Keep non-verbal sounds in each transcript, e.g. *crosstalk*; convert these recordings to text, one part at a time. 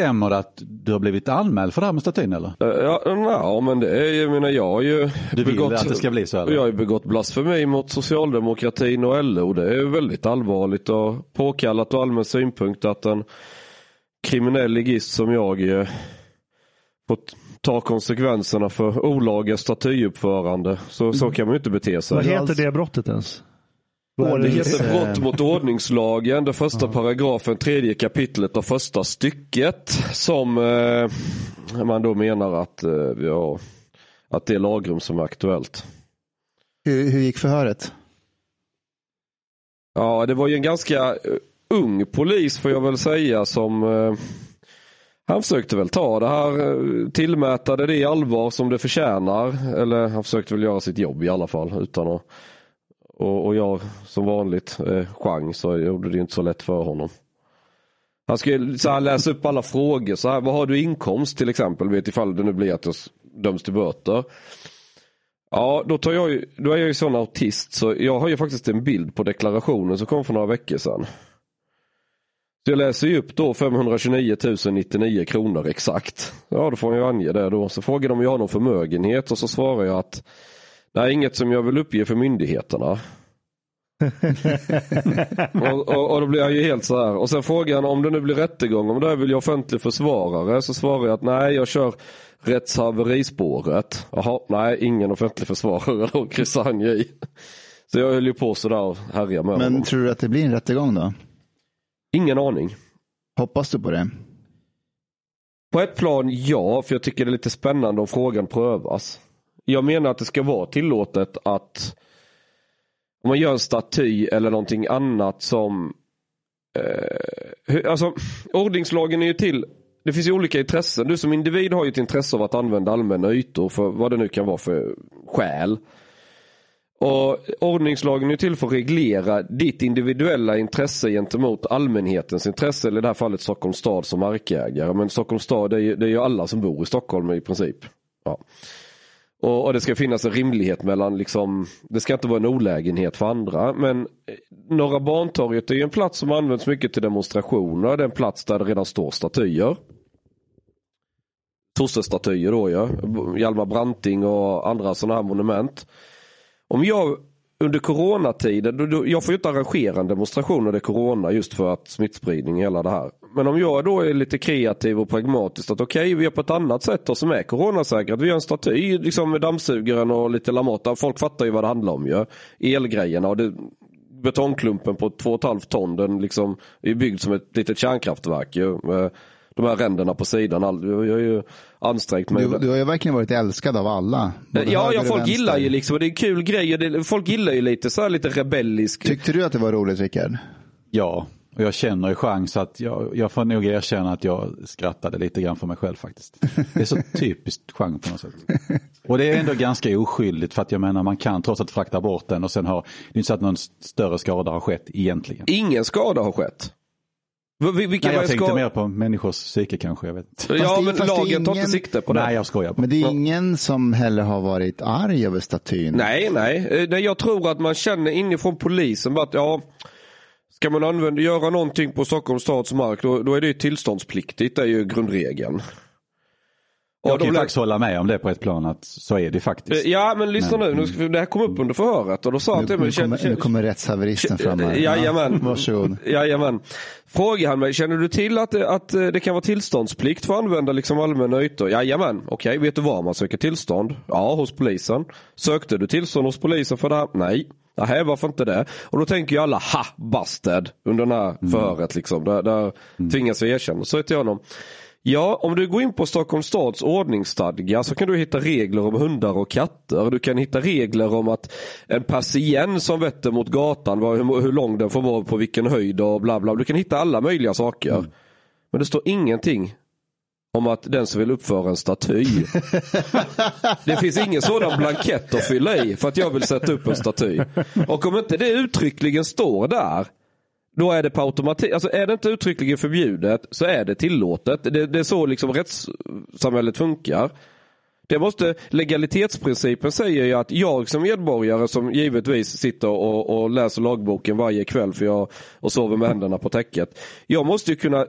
Stämmer det att du har blivit anmäld för det här med statyn eller? Ja, ja men det är, jag menar jag har ju Du vill begått, att det ska bli så eller? jag har ju begått blasfemi mot socialdemokratin och LO. Det är väldigt allvarligt och påkallat och allmän synpunkt att en kriminell ligist som jag eh, fått ta konsekvenserna för olaga statyuppförande. Så, så kan man ju inte bete sig. Vad heter det brottet ens? Det det? heter brott mot ordningslagen, den första paragrafen, tredje kapitlet och första stycket. Som eh, man då menar att, eh, ja, att det är lagrum som är aktuellt. Hur, hur gick förhöret? Ja, det var ju en ganska eh, ung polis får jag väl säga som eh, han försökte väl ta det här, eh, tillmäta det i allvar som det förtjänar. Eller han försökte väl göra sitt jobb i alla fall utan att och, och jag som vanligt eh, chans så gjorde det inte så lätt för honom. Han skulle så här, läsa upp alla frågor. Så här, vad har du i inkomst till exempel? Vet ifall det nu blir att jag döms till böter. Ja, då, tar jag ju, då är jag ju sån autist så jag har ju faktiskt en bild på deklarationen som kom för några veckor sedan. Så jag läser ju upp då 529 099 kronor exakt. Ja, då får jag ange det då. Så frågar de om jag har någon förmögenhet och så svarar jag att Nej, inget som jag vill uppge för myndigheterna. *laughs* och, och, och då blir jag ju helt så här. Och sen frågar han om det nu blir rättegång, om det här vill jag offentlig försvarare. Så svarar jag att nej, jag kör rättshaverispåret. Jaha, nej, ingen offentlig försvarare då, kryssar i. Så jag höll ju på sådär och härja med Men honom. tror du att det blir en rättegång då? Ingen aning. Hoppas du på det? På ett plan ja, för jag tycker det är lite spännande om frågan prövas. Jag menar att det ska vara tillåtet att om man gör en staty eller någonting annat som eh, hur- alltså ordningslagen är ju till det finns ju olika intressen. Du som individ har ju ett intresse av att använda allmänna ytor för vad det nu kan vara för skäl. Och Ordningslagen är ju till för att reglera ditt individuella intresse gentemot allmänhetens intresse, eller i det här fallet Stockholms stad som markägare. Men Stockholms stad det är ju, det är ju alla som bor i Stockholm i princip. Ja. Och, och det ska finnas en rimlighet mellan, liksom, det ska inte vara en olägenhet för andra. Men eh, Norra Bantorget är ju en plats som används mycket till demonstrationer. Det är en plats där det redan står statyer. Tossestatyer då ja. Hjalmar Branting och andra sådana här monument. Om jag under coronatiden, då, då, jag får ju inte arrangera en demonstration när det är corona just för att smittspridning och hela det här. Men om jag då är lite kreativ och pragmatisk att okej, vi gör på ett annat sätt då, som är coronasäkert. Vi gör en staty liksom med dammsugaren och lite Lamotta. Folk fattar ju vad det handlar om ju. Elgrejerna och det, betongklumpen på 2,5 ton, den liksom är byggd som ett litet kärnkraftverk ju. Eh, de här ränderna på sidan. Jag har ju ansträngt mig. Du, du har ju verkligen varit älskad av alla. både Ja, ja folk vänster. gillar ju liksom, det är en kul grej. Och det, folk gillar ju lite så här lite rebellisk. Tyckte du att det var roligt, Rickard? Ja, och jag känner ju chans att jag, jag får nog erkänna att jag skrattade lite grann för mig själv faktiskt. Det är så *laughs* typiskt genre på något sätt. Och det är ändå ganska oskyldigt för att jag menar man kan trots allt frakta bort den och sen har, det är inte så att någon större skada har skett egentligen. Ingen skada har skett. Vilka Nej, jag tänkte ska... mer på människors psyke kanske, jag vet. Ja, men lagen tar ingen- inte sikte på det. Nej, jag skojar bara. Men det är ingen som heller har varit arg över statyn. Nej, nej. Eh, nej. Jag tror att man känner inifrån polisen att ja, ska man använda, göra någonting på Stockholms stads mark då, då är det ju tillståndspliktigt. Det är ju grundregeln. Och Jag kan de ju lä- faktiskt hålla med om det på ett plan att så är det faktiskt. Ja, men lyssna nu. nu. ska- Det här kom upp under förhöret och då sa han till nu, mig. kommer, nu kommer rättshaveristen fram här. Jajamän. Varsågod. Jajamän. Frågar han mig, känner du till att, det- att eh, det kan vara tillståndsplikt för att använda liksom allmänna ytor? Jajamän, okej, vet du var man söker tillstånd? Ja, hos polisen. Sökte du tillstånd hos polisen för det här? Nej. Nej, varför inte det? Och då tänker ju alla, ha, busted, under det här förhöret liksom. Där, där tvingas jag erkänna. Så heter jag honom. Ja, om du går in på Stockholms stads ordningsstadga så kan du hitta regler om hundar och katter. Du kan hitta regler om att en patient som vetter mot gatan, hur, hur lång den får vara, på vilken höjd och bla bla. Du kan hitta alla möjliga saker. Men det står ingenting om att den som vill uppföra en staty. *laughs* det finns ingen sådan blankett att fylla i för att jag vill sätta upp en staty. Och om inte det uttryckligen står där då är det på automatik, alltså är det inte uttryckligen förbjudet så är det tillåtet. Det, det är så liksom rättssamhället funkar. Det måste, legalitetsprincipen säger ju att jag som medborgare som givetvis sitter och, och läser lagboken varje kväll för jag och sover med händerna på täcket. Jag måste ju kunna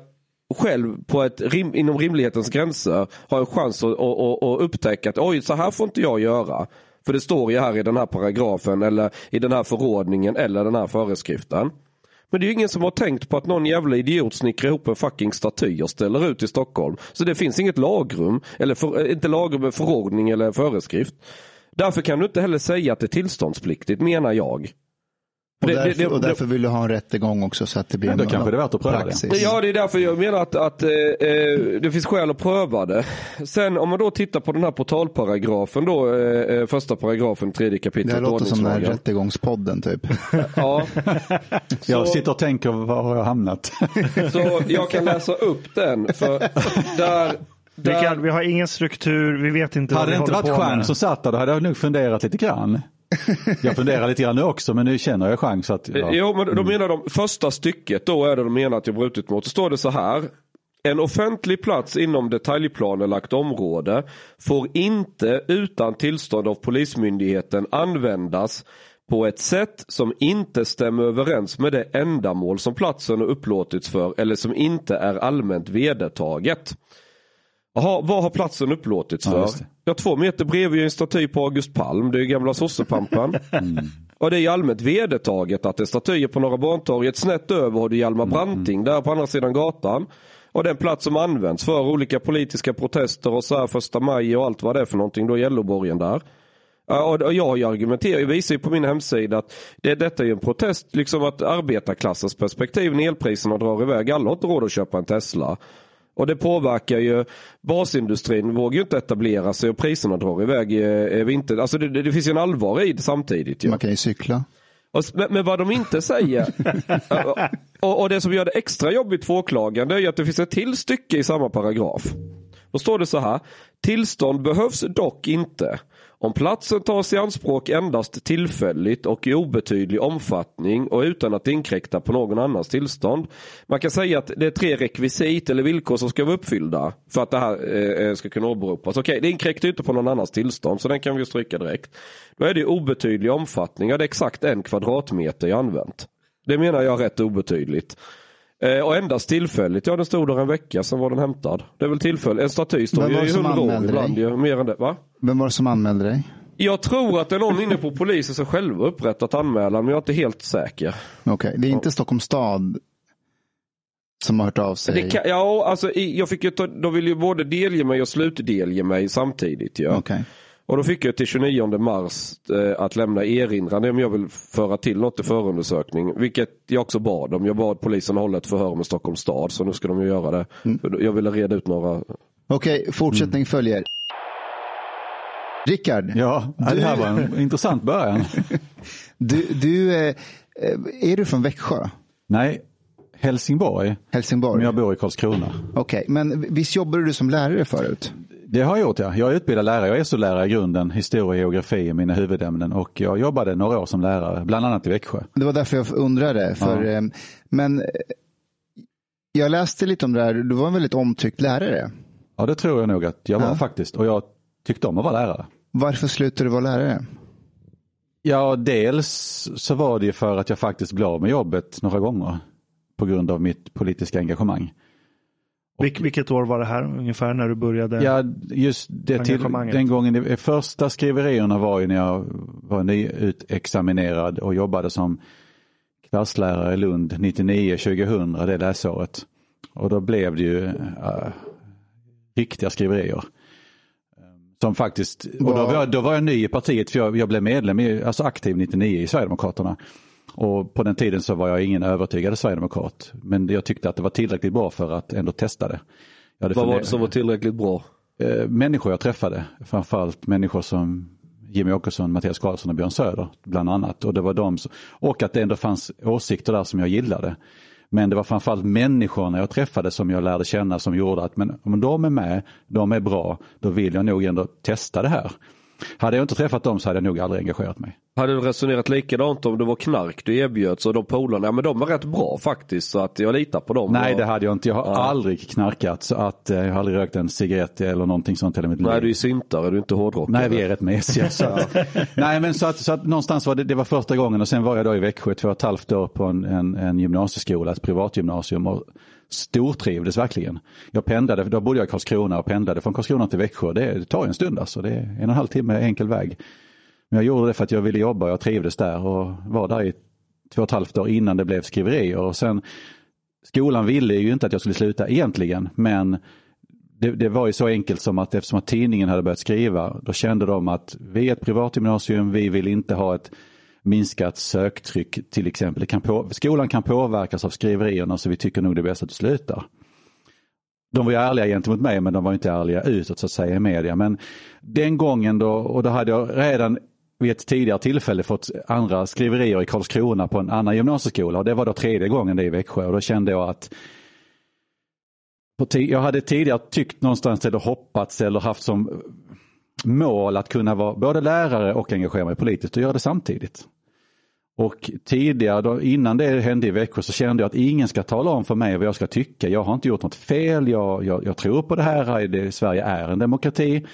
själv på ett rim, inom rimlighetens gränser ha en chans att, att, att, att upptäcka att oj, så här får inte jag göra. För det står ju här i den här paragrafen eller i den här förordningen eller den här föreskriften. Men det är ju ingen som har tänkt på att någon jävla idiot snickrar ihop en fucking staty och ställer ut i Stockholm. Så det finns inget lagrum, eller för, eh, inte lagrum med förordning eller föreskrift. Därför kan du inte heller säga att det är tillståndspliktigt menar jag. Och, Det- därför, det- det- och därför vill du ha en rättegång också så att det blir en kanske det är värt att pröva det. praxis. Ja, det är därför jag menar att, att eh, eh, det finns skäl att pröva det. Sen om man då tittar på den här portalparagrafen då, eh, eh, första paragrafen, tredje Det kapitlet här låter som den här rättegångspodden typ. Ja, *laughs* Jag Så- sitter och tänker, var har jag hamnat? så jag kan läsa upp den. För där, Vi, där, kan, vi har ingen struktur, vi vet inte vad hade vi det inte håller varit på Jean med. som satt där, då hade jag nog funderat lite grann. *laughs* Jag funderar lite grann nu också, men nu känner jag Jean så att... Ja. Jo, men då menar de, första stycket då är det de menar att jag brutit mot. Då står det så här. En offentlig plats inom detaljplanelagt område får inte utan tillstånd av Polismyndigheten användas på ett sätt som inte stämmer överens med det ändamål som platsen har upplåtits för eller som inte är allmänt vedertaget. Jaha, vad har platsen upplåtits Ja, för? det. Ja, två meter bredvid är en staty på August Palm. Det är gamla sossepampan. Mm. *laughs* Och det är allmänt vedertaget att det är statyer på Norra Bantorget. Snett över har du Hjalmar Mm. Branting där på andra sidan gatan. Och den plats som används för olika politiska protester och så här första maj och allt vad det är för någonting. Då Gälloborgen där. Ja, och jag argumenterat, jag visar ju på min hemsida att det, detta är en protest, liksom att arbetarklassens perspektiv när elpriserna drar iväg. Alla har inte råd att köpa en Tesla. Och det påverkar ju basindustrin, vågar ju inte etablera sig och priserna drar iväg. eh, eh, Vinter. Alltså det, det, det finns ju en allvar i det samtidigt. Ju. Man kan ju cykla. Och, men vad de inte säger, *laughs* och, och det som gör det extra jobbigt för åklagaren, det är ju att det finns ett till stycke i samma paragraf. Då står det så här, tillstånd behövs dock inte om platsen tas i anspråk endast tillfälligt och i obetydlig omfattning och utan att inkräkta på någon annans tillstånd. Man kan säga att det är tre rekvisit eller villkor som ska vara uppfyllda för att det här eh, ska kunna åberopas. Okej, det inkräktar inte på någon annans tillstånd så den kan vi stryka direkt. Då är det obetydlig omfattning, ja det är exakt en kvadratmeter jag använt. Det menar jag rätt obetydligt. Eh, och endast tillfälligt, ja den stod där en vecka, sen var den hämtad. Det är väl tillfälligt, en staty står ju i hundra år ibland, ju, mer än det. Va? Vem var det som anmälde dig? Jag tror att det är någon inne på polisen som själva upprättat anmälan, men jag är inte helt säker. Okej, det är inte Stockholms stad som har hört av sig. Kan, ja, alltså jag fick ju ta, de ville ju både delge mig och slutdelge mig samtidigt. Ja. Okej. Och då fick jag till 29 mars eh, att lämna erinran om jag vill föra till något i förundersökning. Vilket jag också bad om. Jag bad polisen hålla ett förhör med Stockholms stad. Så nu ska de ju göra det. För Jag ville reda ut några. Okej, fortsättning följer. Rickard, Ja, det här var en intressant början. *laughs* du, du, eh, är du från Växjö? Nej, Helsingborg, Helsingborg? men jag bor i Karlskrona. Okej, men visst jobbade du som lärare förut? Det har jag gjort ja. Jag är utbildad lärare. Jag är SO-lärare i grunden. Historia och geografi är mina huvudämnen. Och jag jobbade några år som lärare, bland annat i Växjö. Det var därför jag undrade. För, Ja. eh, Men eh, jag läste lite om det här. Du var en väldigt omtyckt lärare. Ja, det tror jag nog att jag var Ja. faktiskt. Och jag tyckte om att vara lärare. Varför slutade du vara lärare? Ja, dels så var det ju för att jag faktiskt blev av med jobbet några gånger. På grund av mitt politiska engagemang. Vilk, vilket år var det här ungefär när du började? Ja, just det till, den gången, de första skriverierna var ju när jag var nyutexaminerad och jobbade som klasslärare i Lund 99-2000, det läsåret. Och då blev det ju äh, riktiga skriverier. Som faktiskt, och då var, jag, då var jag ny i partiet för jag, jag blev medlem, i, alltså aktiv 99 i Sverigedemokraterna. Och på den tiden så var jag ingen övertygad sverigedemokrat. Men jag tyckte att det var tillräckligt bra för att ändå testa det. Vad var det som var tillräckligt bra? eh, människor jag träffade. Framförallt människor som Jimmy Åkesson, Mattias Karlsson och Björn Söder bland annat. Och, det var de som, och att det ändå fanns åsikter där som jag gillade. Men det var framförallt människorna jag träffade som jag lärde känna som gjorde att men om de är med, de är bra, då vill jag nog ändå testa det här. Hade jag inte träffat dem så hade jag nog aldrig engagerat mig. Hade du resonerat likadant om det var knark du erbjöds och de polarna, ja men de var rätt bra faktiskt så att jag litar på dem. Nej, Och- det hade jag inte. Jag har aldrig knarkat så att eh, jag har aldrig rökt en cigarett eller någonting sånt hela mitt liv. Nej, du är syntare, du är inte hårdrockare. Nej, vi är rätt mesiga. Så att, *laughs* nej, men så att, så att någonstans var det, det var första gången och sen var jag då i Växjö två och ett halvt år på en, en, en gymnasieskola, ett privatgymnasium och stortrivdes verkligen. Jag pendlade, då bodde jag i Karlskrona och pendlade från Karlskrona till Växjö. Det tar en stund alltså, det är en och en halv timme enkel väg. Men jag gjorde det för att jag ville jobba och jag trivdes där och var där i två och ett halvt år innan det blev skriverier. Och sen, skolan ville ju inte att jag skulle sluta egentligen, men det, det, var ju så enkelt som att eftersom att tidningen hade börjat skriva, då kände de att vi är ett privat gymnasium, vi vill inte ha ett minskat söktryck till exempel. Kan på, skolan kan påverkas av skriverierna så vi tycker nog det är bäst att du slutar. De var ju ärliga gentemot mig men de var inte ärliga utåt så att säga i media. Men den gången då, och då hade jag redan vid ett tidigare tillfälle fått andra skriverier i Karlskrona på en annan gymnasieskola och det var då tredje gången det i Växjö och då kände jag att jag hade tidigare tyckt någonstans eller hoppats eller haft som mål att kunna vara både lärare och engagera mig politiskt och göra det samtidigt. Och tidigare, då, innan det hände i Växjö, så kände jag att ingen ska tala om för mig vad jag ska tycka. Jag har inte gjort något fel, jag, jag, jag tror på det här, det, Sverige är en demokrati.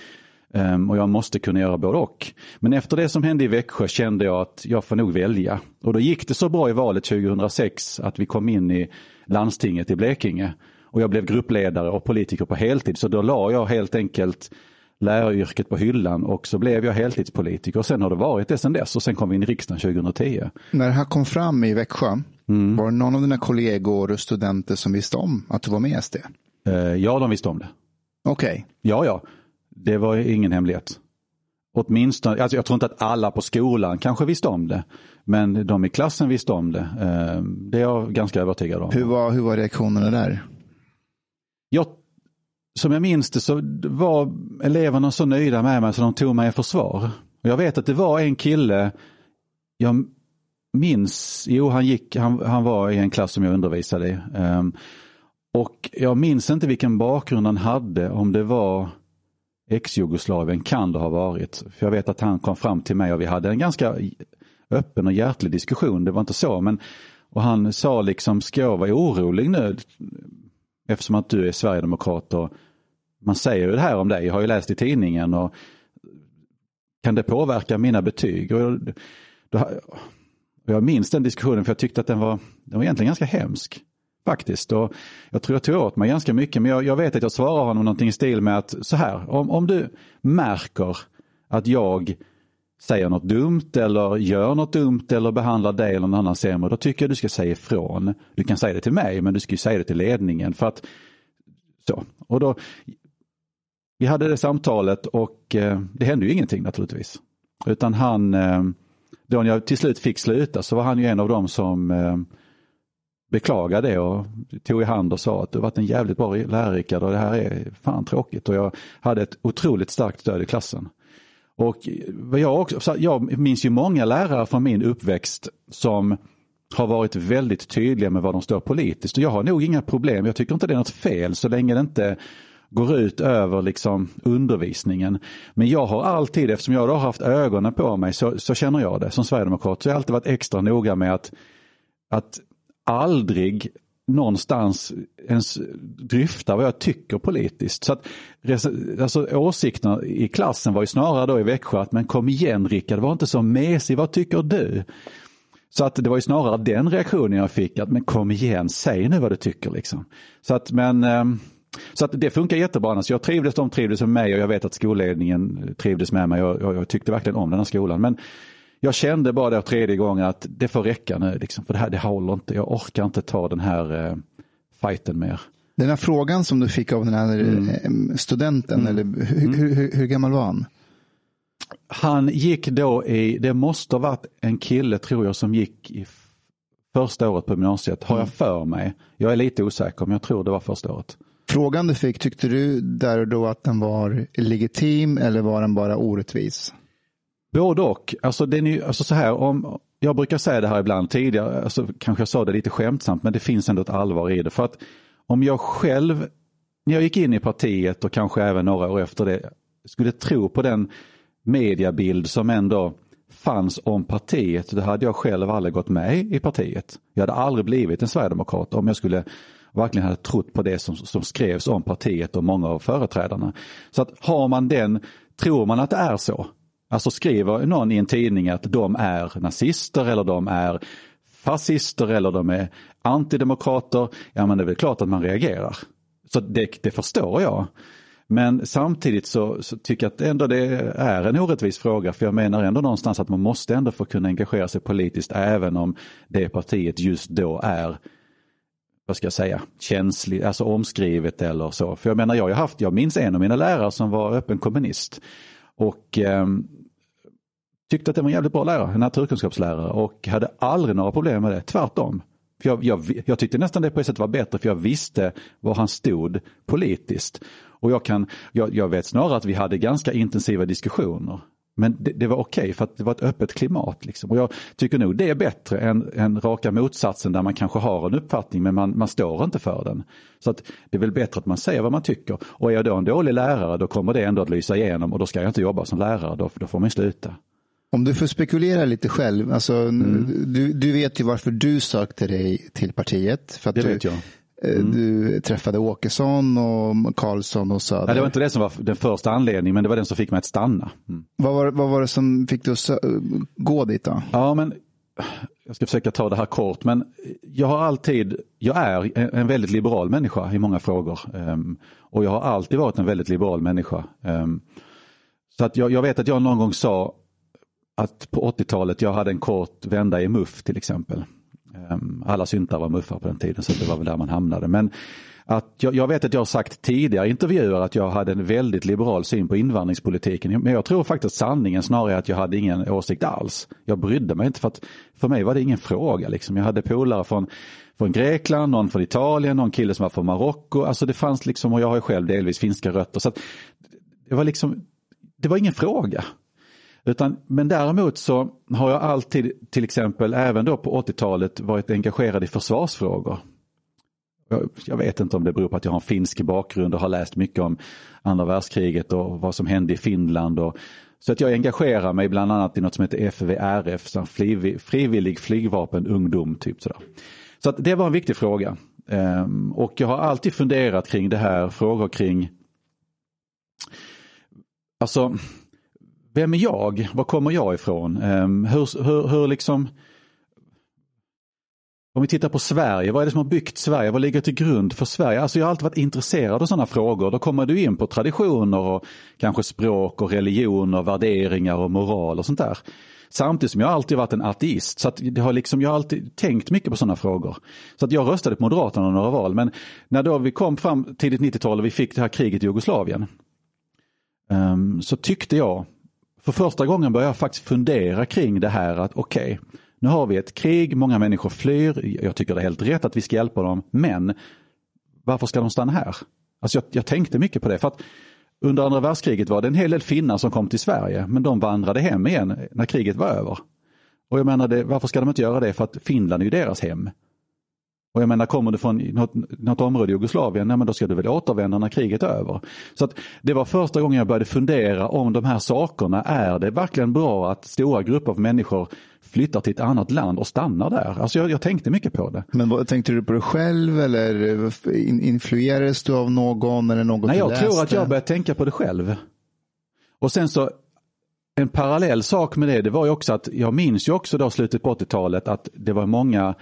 Um, och jag måste kunna göra både och. Men efter det som hände i Växjö kände jag att jag får nog välja. Och då gick det så bra i valet 2006 att vi kom in i landstinget i Blekinge. Och jag blev gruppledare och politiker på heltid. Så då la jag helt enkelt läraryrket på hyllan och så blev jag heltidspolitiker. Och sen har det varit det sen dess och sen kom vi in i riksdagen 2010. När det här kom fram i Växjö, mm. var det någon av dina kollegor och studenter som visste om att du var med i SD? Uh, ja, de visste om det. Okej. Okay. Ja, ja. Det var ingen hemlighet. Åtminstone, alltså jag tror inte att alla på skolan kanske visste om det. Men de i klassen visste om det. Uh, det är jag ganska övertygad om. Hur var, hur var reaktionerna där? Jag som jag minns det så var eleverna så nöjda med mig så de tog mig i försvar. Och jag vet att det var en kille, jag minns, jo han gick, han, han var i en klass som jag undervisade i. Um, och jag minns inte vilken bakgrund han hade, om det var ex-Jugoslavien kan det ha varit. För jag vet att han kom fram till mig och vi hade en ganska öppen och hjärtlig diskussion. Det var inte så, men och han sa liksom, ska jag vara orolig nu? Eftersom att du är sverigedemokrat och man säger ju det här om dig, jag har ju läst i tidningen och kan det påverka mina betyg? Och jag, då, jag minns den diskussionen för jag tyckte att den var, den var egentligen ganska hemsk. Faktiskt. Och jag tror jag tog åt mig ganska mycket men jag, jag vet att jag svarar honom någonting i stil med att så här, om, om du märker att jag säger något dumt eller gör något dumt eller behandlar dig eller någon annan sämre, då tycker jag du ska säga ifrån. Du kan säga det till mig, men du ska ju säga det till ledningen. för att så. Och då, vi hade det samtalet och eh, det hände ju ingenting naturligtvis. Utan han, eh, då när jag till slut fick sluta så var han ju en av dem som eh, beklagade det och tog i hand och sa att du varit en jävligt bra lärare Rickard och det här är fan tråkigt. Och jag hade ett otroligt starkt stöd i klassen. Och jag, också, jag minns ju många lärare från min uppväxt som har varit väldigt tydliga med vad de står politiskt. Och jag har nog inga problem, jag tycker inte det är något fel så länge det inte går ut över liksom undervisningen. Men jag har alltid, eftersom jag har haft ögonen på mig, så, så känner jag det som sverigedemokrat, så jag har alltid varit extra noga med att, att aldrig någonstans ens dryfta vad jag tycker politiskt. Så att, alltså, åsikterna i klassen var ju snarare då i Växjö att men kom igen Rickard, var inte så mesig, vad tycker du? Så att det var ju snarare den reaktionen jag fick, att men kom igen, säg nu vad du tycker liksom. Så att men ehm, så att det funkar jättebra. Alltså jag trivdes, de trivdes med mig och jag vet att skolledningen trivdes med mig och, och jag tyckte verkligen om den här skolan. Men jag kände bara det tredje gången att det får räcka nu, liksom, för det här det håller inte. Jag orkar inte ta den här eh, fighten mer. Den här frågan som du fick av den här mm. Eh, studenten, mm. eller hur, mm. hur, hur, hur, gammal var han? Han gick då i, det måste ha varit en kille tror jag som gick i första året på gymnasiet, har jag mm. för mig. Jag är lite osäker men jag tror det var första året. Frågan du fick, tyckte du där och då att den var legitim eller var den bara orättvis? Både och. Alltså, den är, alltså så här, om, jag brukar säga det här ibland tidigare, alltså, kanske jag sa det lite skämtsamt, men det finns ändå ett allvar i det. För att om jag själv, när jag gick in i partiet och kanske även några år efter det, skulle tro på den mediabild som ändå fanns om partiet, då hade jag själv aldrig gått med i partiet. Jag hade aldrig blivit en sverigedemokrat om jag skulle verkligen hade trott på det som, som skrevs om partiet och många av företrädarna. Så att har man den, tror man att det är så, alltså skriver någon i en tidning att de är nazister eller de är fascister eller de är antidemokrater, ja men det är väl klart att man reagerar. Så det, det förstår jag. Men samtidigt så, så, tycker jag att ändå det är en orättvis fråga för jag menar ändå någonstans att man måste ändå få kunna engagera sig politiskt även om det partiet just då är vad ska jag säga, känsligt, alltså omskrivet eller så. För jag menar, jag har haft, jag minns en av mina lärare som var öppen kommunist. Och eh, tyckte att det var en jävligt bra lärare, en naturkunskapslärare och hade aldrig några problem med det, tvärtom. För jag, jag, jag tyckte nästan det på ett sätt var bättre för jag visste var han stod politiskt. Och jag, kan, jag, jag vet snarare att vi hade ganska intensiva diskussioner. Men det, det var okej okay för att det var ett öppet klimat. Liksom. Och jag tycker nog det är bättre än, än raka motsatsen där man kanske har en uppfattning men man, man står inte för den. Så att det är väl bättre att man säger vad man tycker. Och är jag då en dålig lärare då kommer det ändå att lysa igenom och då ska jag inte jobba som lärare, då, då får man sluta. Om du får spekulera lite själv, alltså, mm. du, du vet ju varför du sökte dig till partiet. För att det du, vet jag. Eh, mm. Du träffade Åkesson och Karlsson och Söder. Nej, det var inte det som var den första anledningen, men det var den som fick mig att stanna. Mm. Vad, var, vad var det som fick dig att gå dit då? Ja, men jag ska försöka ta det här kort, men jag har alltid, jag är en väldigt liberal människa i många frågor. Um, och jag har alltid varit en väldigt liberal människa. Um, så att jag, jag, vet att jag någon gång sa att på 80-talet jag hade en kort vända i MUF till exempel. Ehm, alla syntar var muffar på den tiden så det var väl där man hamnade. Men att jag, jag, vet att jag har sagt tidigare intervjuer att jag hade en väldigt liberal syn på invandringspolitiken. Men jag tror faktiskt att sanningen snarare är att jag hade ingen åsikt alls. Jag brydde mig inte för att för mig var det ingen fråga. Liksom. Jag hade polare från, från Grekland, någon från Italien, någon kille som var från Marocko. Alltså det fanns liksom, och jag har ju själv delvis finska rötter. Så det var liksom, det var ingen fråga. Utan, men däremot så har jag alltid, till exempel även då på 80-talet, varit engagerad i försvarsfrågor. Jag, jag, vet inte om det beror på att jag har en finsk bakgrund och har läst mycket om andra världskriget och vad som hände i Finland. Och, så att jag engagerar mig bland annat i något som heter FVRF, så frivillig, frivillig flygvapen ungdom. Typ sådär. Så att det var en viktig fråga. Um, och jag har alltid funderat kring det här, frågor kring Alltså, vem är jag? Var kommer jag ifrån? Ehm, hur, hur, hur liksom... Om vi tittar på Sverige, vad är det som har byggt Sverige? Vad ligger till grund för Sverige? Alltså jag har alltid varit intresserad av sådana frågor. Då kommer du in på traditioner och kanske språk och religion och värderingar och moral och sånt där. Samtidigt som jag alltid varit en ateist. Så att det har liksom, jag har alltid tänkt mycket på sådana frågor. Så att jag röstade på Moderaterna några val. Men när då vi kom fram tidigt 90-tal och vi fick det här kriget i Jugoslavien. Um, så tyckte jag för första gången började jag faktiskt fundera kring det här att okej, okay, nu har vi ett krig, många människor flyr, jag tycker det är helt rätt att vi ska hjälpa dem, men varför ska de stanna här? Alltså jag, jag tänkte mycket på det, för att under andra världskriget var det en hel del finnar som kom till Sverige, men de vandrade hem igen när kriget var över. Och jag menade, varför ska de inte göra det? För att Finland är ju deras hem. Och jag menar, kommer du från något, något område i Jugoslavien, nej, men då ska du väl återvända när kriget är över. Så att det var första gången jag började fundera om de här sakerna. Är det verkligen bra att stora grupper av människor flyttar till ett annat land och stannar där? Alltså jag, jag tänkte mycket på det. Men vad, tänkte du på det själv eller influerades du av någon eller något Nej, jag läste? tror att jag började tänka på det själv. Och sen så en parallell sak med det, det var ju också att jag minns ju också då slutet på 80-talet att det var många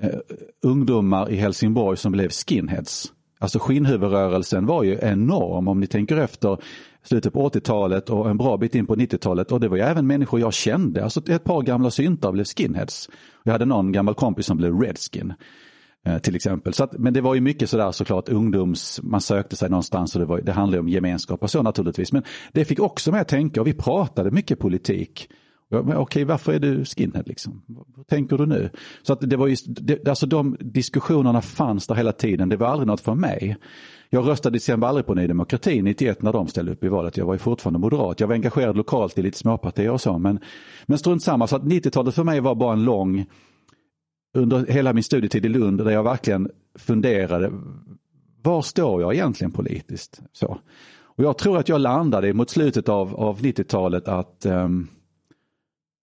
eh, ungdomar i Helsingborg som blev skinheads. Alltså skinnhuvudrörelsen var ju enorm om ni tänker efter slutet på 80-talet och en bra bit in på 90-talet och det var ju även människor jag kände. Alltså ett par gamla syntar blev skinheads. Jag hade någon gammal kompis som blev redskin. Eh, till exempel. Så att, men det var ju mycket sådär såklart ungdoms, man sökte sig någonstans och det, var, det handlade om gemenskap och så naturligtvis. Men det fick också mig att tänka och vi pratade mycket politik. Men okej, varför är du skinhead liksom? Vad tänker du nu? Så att det var just, det, alltså de diskussionerna fanns där hela tiden. Det var aldrig något för mig. Jag röstade till exempel aldrig på Ny Demokrati 91 när de ställde upp i valet. Jag var ju fortfarande moderat. Jag var engagerad lokalt i lite småpartier och så. Men, men strunt samma. Så att 90-talet för mig var bara en lång, under hela min studietid i Lund, där jag verkligen funderade. Var står jag egentligen politiskt? Så. Och jag tror att jag landade mot slutet av, av 90-talet att um,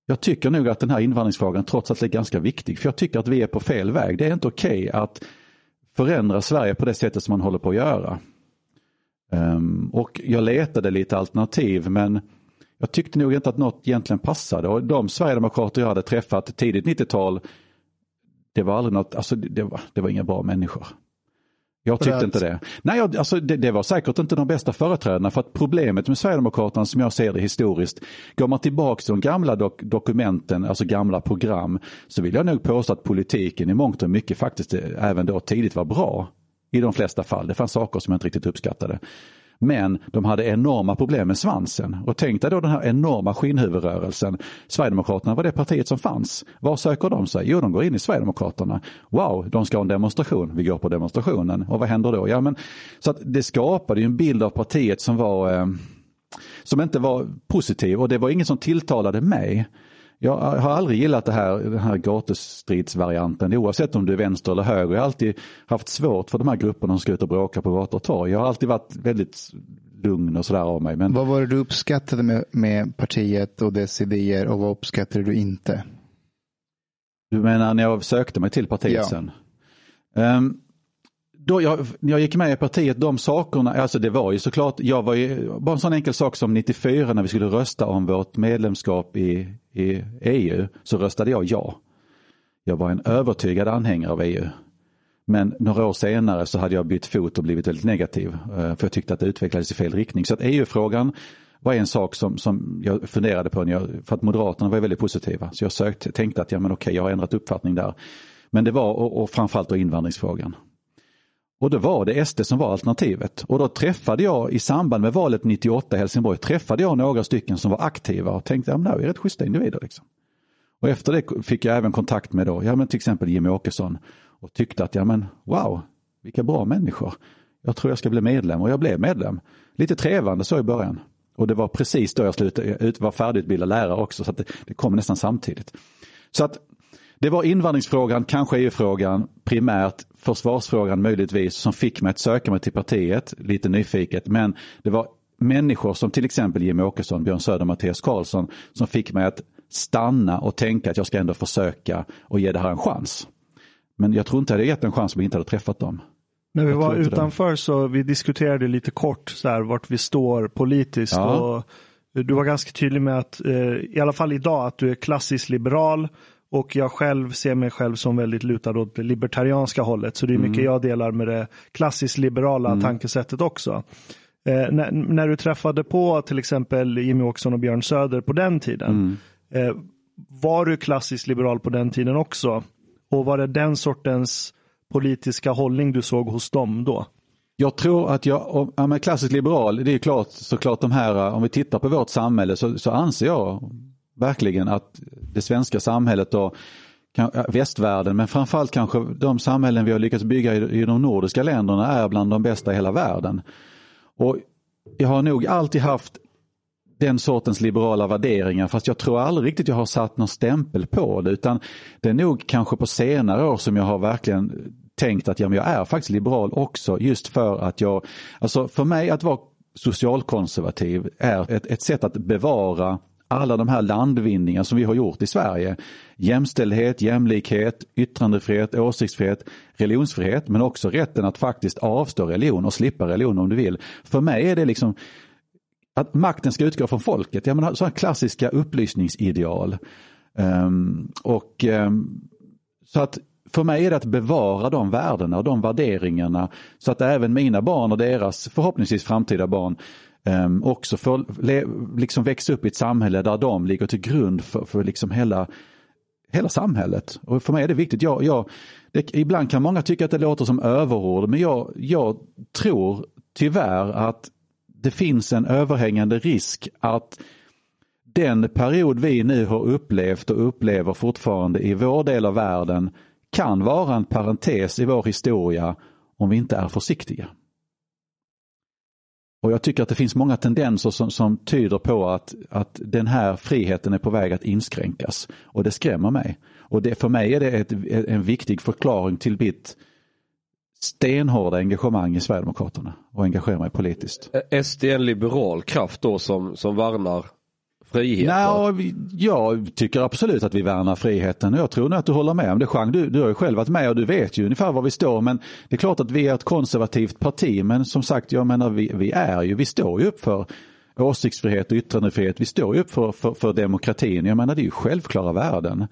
jag tycker nog att den här invandringsfrågan trots allt är ganska viktig. För jag tycker att vi är på fel väg. Det är inte okej okay att förändra Sverige på det sättet som man håller på att göra. Um, och jag letade lite alternativ men jag tyckte nog inte att något egentligen passade. Och de sverigedemokrater jag hade träffat tidigt 90-tal det var aldrig något, alltså det var, det var inga bra människor. Jag tyckte att- inte det. Nej, alltså det, det var säkert inte de bästa företrädarna för att problemet med Sverigedemokraterna som jag ser det historiskt, går man tillbaka till de gamla dok dokumenten, alltså gamla program, så vill jag nog påstå att politiken i mångt och mycket faktiskt eh, även då tidigt var bra. I de flesta fall. Det fanns saker som jag inte riktigt uppskattade. Men de hade enorma problem med svansen. Och tänk dig då den här enorma skinnhuvudrörelsen. Sverigedemokraterna var det partiet som fanns. Var söker de sig? Jo, de går in i Sverigedemokraterna. Wow, de ska ha en demonstration. Vi går på demonstrationen. Och vad händer då? Ja, men, så att det skapade ju en bild av partiet som var eh, som inte var positiv och det var inget som tilltalade mig. Jag har aldrig gillat det här, den här gatustridsvarianten oavsett om du är vänster eller höger. Jag har alltid haft svårt för de här grupperna som ska ut och bråka på gator och torg. Jag har alltid varit väldigt lugn och sådär av mig. Men Vad var det du uppskattade med, med partiet och dess idéer och vad uppskattade du inte? du menar när jag sökte mig till partiet Ja. sen? Ehm, då jag, när jag gick med i partiet, de sakerna, alltså det var ju såklart, jag var ju, bara en sån enkel sak som 94 när vi skulle rösta om vårt medlemskap i, i EU, så röstade jag ja. Jag var en övertygad anhängare av EU. Men några år senare så hade jag bytt fot och blivit väldigt negativ. Eh, för jag tyckte att det utvecklades i fel riktning. Så att EU-frågan var en sak som, som jag funderade på. När jag, för att Moderaterna var väldigt positiva. Så jag sökte, tänkte att ja, men okej, jag har ändrat uppfattning där. Men det var, och, och framförallt då invandringsfrågan. Och då var det SD som var alternativet. Och då träffade jag i samband med valet 98 i Helsingborg, träffade jag några stycken som var aktiva och tänkte att ja, det är rätt schyssta individer. Liksom. Och efter det fick jag även kontakt med då, ja men till exempel Jimmy Åkesson och tyckte att ja men wow, vilka bra människor. Jag tror jag ska bli medlem och jag blev medlem. Lite trevande så i början. Och det var precis då jag slutade, ut, var färdigutbildad lärare också så att det, det kom nästan samtidigt. Så att det var invandringsfrågan, kanske EU-frågan, primärt försvarsfrågan möjligtvis som fick mig att söka mig till partiet, lite nyfiket. Men det var människor som till exempel Jimmy Åkesson, Björn Söder, Mattias Karlsson som fick mig att stanna och tänka att jag ska ändå försöka och ge det här en chans. Men jag tror inte jag hade gett en chans om jag inte hade träffat dem. När vi var inte det. utanför så vi diskuterade lite kort så här, vart vi står politiskt. Ja. Och du var ganska tydlig med att, eh, i alla fall idag, att du är klassiskt liberal. Och jag själv ser mig själv som väldigt lutad åt det libertarianska hållet. Så det är mycket jag delar med det klassiskt liberala tankesättet också. Eh, när, när du träffade på till exempel Jimmy Åkesson och Björn Söder på den tiden. Eh, var du klassiskt liberal på den tiden också? Och var det den sortens politiska hållning du såg hos dem då? Jag tror att jag, ja, men klassiskt liberal, det är klart såklart de här, om vi tittar på vårt samhälle så, så anser jag verkligen att det svenska samhället och västvärlden, men framförallt kanske de samhällen vi har lyckats bygga i, i de nordiska länderna är bland de bästa i hela världen. Och jag har nog alltid haft den sortens liberala värderingar fast jag tror aldrig riktigt jag har satt någon stämpel på det utan det är nog kanske på senare år som jag har verkligen tänkt att ja, men jag är faktiskt liberal också just för att jag, alltså för mig att vara socialkonservativ är ett, ett sätt att bevara alla de här landvinningar som vi har gjort i Sverige. Jämställdhet, jämlikhet, yttrandefrihet, åsiktsfrihet, religionsfrihet men också rätten att faktiskt avstå religion och slippa religion om du vill. För mig är det liksom att makten ska utgå från folket. Jag menar, sådana klassiska upplysningsideal. Um, och um, så att för mig är det att bevara de värdena och de värderingarna så att även mina barn och deras förhoppningsvis framtida barn ehm, också får le, liksom växa upp i ett samhälle där de ligger till grund för, för liksom hela, hela samhället. Och för mig är det viktigt. Jag, jag, det, ibland kan många tycka att det låter som överord men jag, jag tror tyvärr att det finns en överhängande risk att den period vi nu har upplevt och upplever fortfarande i vår del av världen kan vara en parentes i vår historia om vi inte är försiktiga. Och jag tycker att det finns många tendenser som, som tyder på att, att den här friheten är på väg att inskränkas. Och det skrämmer mig. Och det, för mig är det ett, en viktig förklaring till mitt stenhårda engagemang i Sverigedemokraterna och engagera mig politiskt. Är en liberal kraft då som, som värnar frihet? Nej, jag tycker absolut att vi värnar friheten och jag tror nog att du håller med om det Jean. Du, du har ju själv varit med och du vet ju ungefär var vi står men det är klart att vi är ett konservativt parti men som sagt jag menar vi, vi är ju, vi står ju upp för åsiktsfrihet och yttrandefrihet. Vi står ju upp för, för, för demokratin. Jag menar det är ju självklara värden.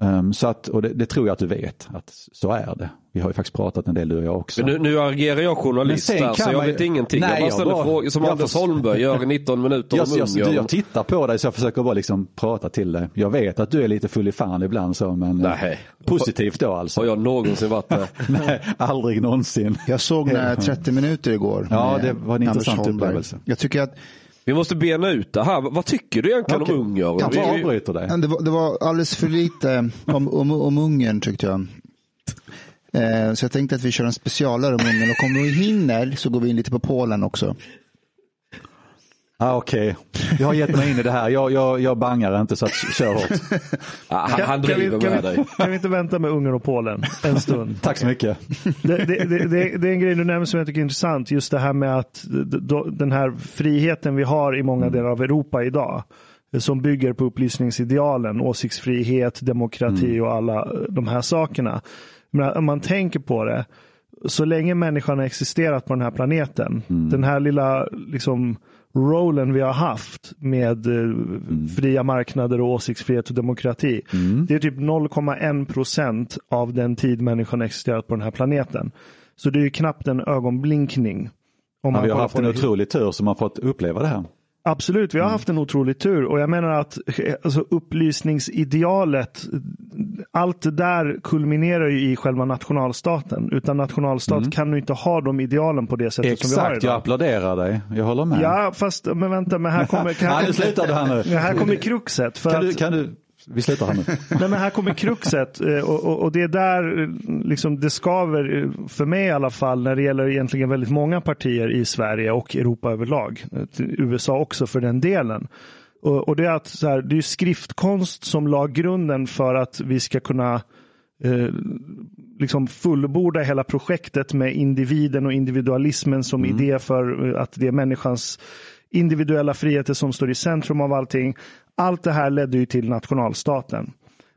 Um, så att, och det, det, tror jag att du vet, att så är det. Vi har ju faktiskt pratat en del du och jag också. Men nu, nu agerar jag journalist här, så jag man... vet ingenting. Nej, jag bara ställer bara... frågor som Anders för... Holmberg gör i *laughs* 19 minuter jag, om jag, jag, jag tittar på dig så jag försöker bara liksom prata till dig. Jag vet att du är lite full i fan ibland så, men Nej. positivt då alltså. Har jag någonsin varit det? *laughs* Nej, aldrig någonsin. Jag såg när *laughs* 30 minuter igår. Ja, det var en intressant upplevelse. Jag tycker att vi måste bena ut det här. Vad tycker du egentligen okay. om Ungern? Jag vi, avbryter dig. Det var, det var alldeles för lite om, om, om Ungern tyckte jag. Eh, så jag tänkte att vi kör en specialare om Ungern och om vi hinner så går vi in lite på Polen också. Ah, Okej, okay. *laughs* jag har gett mig in i det här. Jag, jag, jag bangar inte så att kör hårt. *laughs* Ah, han, han driver kan, med dig. Kan vi inte vänta med Ungern och Polen en stund? *laughs* Tack så mycket. Det, det, det, det, är en grej du nämner som jag tycker är intressant. Just det här med att den här friheten vi har i många mm. delar av Europa idag som bygger på upplysningsidealen, åsiktsfrihet, demokrati mm. och alla de här sakerna. Men om man tänker på det, så länge människan har existerat på den här planeten, mm. den här lilla liksom, rollen vi har haft med eh, mm. fria marknader och åsiktsfrihet och demokrati. Mm. Det är typ 0,1 procent av den tid människan existerat på den här planeten. Så det är knappt en ögonblinkning. Om ja, vi har haft en otrolig tur som har fått uppleva det här. Absolut, vi har mm. haft en otrolig tur och jag menar att alltså, upplysningsidealet, allt det där kulminerar ju i själva nationalstaten. Utan nationalstat mm. kan du inte ha de idealen på det sättet Exakt, som vi har idag. Exakt, jag applåderar dig. Jag håller med. Ja, fast men vänta, men här kommer... *laughs* Här, Nej, nu slutar du här nu. Här kommer kruxet. För kan, du, kan du vi slutar här nu. *laughs* Nej, men här kommer kruxet eh, och, och, och, det är där eh, liksom det skaver, eh, för mig i alla fall, när det gäller egentligen väldigt många partier i Sverige och Europa överlag. USA också för den delen. Och, och det är att så här, det är skriftkonst som la grunden för att vi ska kunna eh, liksom fullborda hela projektet med individen och individualismen som mm. idé för att det är människans individuella friheter som står i centrum av allting. Allt det här ledde ju till nationalstaten.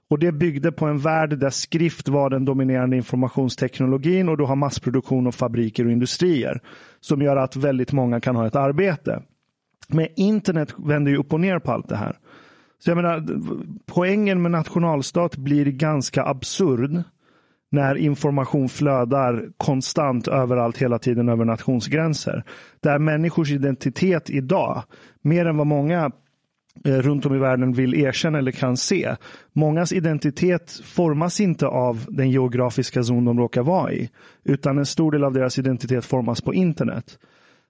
Och det byggde på en värld där skrift var den dominerande informationsteknologin och du har massproduktion och fabriker och industrier som gör att väldigt många kan ha ett arbete. Men internet vänder ju upp och ner på allt det här. Så jag menar, poängen med nationalstat blir ganska absurd när information flödar konstant överallt hela tiden över nationsgränser. Där människors identitet idag, mer än vad många Eh, runt om i världen vill erkänna eller kan se. Mångas identitet formas inte av den geografiska zon de råkar vara i, utan en stor del av deras identitet formas på internet.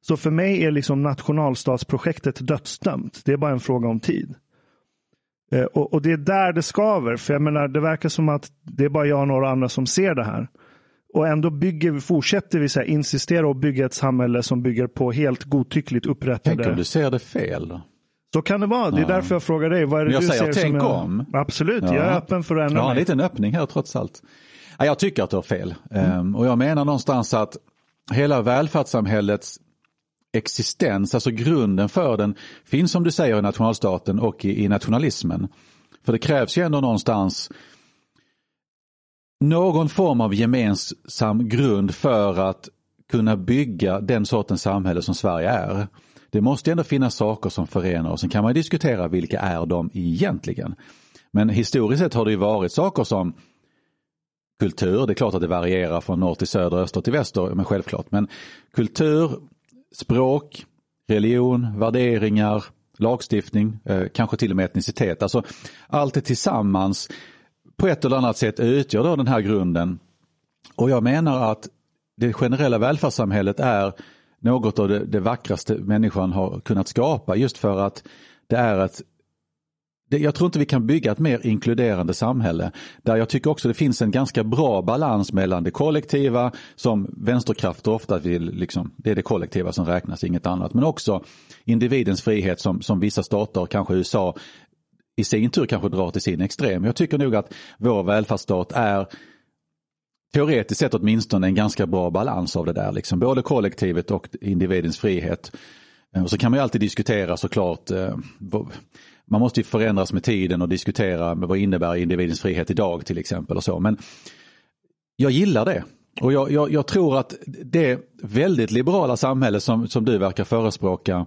Så för mig är liksom nationalstatsprojektet dödsdömt. Det är bara en fråga om tid. Eh, och, och, det är där det skaver. För jag menar, det verkar som att det är bara jag och några andra som ser det här. Och ändå bygger, fortsätter vi så här, insistera och bygga ett samhälle som bygger på helt godtyckligt upprättade... Tänk om du ser det fel då? Så kan det vara. Det är ja. därför jag frågar dig. Vad är det jag du säger ser tänk som om. Absolut, ja. jag är öppen för att ändra mig. Ja, en liten öppning här trots allt. Jag tycker att du har fel. Mm. Um, och jag menar någonstans att hela välfärdssamhällets existens, alltså grunden för den, finns som du säger i nationalstaten och i, i nationalismen. För det krävs ju ändå någonstans någon form av gemensam grund för att kunna bygga den sortens samhälle som Sverige är. Det måste ändå finnas saker som förenar och sen kan man diskutera vilka är de egentligen. Men historiskt sett har det ju varit saker som kultur, det är klart att det varierar från norr till söder, öster till väster, men självklart. Men kultur, språk, religion, värderingar, lagstiftning, eh, kanske till och med etnicitet. Alltså allt det tillsammans på ett eller annat sätt utgör då den här grunden. Och jag menar att det generella välfärdssamhället är något av det, det vackraste människan har kunnat skapa just för att det är ett jag tror inte vi kan bygga ett mer inkluderande samhälle där jag tycker också det finns en ganska bra balans mellan det kollektiva som vänsterkrafter ofta vill, liksom, det är det kollektiva som räknas, inget annat, men också individens frihet som, som vissa stater, kanske USA, i sin tur kanske drar till sin extrem. Jag tycker nog att vår välfärdsstat är teoretiskt sett åtminstone en ganska bra balans av det där, liksom. både kollektivet och individens frihet. Eh, och så kan man ju alltid diskutera såklart eh, man måste ju förändras med tiden och diskutera vad innebär individens frihet idag till exempel och så. Men jag gillar det. Och jag, jag, jag tror att det väldigt liberala samhälle som, som du verkar förespråka,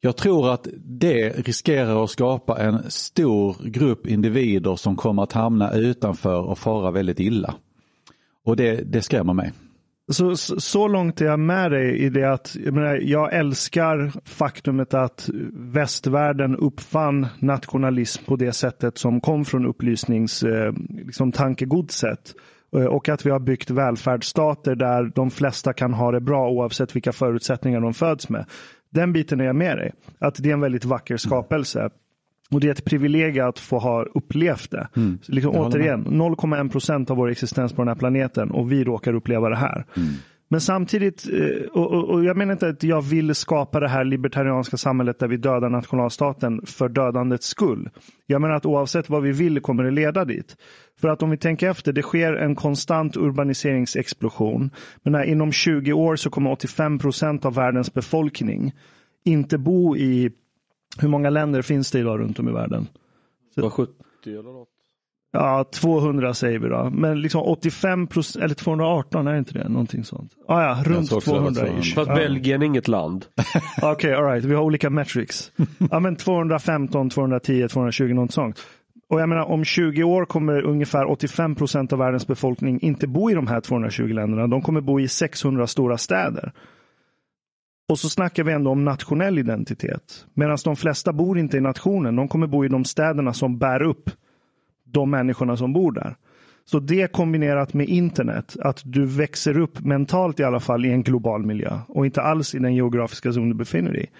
Jag tror att det riskerar att skapa en stor grupp individer som kommer att hamna utanför och fara väldigt illa. Och det, det skrämmer mig. Så, så, långt är jag med dig i det att jag, menar, jag älskar faktumet att västvärlden uppfann nationalism på det sättet som kom från upplysningstankegodset. eh, liksom, tankegodset. Eh, och att vi har byggt välfärdsstater där de flesta kan ha det bra oavsett vilka förutsättningar de föds med. Den biten är jag med dig. Att det är en väldigt vacker skapelse. Och det är ett privilegium att få ha upplevt det. Mm. Liksom, återigen, 0,1 procent av vår existens på den här planeten och vi råkar uppleva det här. Mm. Men samtidigt, eh, och, och, och, jag menar inte att jag vill skapa det här libertarianska samhället där vi dödar nationalstaten för dödandets skull. Jag menar att oavsett vad vi vill kommer det leda dit. För att om vi tänker efter, det sker en konstant urbaniseringsexplosion. Men här, inom 20 år så kommer 85 procent av världens befolkning inte bo i, hur många länder finns det idag runt om i världen? 70 eller något. Ja, 200 säger vi då. Men liksom 85 procent, eller 218 är inte det? Någonting sånt. Ah, ja, runt 200 ish. För att ja. Belgien är inget land. *laughs* Okej, okay, alright. Vi har olika metrics. *laughs* ja, men 215, 210, 220, något sånt. Och jag menar, om 20 år kommer ungefär 85 procent av världens befolkning inte bo i de här 220 länderna. De kommer bo i 600 stora städer. Och så snackar vi ändå om nationell identitet. Medan de flesta bor inte i nationen. De kommer bo i de städerna som bär upp de människorna som bor där. Så det kombinerat med internet, att du växer upp mentalt i alla fall i en global miljö och inte alls i den geografiska zon du befinner dig i.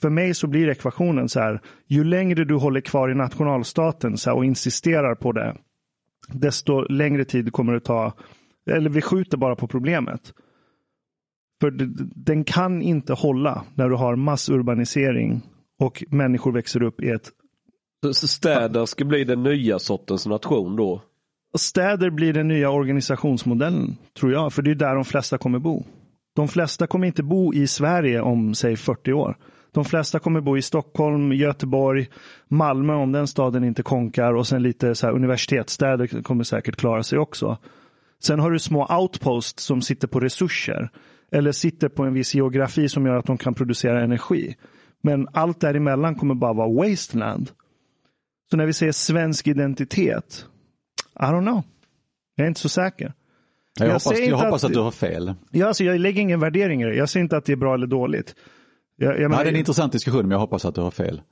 För mig så blir ekvationen så här, ju längre du håller kvar i nationalstaten så här, och insisterar på det, desto längre tid kommer det ta, eller vi skjuter bara på problemet. För den kan inte hålla när du har massurbanisering och människor växer upp i ett så städer ska bli den nya sortens nation då? Städer blir den nya organisationsmodellen, tror jag. För det är där de flesta kommer bo. De flesta kommer inte bo i Sverige om, säg 40 år. De flesta kommer bo i Stockholm, Göteborg, Malmö om den staden inte konkar och sen lite så här universitetsstäder kommer säkert klara sig också. Sen har du små outposts som sitter på resurser eller sitter på en viss geografi som gör att de kan producera energi. Men allt däremellan kommer bara vara wasteland. Så när vi säger svensk identitet, I don't know. Jag är inte så säker. Jag, jag hoppas, jag hoppas att, att, du har fel. Ja, alltså, jag lägger ingen värdering i det. Jag säger inte att det är bra eller dåligt. Jag, jag menar, det är en intressant diskussion, men jag hoppas att du har fel.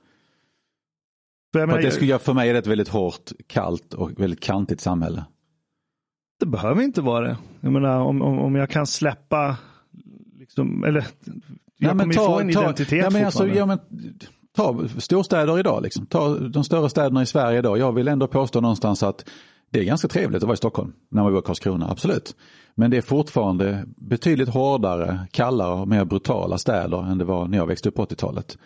Menar, det skulle, för mig är det ett väldigt hårt, kallt och väldigt kantigt samhälle. Det behöver inte vara det. Jag menar, om, om, om jag kan släppa, liksom, eller jag ja, kommer ta, få en ta, identitet ja, men alltså, ja, men, ta storstäder idag, liksom. ta de större städerna i Sverige idag. Jag vill ändå påstå någonstans att det är ganska trevligt att vara i Stockholm när man bor i Karlskrona, absolut. Men det är fortfarande betydligt hårdare, kallare och mer brutala städer än det var när jag växte upp på 80-talet.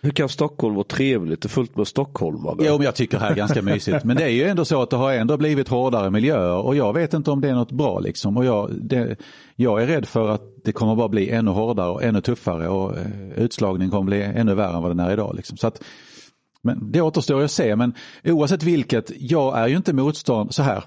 Hur kan Stockholm vara trevligt? Det är fullt med stockholmare. Jo, men jag tycker det här är ganska mysigt. Men det är ju ändå så att det har ändå blivit hårdare miljöer och jag vet inte om det är något bra liksom. Och jag, det, jag är rädd för att det kommer bara bli ännu hårdare och ännu tuffare och eh, utslagningen kommer bli ännu värre än vad den är idag. Liksom. Så att, men det återstår att se, men oavsett vilket, jag är ju inte motstånd så här.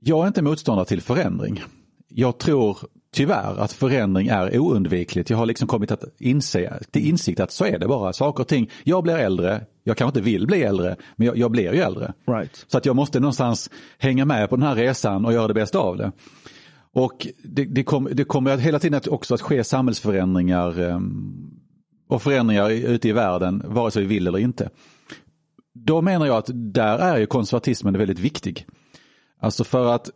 Jag är inte motståndare till förändring. Jag tror tyvärr att förändring är oundvikligt. Jag har liksom kommit att inse, till insikt att så är det bara. Saker och ting, jag blir äldre, jag kanske inte vill bli äldre, men jag, jag blir ju äldre. Right. Så att jag måste någonstans hänga med på den här resan och göra det bästa av det. Och det, det, kom, det kommer hela tiden också att ske samhällsförändringar um, och förändringar ute i världen, vare sig vi vill eller inte. Då menar jag att där är ju konservatismen väldigt viktig. Alltså för att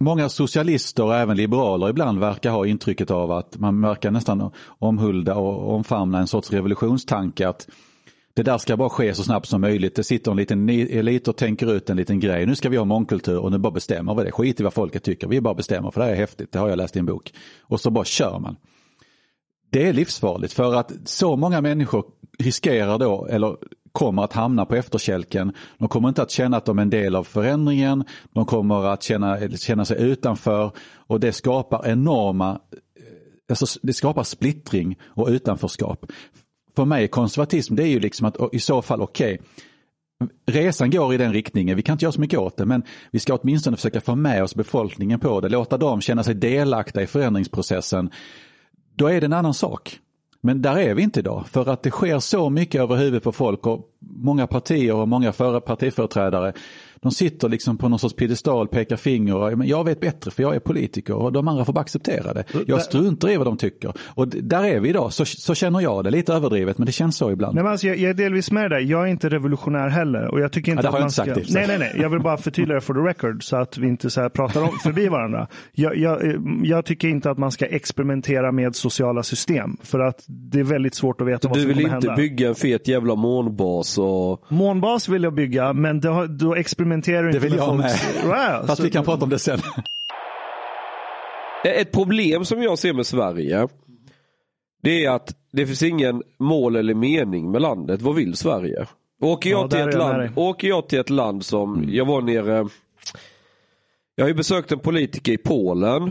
många socialister och även liberaler ibland verkar ha intrycket av att man verkar nästan omhulda och omfamna en sorts revolutionstanke att det där ska bara ske så snabbt som möjligt. Det sitter en liten elit och tänker ut en liten grej. Nu ska vi ha mångkultur och nu bara bestämmer vi det. Skit i vad folket tycker. Vi bara bestämmer för det här är häftigt. Det har jag läst i en bok. Och så bara kör man. Det är livsfarligt för att så många människor riskerar då, eller kommer att hamna på efterkälken. De kommer inte att känna att de är en del av förändringen. De kommer att känna, känna sig utanför och det skapar enorma eh, Alltså, det skapar splittring och utanförskap. För mig konservatism det är ju liksom att i så fall okej, okay, resan går i den riktningen, vi kan inte göra så mycket åt det men vi ska åtminstone försöka få med oss befolkningen på det, låta dem känna sig delaktiga i förändringsprocessen. Då är det en annan sak. Men där är vi inte idag, för att det sker så mycket över huvudet på folk och många partier och många före partiföreträdare de sitter liksom på någon sorts piedestal, pekar finger. Och, men jag vet bättre för jag är politiker och de andra får bara acceptera det. Jag struntar i vad de tycker. Och där är vi idag, så, så känner jag det. Lite överdrivet men det känns så ibland. Nej, men alltså, jag, jag är delvis med dig. Jag är inte revolutionär heller. Och jag tycker inte ja, det har att jag man inte sagt ska... Nej, nej, nej. Jag vill bara förtydliga det for the record så att vi inte så här pratar om, förbi varandra. Jag, jag, jag tycker inte att man ska experimentera med sociala system. För att det är väldigt svårt att veta vad Du som vill kommer inte hända. bygga en fet jävla månbas och... Månbas vill jag bygga, men då, då experimenterar Det inte vill jag folks... med. Wow, Fast så- vi kan prata om det sen. Ett problem som jag ser med Sverige. Det är att det finns ingen mål eller mening med landet. Vad vill Sverige? Åker jag, Ja, till, ett jag land, åker jag till ett land som, jag var nere, jag har ju besökt en politiker i Polen.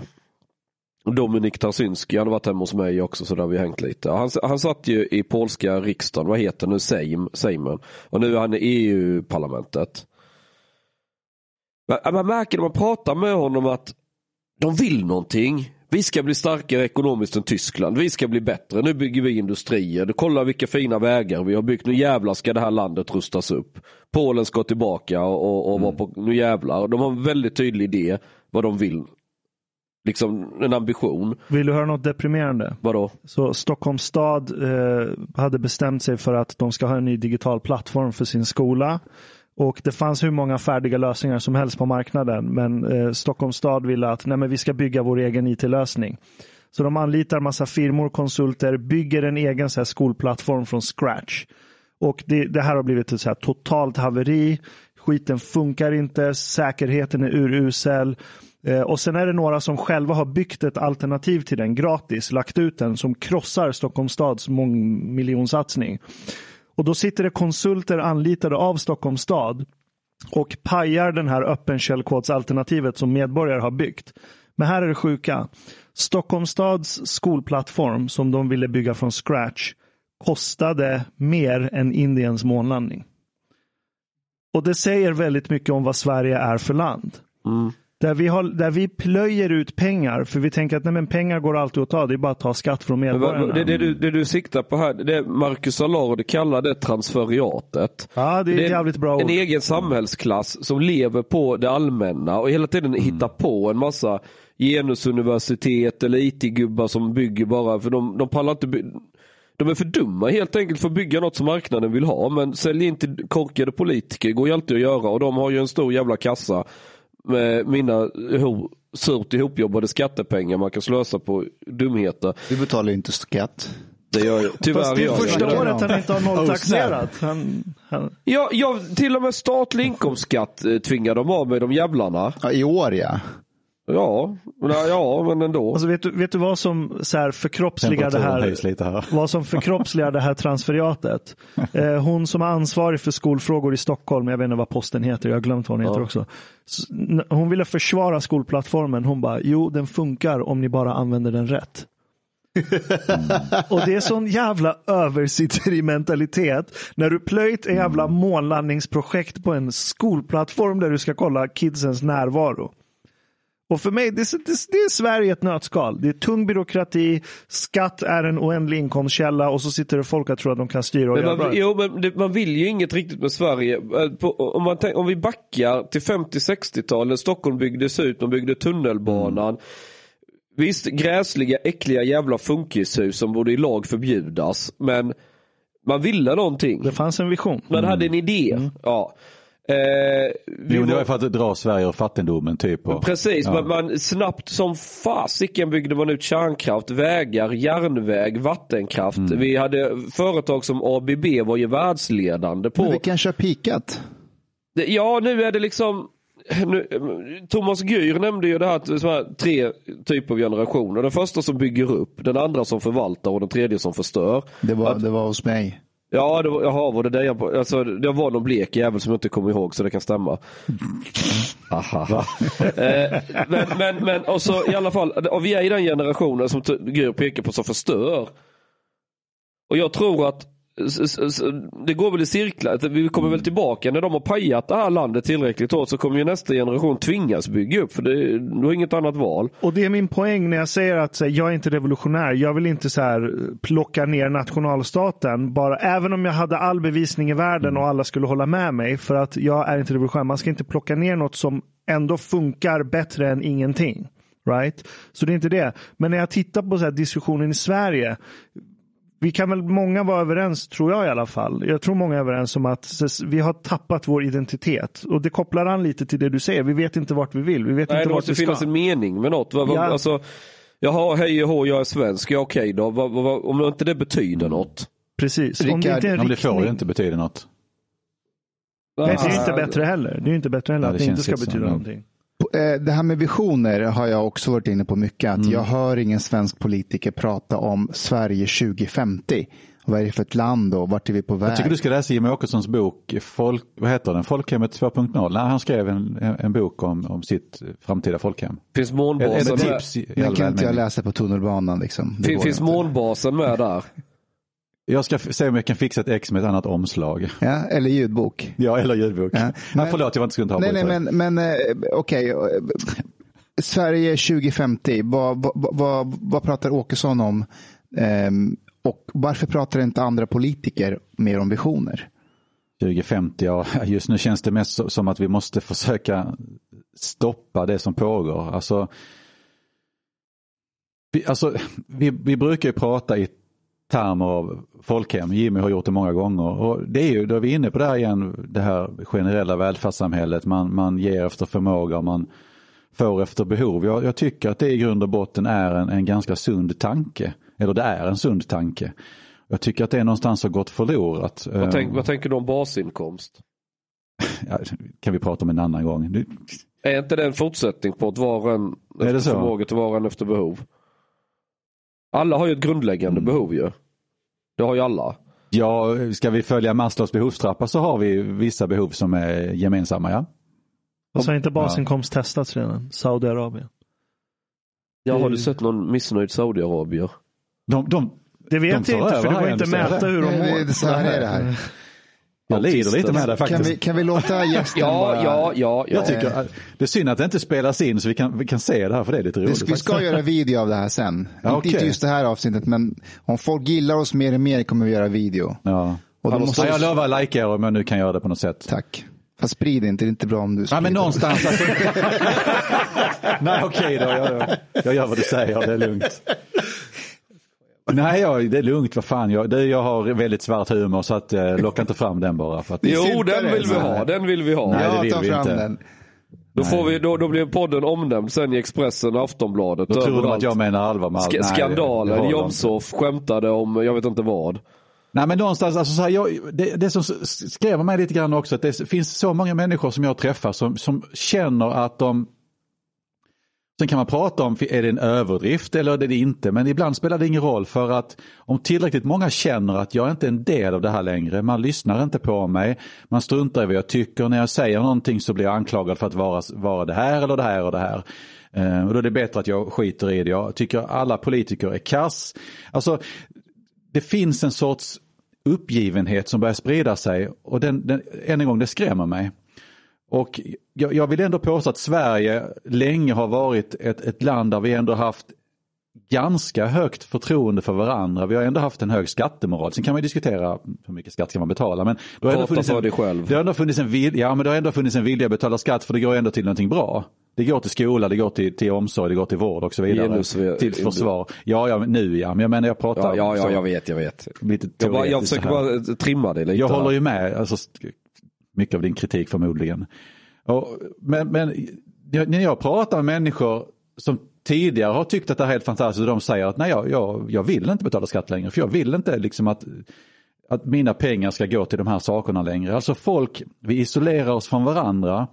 Dominik Tarczynski, han har varit hemma hos mig också så där har vi hängt lite. Han, han satt ju i polska riksdagen, vad heter nu, Sejm, Sejmen. Och nu är han i EU-parlamentet. Man, man märker när man pratar med honom att de vill någonting. Vi ska bli starkare ekonomiskt än Tyskland. Vi ska bli bättre. Nu bygger vi industrier. Du kollar vilka fina vägar vi har byggt. Nu jävlar ska det här landet rustas upp. Polen ska tillbaka och, och, vara på, nu jävlar. De har en väldigt tydlig idé vad de vill. Liksom en ambition. Vill du höra något deprimerande? Vadå? Så Stockholms stad eh, hade bestämt sig för att de ska ha en ny digital plattform för sin skola. Och det fanns hur många färdiga lösningar som helst på marknaden. Men eh, Stockholms stad ville att nej, men vi ska bygga vår egen IT-lösning. Så de anlitar massa firmor, konsulter, bygger en egen så här, skolplattform från scratch. Och det, det här har blivit ett så här, totalt haveri. Skiten funkar inte, säkerheten är urusel. Eh, och sen är det några som själva har byggt ett alternativ till den gratis, lagt ut den som krossar Stockholms stads mångmiljonsatsning. Och då sitter det konsulter anlitade av Stockholms stad och pajar den här öppen källkodsalternativet som medborgare har byggt. Men här är det sjuka. Stockholms stads skolplattform som de ville bygga från scratch kostade mer än Indiens månlandning. Och det säger väldigt mycket om vad Sverige är för land. Mm. Där, vi har, där vi plöjer ut pengar, för vi tänker att nej, men pengar går alltid att ta, det är bara att ta skatt från medborgarna. Det, det, du, det du siktar på här, det är Marcus Allard kallar det transferiatet. Ja, det är ett en- jävligt bra En ord. egen samhällsklass som lever på det allmänna och hela tiden hittar på en massa genusuniversitet eller IT-gubbar som bygger bara för de, de pallar inte by- de är för dumma helt enkelt för att bygga något som marknaden vill ha. Men sälj in till korkade politiker går ju alltid att göra och de har ju en stor jävla kassa med mina ho- surt ihopjobbade skattepengar man kan slösa på dumheter. Du betalar ju inte skatt. Det gör jag. Tyvärr Fast det är jag första det. året han inte har Oh, nolltaxerat. Han, han, Ja, ja, till och med statlig inkomstskatt eh, tvingar de av med de jävlarna. Ja, I år ja. Ja, ja, men ändå. alltså vet, du, vet du vad som så här förkroppsligar det här? här. Vad som förkroppsligar det här transferiatet. *laughs* Eh, hon som är ansvarig för skolfrågor i Stockholm, jag vet inte vad posten heter, jag har glömt vad hon heter Ja. också. Hon ville försvara skolplattformen. Hon bara, jo den funkar om ni bara använder den rätt. *laughs* Och det är sån jävla översitteri mentalitet när du plöjt en jävla månlandningsprojekt på en skolplattform där du ska kolla kidsens närvaro. Och för mig, det är, det, det är Sverige ett nötskal. Det är tung byråkrati, skatt är en oändlig inkomstkälla och så sitter det folk och tror att de kan styra och Men göra man, bra. jo, men det, man vill ju inget riktigt med Sverige. Eh, På, om, man tänk, om vi backar till 50-60-talet, Stockholm byggdes ut, de byggde tunnelbanan. Visst, gräsliga, äckliga jävla funkishus som borde i lag förbjudas. Men man ville någonting. Det fanns en vision. Man hade en idé. Ja. Eh, vi Jo, det var- för att dra Sverige ur fattigdomen typ. Och, Precis, ja. men man, snabbt som fasiken byggde man ut kärnkraft, vägar, järnväg, vattenkraft. Mm. Vi hade företag som ABB var ju världsledande på. Men vi kanske har pikat. Ja, nu är det liksom nu, Thomas Gyr nämnde ju det här, att så här tre typer av generationer. Den första som bygger upp, den andra som förvaltar och den tredje som förstör. Det var, det var hos mig. Ja, det var, jaha, var det det jag, alltså, det var någon blek jävel som jag inte kommer ihåg så det kan stämma. *laughs* Aha. eh, men, men, men och så i alla fall, och vi är i den generationen som Gyr pekar på som förstör. Och jag tror att det går väl i cirklar. Att Vi kommer väl tillbaka när de har pajat det här landet tillräckligt hårt så kommer ju nästa generation tvingas bygga upp. För det, du har inget annat val. Och det är min poäng när jag säger att här, jag är inte revolutionär. Jag vill inte så här, plocka ner nationalstaten. Bara, även om jag hade all bevisning i världen och alla skulle hålla med mig. För att jag är inte revolutionär. Man ska inte plocka ner något som ändå funkar bättre än ingenting. Right? Så det är inte det. Men när jag tittar på så här, diskussionen i Sverige. Vi kan väl många vara överens, tror jag i alla fall. Jag tror många är överens om att vi har tappat vår identitet. Och det kopplar an lite till det du säger. Vi vet inte vart vi vill. Vi vet Nej, inte det vart måste vi ska. finnas en mening med något. Vad- vad- Ja. Alltså, jaha, hej och hå, jag är svensk. Ja, okej då. Vad- vad- vad- om inte det betyder något. Precis. Om det Rickard, inte är men det får riktning- ju inte betyda något. Nej, det är ju inte Ah, bättre heller. Det är inte bättre heller Ja, att det inte ska betyda någonting. Eh, Det här med visioner har jag också varit inne på mycket. Att Jag hör ingen svensk politiker prata om Sverige 2050. Vad är det för ett land och vart är vi på väg? Jag tycker du ska läsa Jimmie Åkessons bok, Folk, vad heter den? Folkhemmet 2.0. Nej, han skrev en, en, bok om, om sitt framtida folkhem. Finns månbasen med? Den kan inte jag läsa på tunnelbanan. Liksom. Finns månbasen med där? *laughs* Jag ska se om jag kan fixa ett ex med ett annat omslag. Ja, eller ljudbok. Ja, eller ljudbok. Ja, men, men- förlåt, jag var inte skulle ta Nej, nej, men, men eh, okej. eh, Sverige 2050, vad, vad, vad, vad pratar Åkesson om? Ehm, och varför pratar inte andra politiker mer om visioner? 2050, ja, just nu känns det mest som att vi måste försöka stoppa det som pågår. Alltså, vi, alltså, vi, vi brukar ju prata i termer av folkhem. Jimmy har gjort det många gånger. Och det är ju, då är vi inne på det här igen, det här generella välfärdssamhället. Man, man ger efter förmåga och man får efter behov. Jag, jag tycker att det i grund och botten är en, en ganska sund tanke. Eller det är en sund tanke. Jag tycker att det är någonstans har gått förlorat. Vad, tänk, Eh, vad tänker du om basinkomst? *laughs* ja, kan vi prata om en annan gång. Nu, Är inte det en fortsättning på att vara en efter förmåga till var en efter behov? Alla har ju ett grundläggande Mm. behov ju. Det har ju alla. Ja, ska vi följa Maslows behovstrappa så har vi vissa behov som är gemensamma. Ja, Och så har inte basinkomst testats redan. Saudiarabien. Ja, har du sett någon missnöjd Saudiarabier? de, de, Det vet De jag inte för det går inte att mäta hur de mår. det är så här är det här. Jag lider lite med det Kan faktiskt. vi, kan vi låta *laughs* gästen Ja, bara... ja, ja. ja. Jag tycker att det är synd att det inte spelas in så vi kan, vi kan se det här för det är lite Vi, roligt. vi ska faktiskt. göra video av det här sen. *laughs* Ja, Inte- just det här avsnittet, men om folk gillar oss mer och mer kommer vi göra video. Ja. Och då måste Ja, jag lovar att likea er om jag nu kan göra det på något sätt. Tack. Fast sprid inte, det är inte bra om du Ja, sprider. men någonstans. Alltså... *laughs* Nej, okej då. Jag, jag gör vad du säger, det är lugnt. Nej, jag, det är lugnt, vad fan. Jag, det, jag har väldigt svart humor så att, eh, locka inte fram den bara. För att, Jo, den vill vi ha. Den vill vi ha. Nej, det vill ta vi fram inte. den. Då, får vi, då, då blir podden omnämnd sen i Expressen och Aftonbladet. då tror de att jag menar allvar med allt. Sk- skandalen. Jomshof skämtade om, jag vet inte vad. Nej men någonstans, alltså så här, jag, det, det som skrämmer mig lite grann också, att det finns så många människor som jag träffar som, som känner att de Sen kan man prata om, är det en överdrift eller är det inte? Men ibland spelar det ingen roll för att om tillräckligt många känner att jag inte är en del av det här längre, man lyssnar inte på mig, man struntar i vad jag tycker, när jag säger någonting så blir jag anklagad för att vara, vara det här eller det här och det här. Eh, och då är det bättre att jag skiter i det. Jag tycker alla politiker är kass. Alltså, det finns en sorts uppgivenhet som börjar sprida sig och den, den, än en gång, det skrämmer mig. Och jag, jag vill ändå påstå att Sverige länge har varit ett, ett land där vi ändå haft ganska högt förtroende för varandra. Vi har ändå haft en hög skattemoral. Sen kan man ju diskutera hur mycket skatt ska man betala. Men det har ändå funnits en. Det har ändå funnits en vilja, ja, men det har ändå funnits en vilja att betala skatt för det går ändå till någonting bra. Det går till skola, det går till, till omsorg, det går till vård och så vidare. Genus, till försvar. Ja, ja, nu ja. Men jag menar jag pratar Ja, ja, ja jag vet, jag vet. lite Jag, bara, jag försöker bara trimma det lite. Jag håller ju med, alltså, mycket av din kritik förmodligen. Och, men, men jag- när jag pratar med människor som tidigare har tyckt att det här är helt fantastiskt och de säger att nej, jag, jag, jag vill inte betala skatt längre för jag vill inte liksom att, att mina pengar ska gå till de här sakerna längre. Alltså folk, vi isolerar oss från varandra,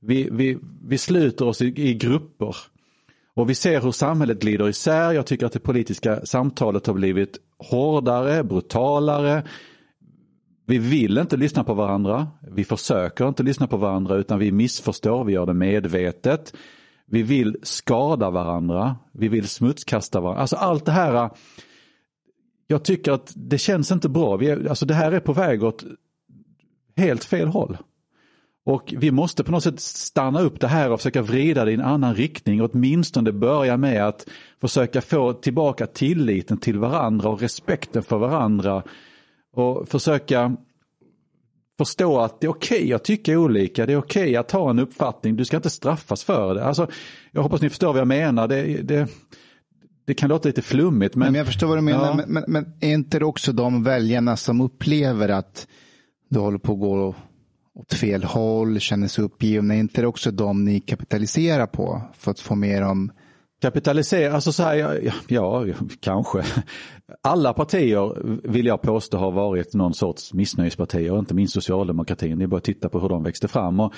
vi, vi, vi sluter oss i, i grupper. Och vi ser hur samhället glider isär. Jag tycker att det politiska samtalet har blivit hårdare, brutalare. Vi vill inte lyssna på varandra. Vi försöker inte lyssna på varandra utan vi missförstår, vi gör det medvetet. Vi vill skada varandra, vi vill smutskasta varandra. Alltså allt det här. jag tycker att det känns inte bra. Vi är, alltså det här är på väg åt helt fel håll. Och vi måste på något sätt stanna upp det här och försöka vrida det i en annan riktning. Och åtminstone börja med att försöka få tillbaka tilliten till varandra och respekten för varandra. Och försöka förstå att det är okej okay att tycka olika, det är okej okay att ha en uppfattning, du ska inte straffas för det. Alltså, jag hoppas ni förstår vad jag menar. Det, det, det kan låta lite flummigt. Men, men jag förstår vad du menar, ja. men, men, men, är inte det också de väljarna som upplever att du håller på att gå åt fel håll, känner sig uppgivna, är inte det också de ni kapitaliserar på för att få mer om Kapitalisera, alltså så här, ja, ja, kanske. Alla partier vill jag påstå har varit någon sorts missnöjespartier, inte minst socialdemokratin. Det är bara att titta på hur de växte fram. Och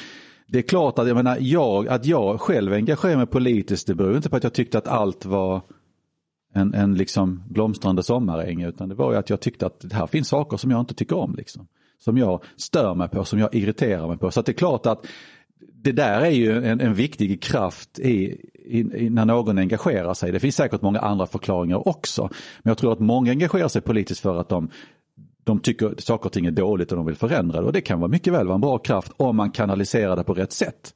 det är klart att jag, menar, jag, att jag själv engagerar mig politiskt, det beror inte på att jag tyckte att allt var en, en liksom blomstrande sommaräng, utan det var ju att jag tyckte att det här finns saker som jag inte tycker om. Liksom. Som jag stör mig på, som jag irriterar mig på. Så det är klart att det där är ju en, en viktig kraft i, i, när någon engagerar sig. Det finns säkert många andra förklaringar också. Men jag tror att många engagerar sig politiskt för att de, de tycker att saker och ting är dåligt och de vill förändra det. Och det kan vara mycket väl vara en bra kraft om man kanaliserar det på rätt sätt.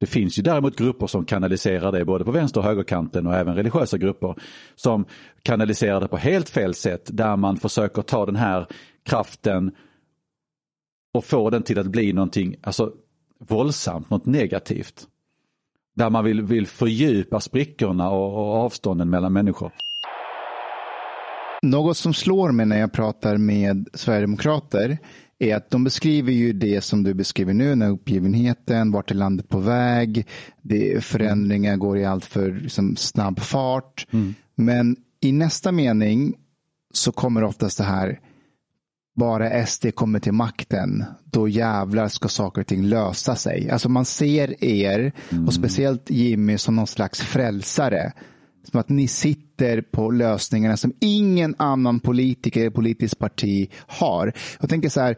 Det finns ju däremot grupper som kanaliserar det både på vänster och högerkanten och även religiösa grupper som kanaliserar det på helt fel sätt där man försöker ta den här kraften och få den till att bli någonting, alltså våldsamt, något negativt. Där man vill, vill fördjupa sprickorna och, och avstånden mellan människor. Något som slår mig när jag pratar med sverigedemokrater är att de beskriver ju det som du beskriver nu, den uppgivenheten, vart är landet på väg, det, förändringar går i allt för liksom, snabb fart. Mm. Men i nästa mening så kommer oftast det här, bara SD kommer till makten, då jävlar ska saker och ting lösa sig. Alltså man ser er, mm. och speciellt Jimmy, som någon slags frälsare. Som att ni sitter på lösningarna som ingen annan politiker eller politiskt parti har. Jag tänker så här,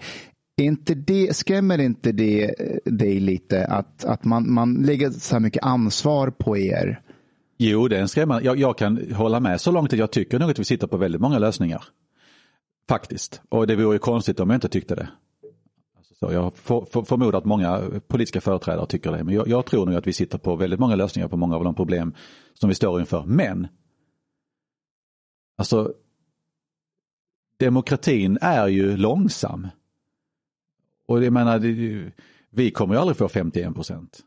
inte det, skrämmer inte det dig lite att, att man, man lägger så här mycket ansvar på er? Jo, det är en skrämmande. Jag, jag kan hålla med så långt att jag tycker nog att vi sitter på väldigt många lösningar. Faktiskt. Och det vore ju konstigt om jag inte tyckte det. Alltså, så jag för, för, förmodar att många politiska företrädare tycker det. Men jag, jag, tror nog att vi sitter på väldigt många lösningar på många av de problem som vi står inför. Men, alltså, demokratin är ju långsam. Och jag menar, det, vi kommer ju aldrig få 51 procent.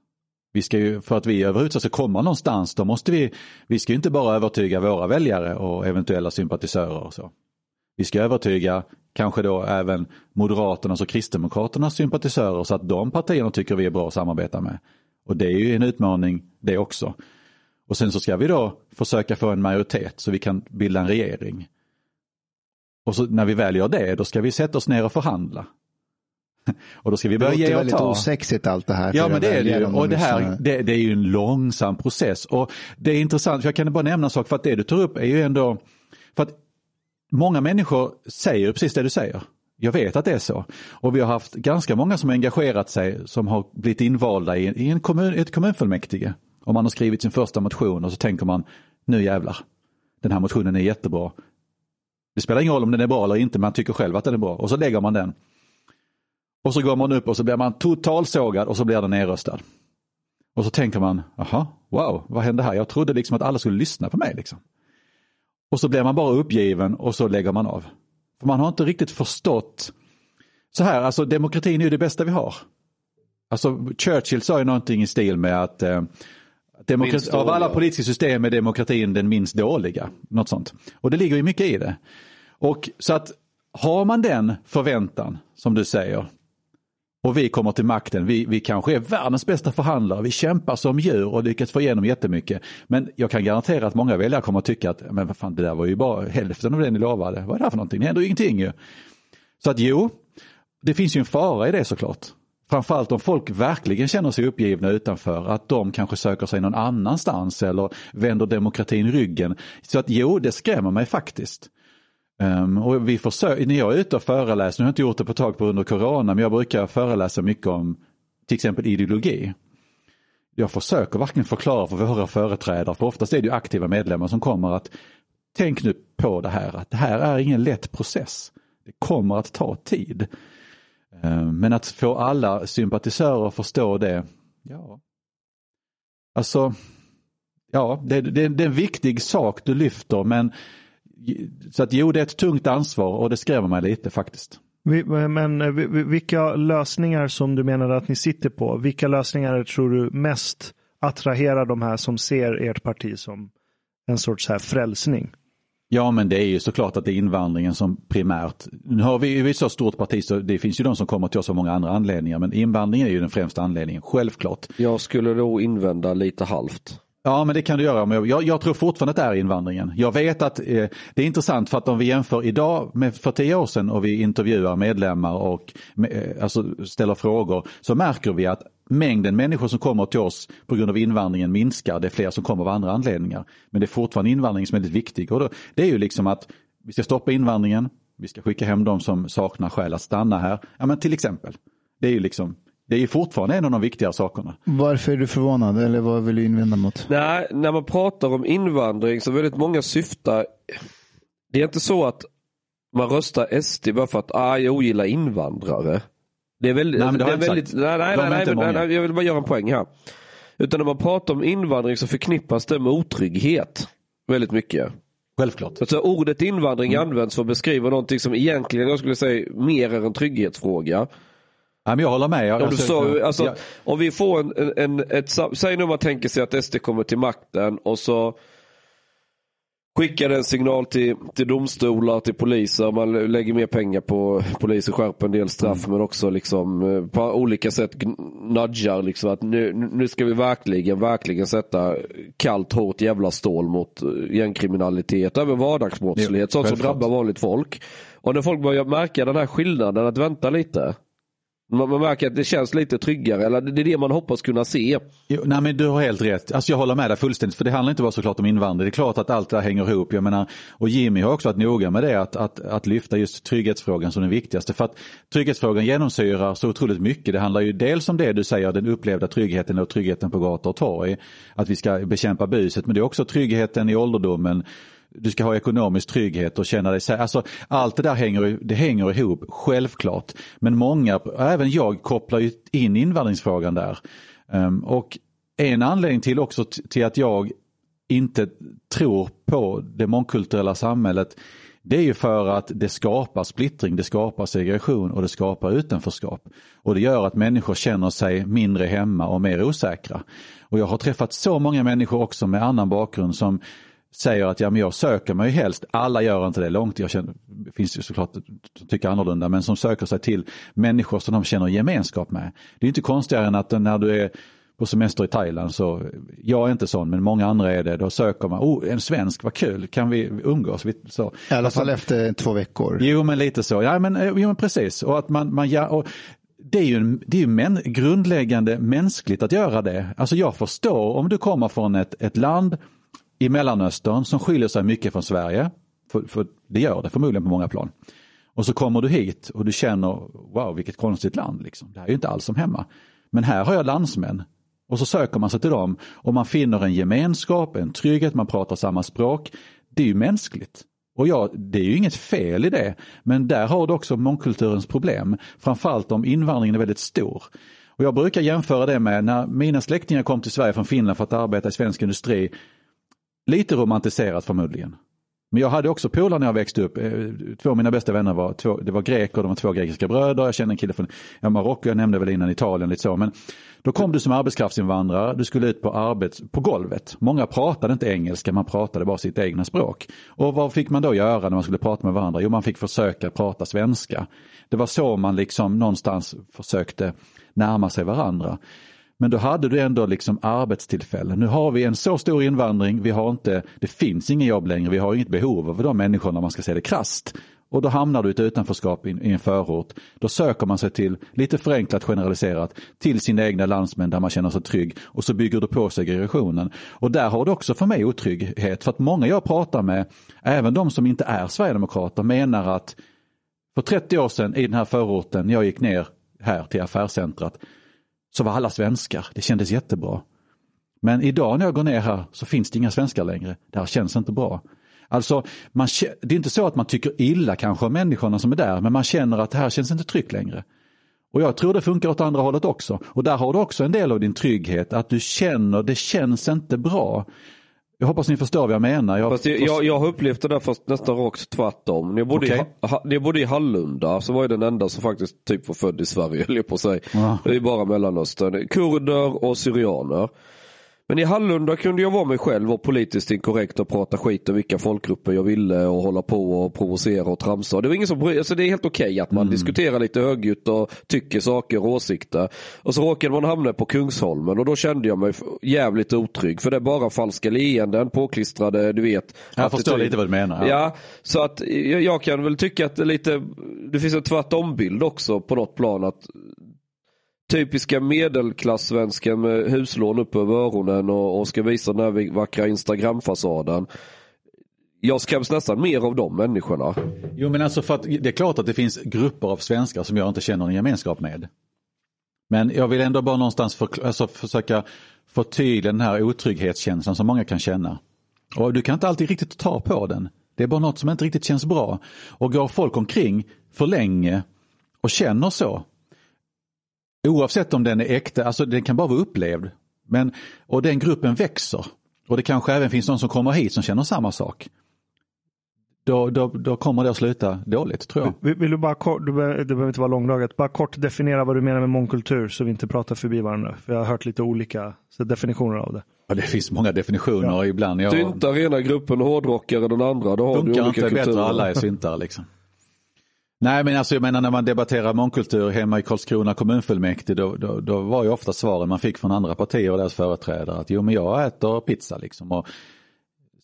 Vi ska ju, för att vi överhuvudtaget ska komma någonstans, då måste vi, vi ska ju inte bara övertyga våra väljare och eventuella sympatisörer och så. Vi ska övertyga kanske då även Moderaternas och Kristdemokraternas sympatisörer så att de partierna tycker vi är bra att samarbeta med. Och det är ju en utmaning det också. Och sen så ska vi då försöka få en majoritet så vi kan bilda en regering. Och så när vi väl gör det, då ska vi sätta oss ner och förhandla. *laughs* Och då ska vi börja ge och ta. Det låter väldigt osexigt allt det här. Ja men det är det ju. Och det här det, det, är ju en långsam process. Och det är intressant, för jag kan bara nämna en sak, för att det du tar upp är ju ändå, för att många människor säger precis det du säger. Jag vet att det är så. Och vi har haft ganska många som har engagerat sig som har blivit invalda i, i en kommun, ett kommunfullmäktige. Och man har skrivit sin första motion och så tänker man, nu jävlar, den här motionen är jättebra. Det spelar ingen roll om den är bra eller inte, man tycker själv att den är bra. Och så lägger man den. Och så går man upp och så blir man totalsågad och så blir den nedröstad. Och så tänker man, jaha, wow, vad hände här? Jag trodde liksom att alla skulle lyssna på mig. Liksom. Och så blir man bara uppgiven och så lägger man av. För man har inte riktigt förstått. Så här, alltså demokratin är ju det bästa vi har. Alltså Churchill sa ju någonting i stil med att eh, demokrati, av alla politiska system är demokratin den minst dåliga. Något sånt. Och det ligger ju mycket i det. Och så att har man den förväntan, som du säger, och vi kommer till makten, vi, vi kanske är världens bästa förhandlare, vi kämpar som djur och lyckats få igenom jättemycket. Men jag kan garantera att många väljare kommer att tycka att, men vad fan, det där var ju bara hälften av det ni lovade. Vad är det här för någonting? Det händer ju ingenting ju. Så att jo, det finns ju en fara i det såklart. Framförallt om folk verkligen känner sig uppgivna utanför, att de kanske söker sig någon annanstans eller vänder demokratin ryggen. Så att jo, det skrämmer mig faktiskt. Um, och vi försöker, när jag är ute och föreläser, nu har jag inte gjort det på ett tag på under corona, men jag brukar föreläsa mycket om till exempel ideologi. Jag försöker verkligen förklara för våra företrädare, för oftast är det ju aktiva medlemmar som kommer att tänk nu på det här att det här är ingen lätt process. Det kommer att ta tid. Um, men att få alla sympatisörer att förstå det, ja. Alltså, ja, det, det, det är en viktig sak du lyfter men så att jo, det är ett tungt ansvar och det skrämmer mig lite faktiskt. Men eh, vilka lösningar som du menar att ni sitter på, vilka lösningar tror du mest attraherar de här som ser ert parti som en sorts här frälsning? Ja, men det är ju såklart att det är invandringen som primärt. Nu har vi, vi ett så stort parti så det finns ju de som kommer till oss av många andra anledningar, men invandringen är ju den främsta anledningen, självklart. Jag skulle då invända lite halvt. Ja, men det kan du göra. Jag, jag tror fortfarande att det är invandringen. Jag vet att eh, det är intressant för att om vi jämför idag med för tio år sedan och vi intervjuar medlemmar och eh, alltså ställer frågor så märker vi att mängden människor som kommer till oss på grund av invandringen minskar. Det är fler som kommer av andra anledningar. Men det är fortfarande invandring som är väldigt viktig. Och då, det är ju liksom att vi ska stoppa invandringen. Vi ska skicka hem de som saknar skäl att stanna här. Ja, men till exempel. Det är ju liksom det är fortfarande en av de viktiga sakerna. Varför är du förvånad eller vad vill du invända mot? Nej, när man pratar om invandring så väldigt många syftar. Det är inte så att man röstar SD bara för att ah, jag ogillar invandrare. Det är väldigt, nej, men det, det är väldigt, nej, nej, nej, nej, nej, nej, jag vill bara göra en poäng här. Utan när man pratar om invandring så förknippas det med otrygghet. Väldigt mycket. Självklart. Alltså, ordet invandring mm. används för att beskriva någonting som egentligen jag skulle säga mer är en trygghetsfråga. Ja, men jag håller med. Jag, om, du så, alltså, jag... om vi får en, en, ett, säg nu man tänker sig att SD kommer till makten och så skickar en signal till, till domstolar, till poliser. Man lägger mer pengar på poliser, skärper en del straff mm. men också liksom eh, på olika sätt nudgar liksom att nu, nu ska vi verkligen, verkligen sätta kallt, hårt jävla stål mot eh, gängkriminalitet, även vardagsbrottslighet, sånt som drabbar vanligt folk. Och när folk börjar märka den här skillnaden, att vänta lite. Man, man märker att det känns lite tryggare, eller det är det man hoppas kunna se. Jo, nej men du har helt rätt. Alltså jag håller med dig fullständigt, för det handlar inte bara såklart om invandring. Det är klart att allt det här hänger ihop. Jag menar, och Jimmy har också varit noga med det, att, att, att lyfta just trygghetsfrågan som den viktigaste. För att trygghetsfrågan genomsyrar så otroligt mycket. Det handlar ju dels om det du säger, den upplevda tryggheten och tryggheten på gator och torg. Att vi ska bekämpa buset, men det är också tryggheten i ålderdomen du ska ha ekonomisk trygghet och känna dig säker. Alltså, allt det där hänger, det hänger ihop, självklart. Men många, även jag, kopplar ju in invandringsfrågan där. Um, och en anledning till också till att jag inte tror på det mångkulturella samhället det är ju för att det skapar splittring, det skapar segregation och det skapar utanförskap. Och det gör att människor känner sig mindre hemma och mer osäkra. Och jag har träffat så många människor också med annan bakgrund som säger att ja, men jag söker mig helst, alla gör inte det långt, jag känner, det finns ju såklart som tycker annorlunda, men som söker sig till människor som de känner gemenskap med. Det är inte konstigare än att när du är på semester i Thailand så, jag är inte sån men många andra är det, då söker man, oh en svensk, vad kul, kan vi umgås? Så. I alla fall efter två veckor. Jo men lite så, ja men, jo, men precis. Och att man, man ja, och det är ju, det är ju män, grundläggande mänskligt att göra det. Alltså jag förstår om du kommer från ett, ett land i Mellanöstern som skiljer sig mycket från Sverige. För, för det gör det förmodligen på många plan. Och så kommer du hit och du känner, wow vilket konstigt land. Liksom. Det här är ju inte alls som hemma. Men här har jag landsmän. Och så söker man sig till dem och man finner en gemenskap, en trygghet, man pratar samma språk. Det är ju mänskligt. Och ja, det är ju inget fel i det. Men där har du också mångkulturens problem. Framförallt om invandringen är väldigt stor. Och jag brukar jämföra det med när mina släktingar kom till Sverige från Finland för att arbeta i svensk industri. Lite romantiserat förmodligen. Men jag hade också polare när jag växte upp. Eh, två av mina bästa vänner var, två, det var greker, de var två grekiska bröder. Jag kände en kille från ja, Marocko, jag nämnde väl innan Italien lite så. Men då kom du som arbetskraftsinvandrare, du skulle ut på arbets, på golvet. Många pratade inte engelska, man pratade bara sitt egna språk. Och vad fick man då göra när man skulle prata med varandra? Jo, man fick försöka prata svenska. Det var så man liksom någonstans försökte närma sig varandra. Men då hade du ändå liksom arbetstillfällen. Nu har vi en så stor invandring, vi har inte, det finns inga jobb längre, vi har inget behov av de människorna om man ska säga det krast. Och då hamnar du i ett utanförskap i en förort. Då söker man sig till, lite förenklat generaliserat, till sina egna landsmän där man känner sig trygg och så bygger du på segregationen. Och där har du också för mig otrygghet. För att många jag pratar med, även de som inte är sverigedemokrater, menar att för 30 år sedan i den här förorten, jag gick ner här till affärscentrat, så var alla svenskar. Det kändes jättebra. Men idag när jag går ner här så finns det inga svenskar längre. Det här känns inte bra. Alltså, man, det är inte så att man tycker illa kanske om människorna som är där, men man känner att det här känns inte tryggt längre. Och jag tror det funkar åt andra hållet också. Och där har du också en del av din trygghet, att du känner, det känns inte bra. Jag hoppas ni förstår vad jag menar. Jag, fast jag, jag, jag har upplevt det där fast nästan rakt tvärtom. När jag bodde, okay. i, ha, när jag bodde i Hallunda så var jag den enda som faktiskt typ var född i Sverige, *laughs* höll på säga. Ja. Det är bara Mellanöstern. Kurder och syrianer. Men i Hallunda kunde jag vara mig själv och politiskt inkorrekt och prata skit om vilka folkgrupper jag ville och hålla på och provocera och tramsa. Det var ingen som alltså Det är helt okej okay att man mm. diskuterar lite högljutt och tycker saker och åsikter. Och så råkade man hamna på Kungsholmen och då kände jag mig jävligt otrygg. För det är bara falska leenden påklistrade, du vet. Jag förstår lite vad du menar. Ja, ja så att jag, jag, kan väl tycka att det lite, det finns en tvärtombild också på något plan. att typiska medelklassvensken med huslån upp över öronen och, och ska visa den här vackra Instagram-fasaden. Jag skräms nästan mer av de människorna. Jo men alltså för att det är klart att det finns grupper av svenskar som jag inte känner en gemenskap med. Men jag vill ändå bara någonstans för, alltså försöka förtydliga den här otrygghetskänslan som många kan känna. Och du kan inte alltid riktigt ta på den. Det är bara något som inte riktigt känns bra. Och går folk omkring för länge och känner så, Oavsett om den är äkta, alltså den kan bara vara upplevd. Men, och den gruppen växer. Och det kanske även finns någon som kommer hit som känner samma sak. Då, då, då kommer det att sluta dåligt tror jag. Vill, vill du bara kort, du behöver, det behöver inte vara långdraget, bara kort definiera vad du menar med mångkultur så vi inte pratar förbi varandra. För jag har hört lite olika definitioner av det. Ja, det finns många definitioner ja. ibland. Jag... Syntare ena gruppen, hårdrockare den andra. Då har Funkar du olika inte kulturer. bättre alla är syntare liksom. Nej men alltså jag menar när man debatterar mångkultur hemma i Karlskrona kommunfullmäktige då, då, då, var ju ofta svaren man fick från andra partier och deras företrädare att jo men jag äter pizza liksom och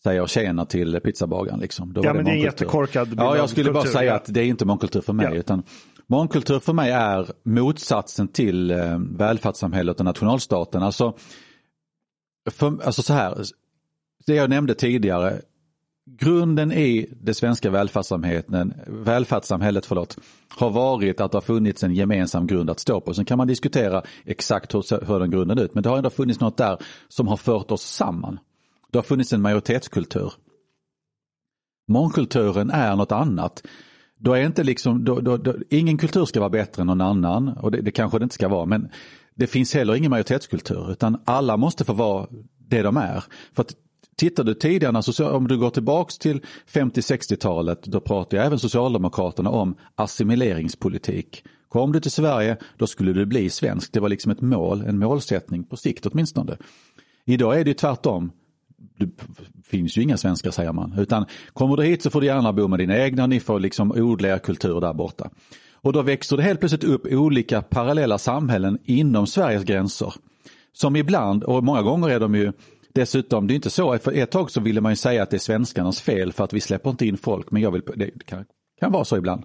säger tjena till pizzabagaren liksom. Då ja men det, det är en jättekorkad Ja jag skulle bara säga ja. att det är inte mångkultur för mig ja. utan mångkultur för mig är motsatsen till eh, välfärdssamhället och nationalstaten. Alltså, för, alltså så här, det jag nämnde tidigare, grunden i det svenska välfärdssamhället, förlåt, har varit att det har funnits en gemensam grund att stå på. Sen kan man diskutera exakt hur, hur den grunden ut, men det har ändå funnits något där som har fört oss samman. Det har funnits en majoritetskultur. Mångkulturen är något annat. Då är inte liksom, då, då, då, ingen kultur ska vara bättre än någon annan och det, det kanske det inte ska vara men det finns heller ingen majoritetskultur utan alla måste få vara det de är. För att Tittar du tidigare, alltså, om du går tillbaks till 50-60-talet, då pratade även Socialdemokraterna om assimileringspolitik. Kom du till Sverige, då skulle du bli svensk. Det var liksom ett mål, en målsättning på sikt åtminstone. Idag är det tvärtom. Det finns ju inga svenskar säger man, utan kommer du hit så får du gärna bo med dina egna, ni får liksom odla er kultur där borta. Och då växer det helt plötsligt upp olika parallella samhällen inom Sveriges gränser. Som ibland, och många gånger är de ju Dessutom, det är inte så, för ett tag så ville man ju säga att det är svenskarnas fel för att vi släpper inte in folk, men jag vill, det kan, kan vara så ibland.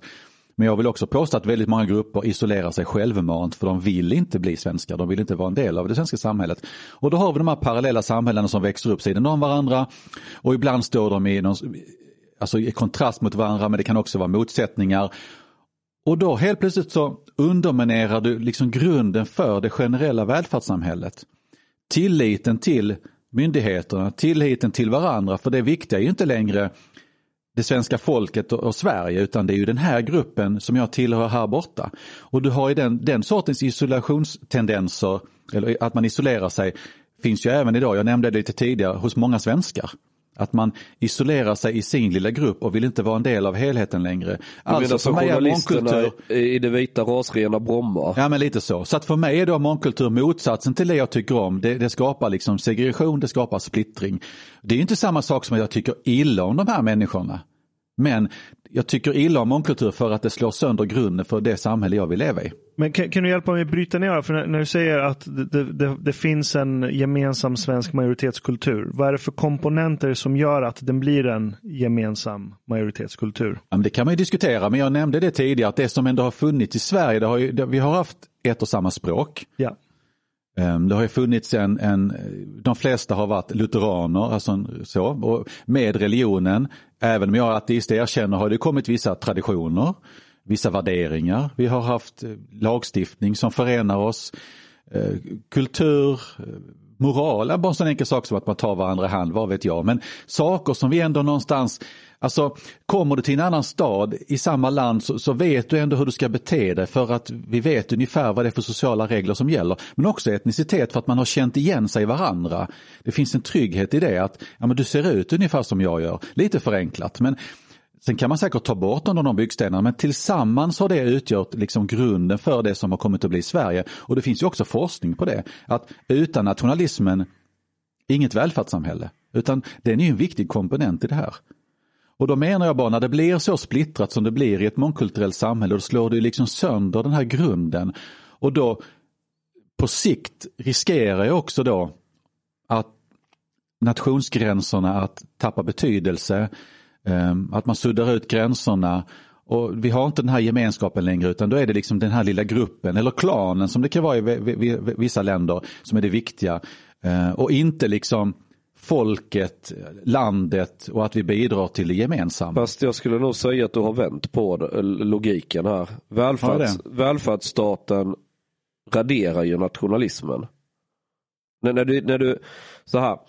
Men jag vill också påstå att väldigt många grupper isolerar sig självmant för de vill inte bli svenskar, de vill inte vara en del av det svenska samhället. Och då har vi de här parallella samhällena som växer upp sidan om varandra och ibland står de i, någon, alltså i kontrast mot varandra men det kan också vara motsättningar. Och då helt plötsligt så underminerar du liksom grunden för det generella välfärdssamhället. Tilliten till myndigheterna, tilliten till varandra. För det viktiga är ju inte längre det svenska folket och, Sverige utan det är ju den här gruppen som jag tillhör här borta. Och du har ju den, den sortens isolationstendenser, eller att man isolerar sig, finns ju även idag, jag nämnde det lite tidigare, hos många svenskar. Att man isolerar sig i sin lilla grupp och vill inte vara en del av helheten längre. Alltså för mig är mångkultur... i det vita rasrena Bromma? Ja men lite så. Så att för mig är då mångkultur motsatsen till det jag tycker om. Det, det skapar liksom segregation, det skapar splittring. Det är inte samma sak som att jag tycker illa om de här människorna. Men jag tycker illa om mångkultur för att det slår sönder grunden för det samhälle jag vill leva i. Men kan, kan du hjälpa mig att bryta ner För när, när du säger att det, det, det, finns en gemensam svensk majoritetskultur. Vad är det för komponenter som gör att den blir en gemensam majoritetskultur? Ja, det kan man ju diskutera, men jag nämnde det tidigare att det som ändå har funnits i Sverige, har ju, vi har haft ett och samma språk. Ja. Ehm, det har ju funnits en, en, de flesta har varit lutheraner, alltså så, och med religionen, även om jag är ateist erkänner, har det kommit vissa traditioner, vissa värderingar. Vi har haft eh, lagstiftning som förenar oss, ehm, kultur, eh, moral, bara en sån enkel sak som att man tar varandra i hand, vad vet jag. Men saker som vi ändå någonstans, alltså kommer du till en annan stad i samma land så, så, vet du ändå hur du ska bete dig för att vi vet ungefär vad det är för sociala regler som gäller. Men också etnicitet för att man har känt igen sig varandra. Det finns en trygghet i det att ja, men du ser ut ungefär som jag gör, lite förenklat. Men Sen kan man säkert ta bort någon av de byggstenarna men tillsammans har det utgjort liksom grunden för det som har kommit att bli Sverige. Och det finns ju också forskning på det. Att utan nationalismen, inget välfärdssamhälle. Utan den är ju en viktig komponent i det här. Och då menar jag bara när det blir så splittrat som det blir i ett mångkulturellt samhälle, då slår det ju liksom sönder den här grunden. Och då på sikt riskerar jag också då att nationsgränserna att tappa betydelse. Ehm, att man suddar ut gränserna och vi har inte den här gemenskapen längre utan då är det liksom den här lilla gruppen eller klanen som det kan vara i vissa länder som är det viktiga. Ehm, och inte liksom folket, landet och att vi bidrar till det gemensamma. Fast jag skulle nog säga att du har vänt på logiken här. Välfärds, välfärdsstaten raderar ju nationalismen. När, när, du, när du, så här,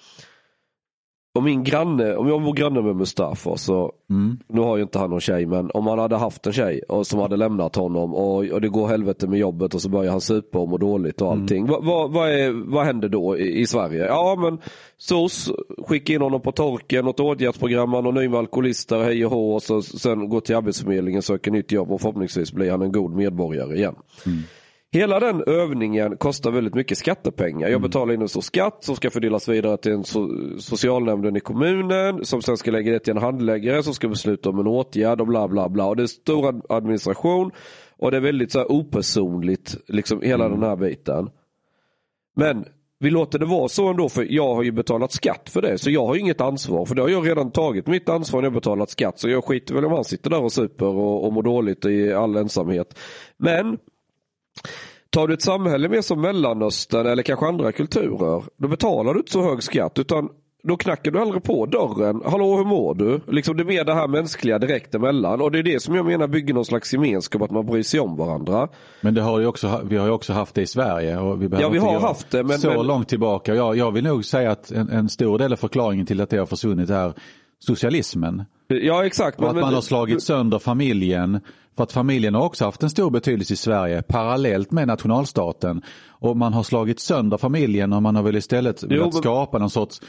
om min granne, om jag bor granne med Mustafa så, mm. nu har ju inte han någon tjej, men om han hade haft en tjej och som hade lämnat honom och, och det går helvete med jobbet och så börjar han supa och må dåligt och allting. Mm. Vad, vad, vad, är, vad händer då i, i, Sverige? Ja men SOS, skicka in honom på torken, något åtgärdsprogram, anonym alkoholister, hej och hå och så, sen gå till Arbetsförmedlingen, söka nytt jobb och förhoppningsvis blir han en god medborgare igen. Mm. Hela den övningen kostar väldigt mycket skattepengar. Jag mm. betalar in en stor skatt som ska fördelas vidare till en so socialnämnden i kommunen som sen ska lägga det till en handläggare som ska besluta om en åtgärd och bla bla bla. Och det är stor administration och det är väldigt så här opersonligt, liksom hela mm. den här biten. Men vi låter det vara så ändå för jag har ju betalat skatt för det så jag har inget ansvar för det har jag redan tagit mitt ansvar när jag betalat skatt så jag skiter väl om han sitter där och super och, och mår dåligt i all ensamhet. Men Tar du ett samhälle mer som Mellanöstern eller kanske andra kulturer, då betalar du inte så hög skatt utan då knackar du hellre på dörren. Hallå hur mår du? Liksom det är mer det här mänskliga direkt emellan. Och det är det som jag menar bygger någon slags gemenskap, att man bryr sig om varandra. Men det har ju också, vi har ju också haft det i Sverige. Och vi ja vi har haft det. Men, så men... långt tillbaka. Jag, jag vill nog säga att en, en stor del av förklaringen till att det har försvunnit är socialismen. Ja exakt. Och att man har slagit sönder familjen. För att familjen har också haft en stor betydelse i Sverige parallellt med nationalstaten. Och man har slagit sönder familjen och man har väl istället jo, velat skapa någon sorts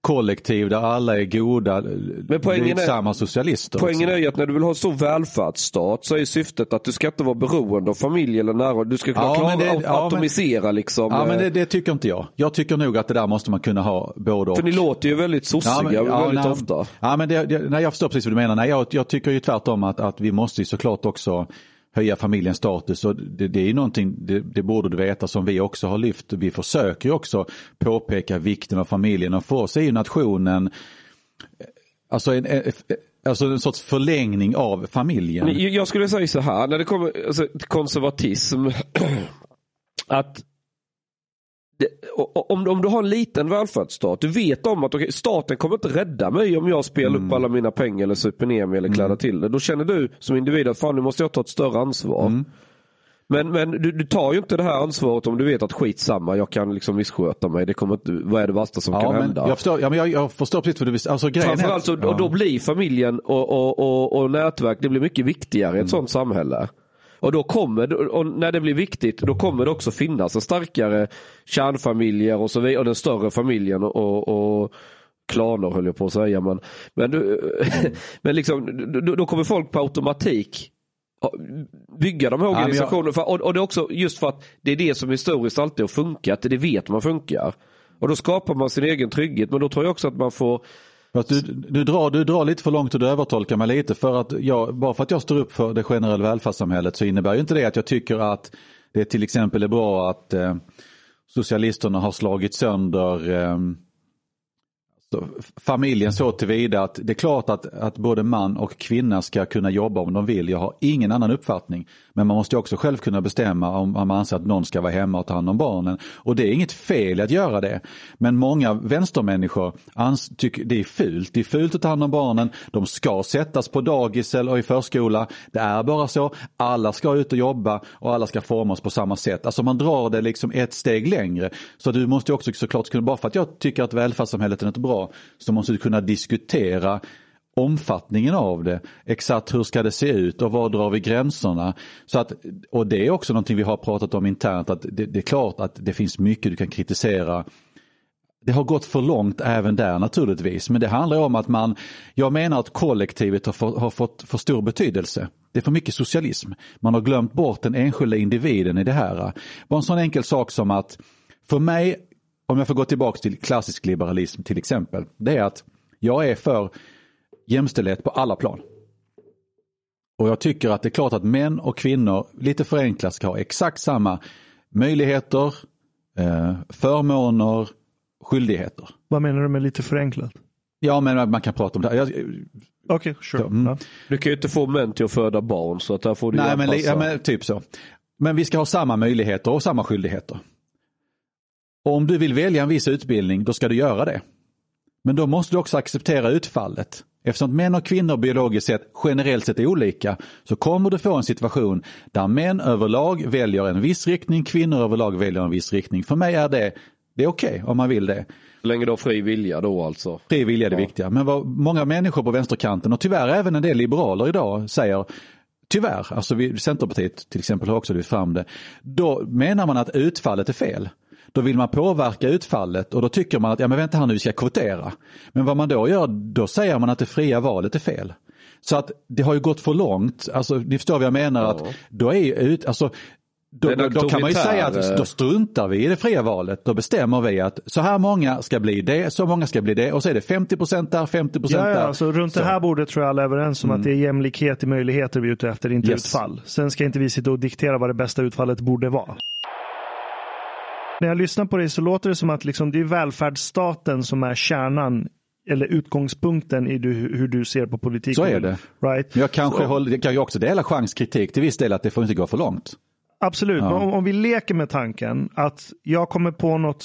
kollektiv där alla är goda, men poängen är, socialister. Poängen är ju att när du vill ha så välfärdsstat så är syftet att du ska inte vara beroende av familj eller nära. Du ska kunna ja, klara det, ja, atomisera men, liksom. Ja men det, det, tycker inte jag. Jag tycker nog att det där måste man kunna ha både och. För ni låter ju väldigt sossiga ja, men, ja, väldigt nej, ofta. Ja men det, det, nej, jag förstår precis vad du menar. Nej, jag, jag tycker ju tvärtom att, att vi måste ju såklart också höja familjens status. Och det, det är någonting, det, det, borde du veta, som vi också har lyft. Vi försöker också påpeka vikten av familjen och för oss är ju nationen alltså en, alltså en sorts förlängning av familjen. Jag skulle säga så här, när det kommer alltså, till konservatism, *clears throat* att om, om du har en liten välfärdsstat, du vet om att okay, staten kommer inte rädda mig om jag spelar mm. upp alla mina pengar eller super ner mig eller kläder mm. till det. Då känner du som individ att fan nu måste jag ta ett större ansvar. Mm. Men, men du, du, tar ju inte det här ansvaret om du vet att skit samma, jag kan liksom missköta mig. Det kommer inte, vad är det värsta som ja, kan hända? Jag förstår, ja, men jag, jag förstår precis vad du vill alltså, Framförallt så, ja. och då blir familjen och, och, och, och nätverk, det blir mycket viktigare i ett mm. sånt samhälle. Och då kommer, och när det blir viktigt, då kommer det också finnas en starkare kärnfamiljer och så vidare, och den större familjen och, och klaner höll jag på att säga. Men, men, *laughs* men liksom, då, då kommer folk på automatik bygga de här organisationerna. Ja, jag... och, och det är också just för att det är det som historiskt alltid har funkat, det vet man funkar. Och då skapar man sin egen trygghet, men då tror jag också att man får du, du, drar, du drar lite för långt och du övertolkar mig lite för att jag, bara för att jag står upp för det generella välfärdssamhället så innebär ju inte det att jag tycker att det till exempel är bra att eh, socialisterna har slagit sönder eh, så familjen så tillvida att det är klart att, att både man och kvinna ska kunna jobba om de vill. Jag har ingen annan uppfattning. Men man måste också själv kunna bestämma om man anser att någon ska vara hemma och ta hand om barnen. Och det är inget fel att göra det. Men många vänstermänniskor tycker det är fult. Det är fult att ta hand om barnen. De ska sättas på dagis eller i förskola. Det är bara så. Alla ska ut och jobba och alla ska formas på samma sätt. Alltså man drar det liksom ett steg längre. Så du måste också såklart kunna, bara för att jag tycker att välfärdssamhället är något bra så måste du kunna diskutera omfattningen av det. Exakt hur ska det se ut och var drar vi gränserna? Så att, och det är också någonting vi har pratat om internt att det, det är klart att det finns mycket du kan kritisera det har gått för långt även där naturligtvis. Men det handlar om att man, jag menar att kollektivet har, för, har fått för stor betydelse. Det är för mycket socialism. Man har glömt bort den enskilda individen i det här. Bara en sån enkel sak som att för mig om jag får gå tillbaka till klassisk liberalism till exempel, det är att jag är för jämställdhet på alla plan. Och jag tycker att det är klart att män och kvinnor, lite förenklat, ska ha exakt samma möjligheter, eh, förmåner, skyldigheter. Vad menar du med lite förenklat? Ja, men man kan prata om det. Okej, okay, sure. Mm. Ja. Du kan ju inte få män till att föda barn så att där får du Nej, men, ja, men typ så. Men vi ska ha samma möjligheter och samma skyldigheter. Och om du vill välja en viss utbildning, då ska du göra det. Men då måste du också acceptera utfallet. Eftersom män och kvinnor biologiskt sett generellt sett är olika så kommer du få en situation där män överlag väljer en viss riktning, kvinnor överlag väljer en viss riktning. För mig är det, det är okej okay, om man vill det. Så länge du har fri vilja då alltså? Fri vilja är det ja. viktiga. Men vad många människor på vänsterkanten och tyvärr även en del liberaler idag säger Tyvärr, alltså vi, Centerpartiet till exempel har också lyft fram det. Då menar man att utfallet är fel. Då vill man påverka utfallet och då tycker man att, ja men vänta här nu, vi ska kvotera. Men vad man då gör, då säger man att det fria valet är fel. Så att det har ju gått för långt, alltså ni förstår vad jag menar, ja. att då är ut, alltså då, då, då, kan man ju säga att då struntar vi i det fria valet. Då bestämmer vi att så här många ska bli det, så många ska bli det och så är det 50 där, 50 ja, där. Ja, alltså, runt så. det här bordet tror jag alla är överens om mm. att det är jämlikhet i möjligheter vi är ute efter, inte yes. utfall. Sen ska inte vi sitta och diktera vad det bästa utfallet borde vara. När jag lyssnar på dig så låter det som att liksom det är välfärdsstaten som är kärnan eller utgångspunkten i du, hur du ser på politik. Så är det. Right? Jag kanske så. håller, jag kan ju också dela chanskritik till viss del att det får inte gå för långt. Absolut, ja. men om, om, vi leker med tanken att jag kommer på något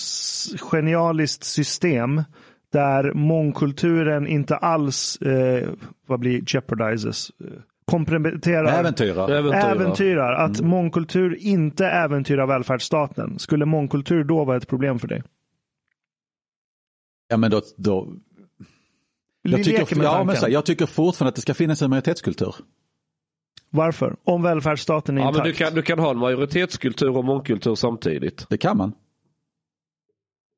genialiskt system där mångkulturen inte alls eh, vad blir jeopardizes komprometterar, äventyrar. äventyrar, äventyrar att mm. mångkultur inte äventyrar välfärdsstaten. Skulle mångkultur då vara ett problem för dig? Ja men då... då... Jag, tycker, ja, men så, jag tycker fortfarande att det ska finnas en majoritetskultur. Varför? Om välfärdsstaten är ja, intakt. Men du, kan, du kan ha en majoritetskultur och mångkultur samtidigt. Det kan man.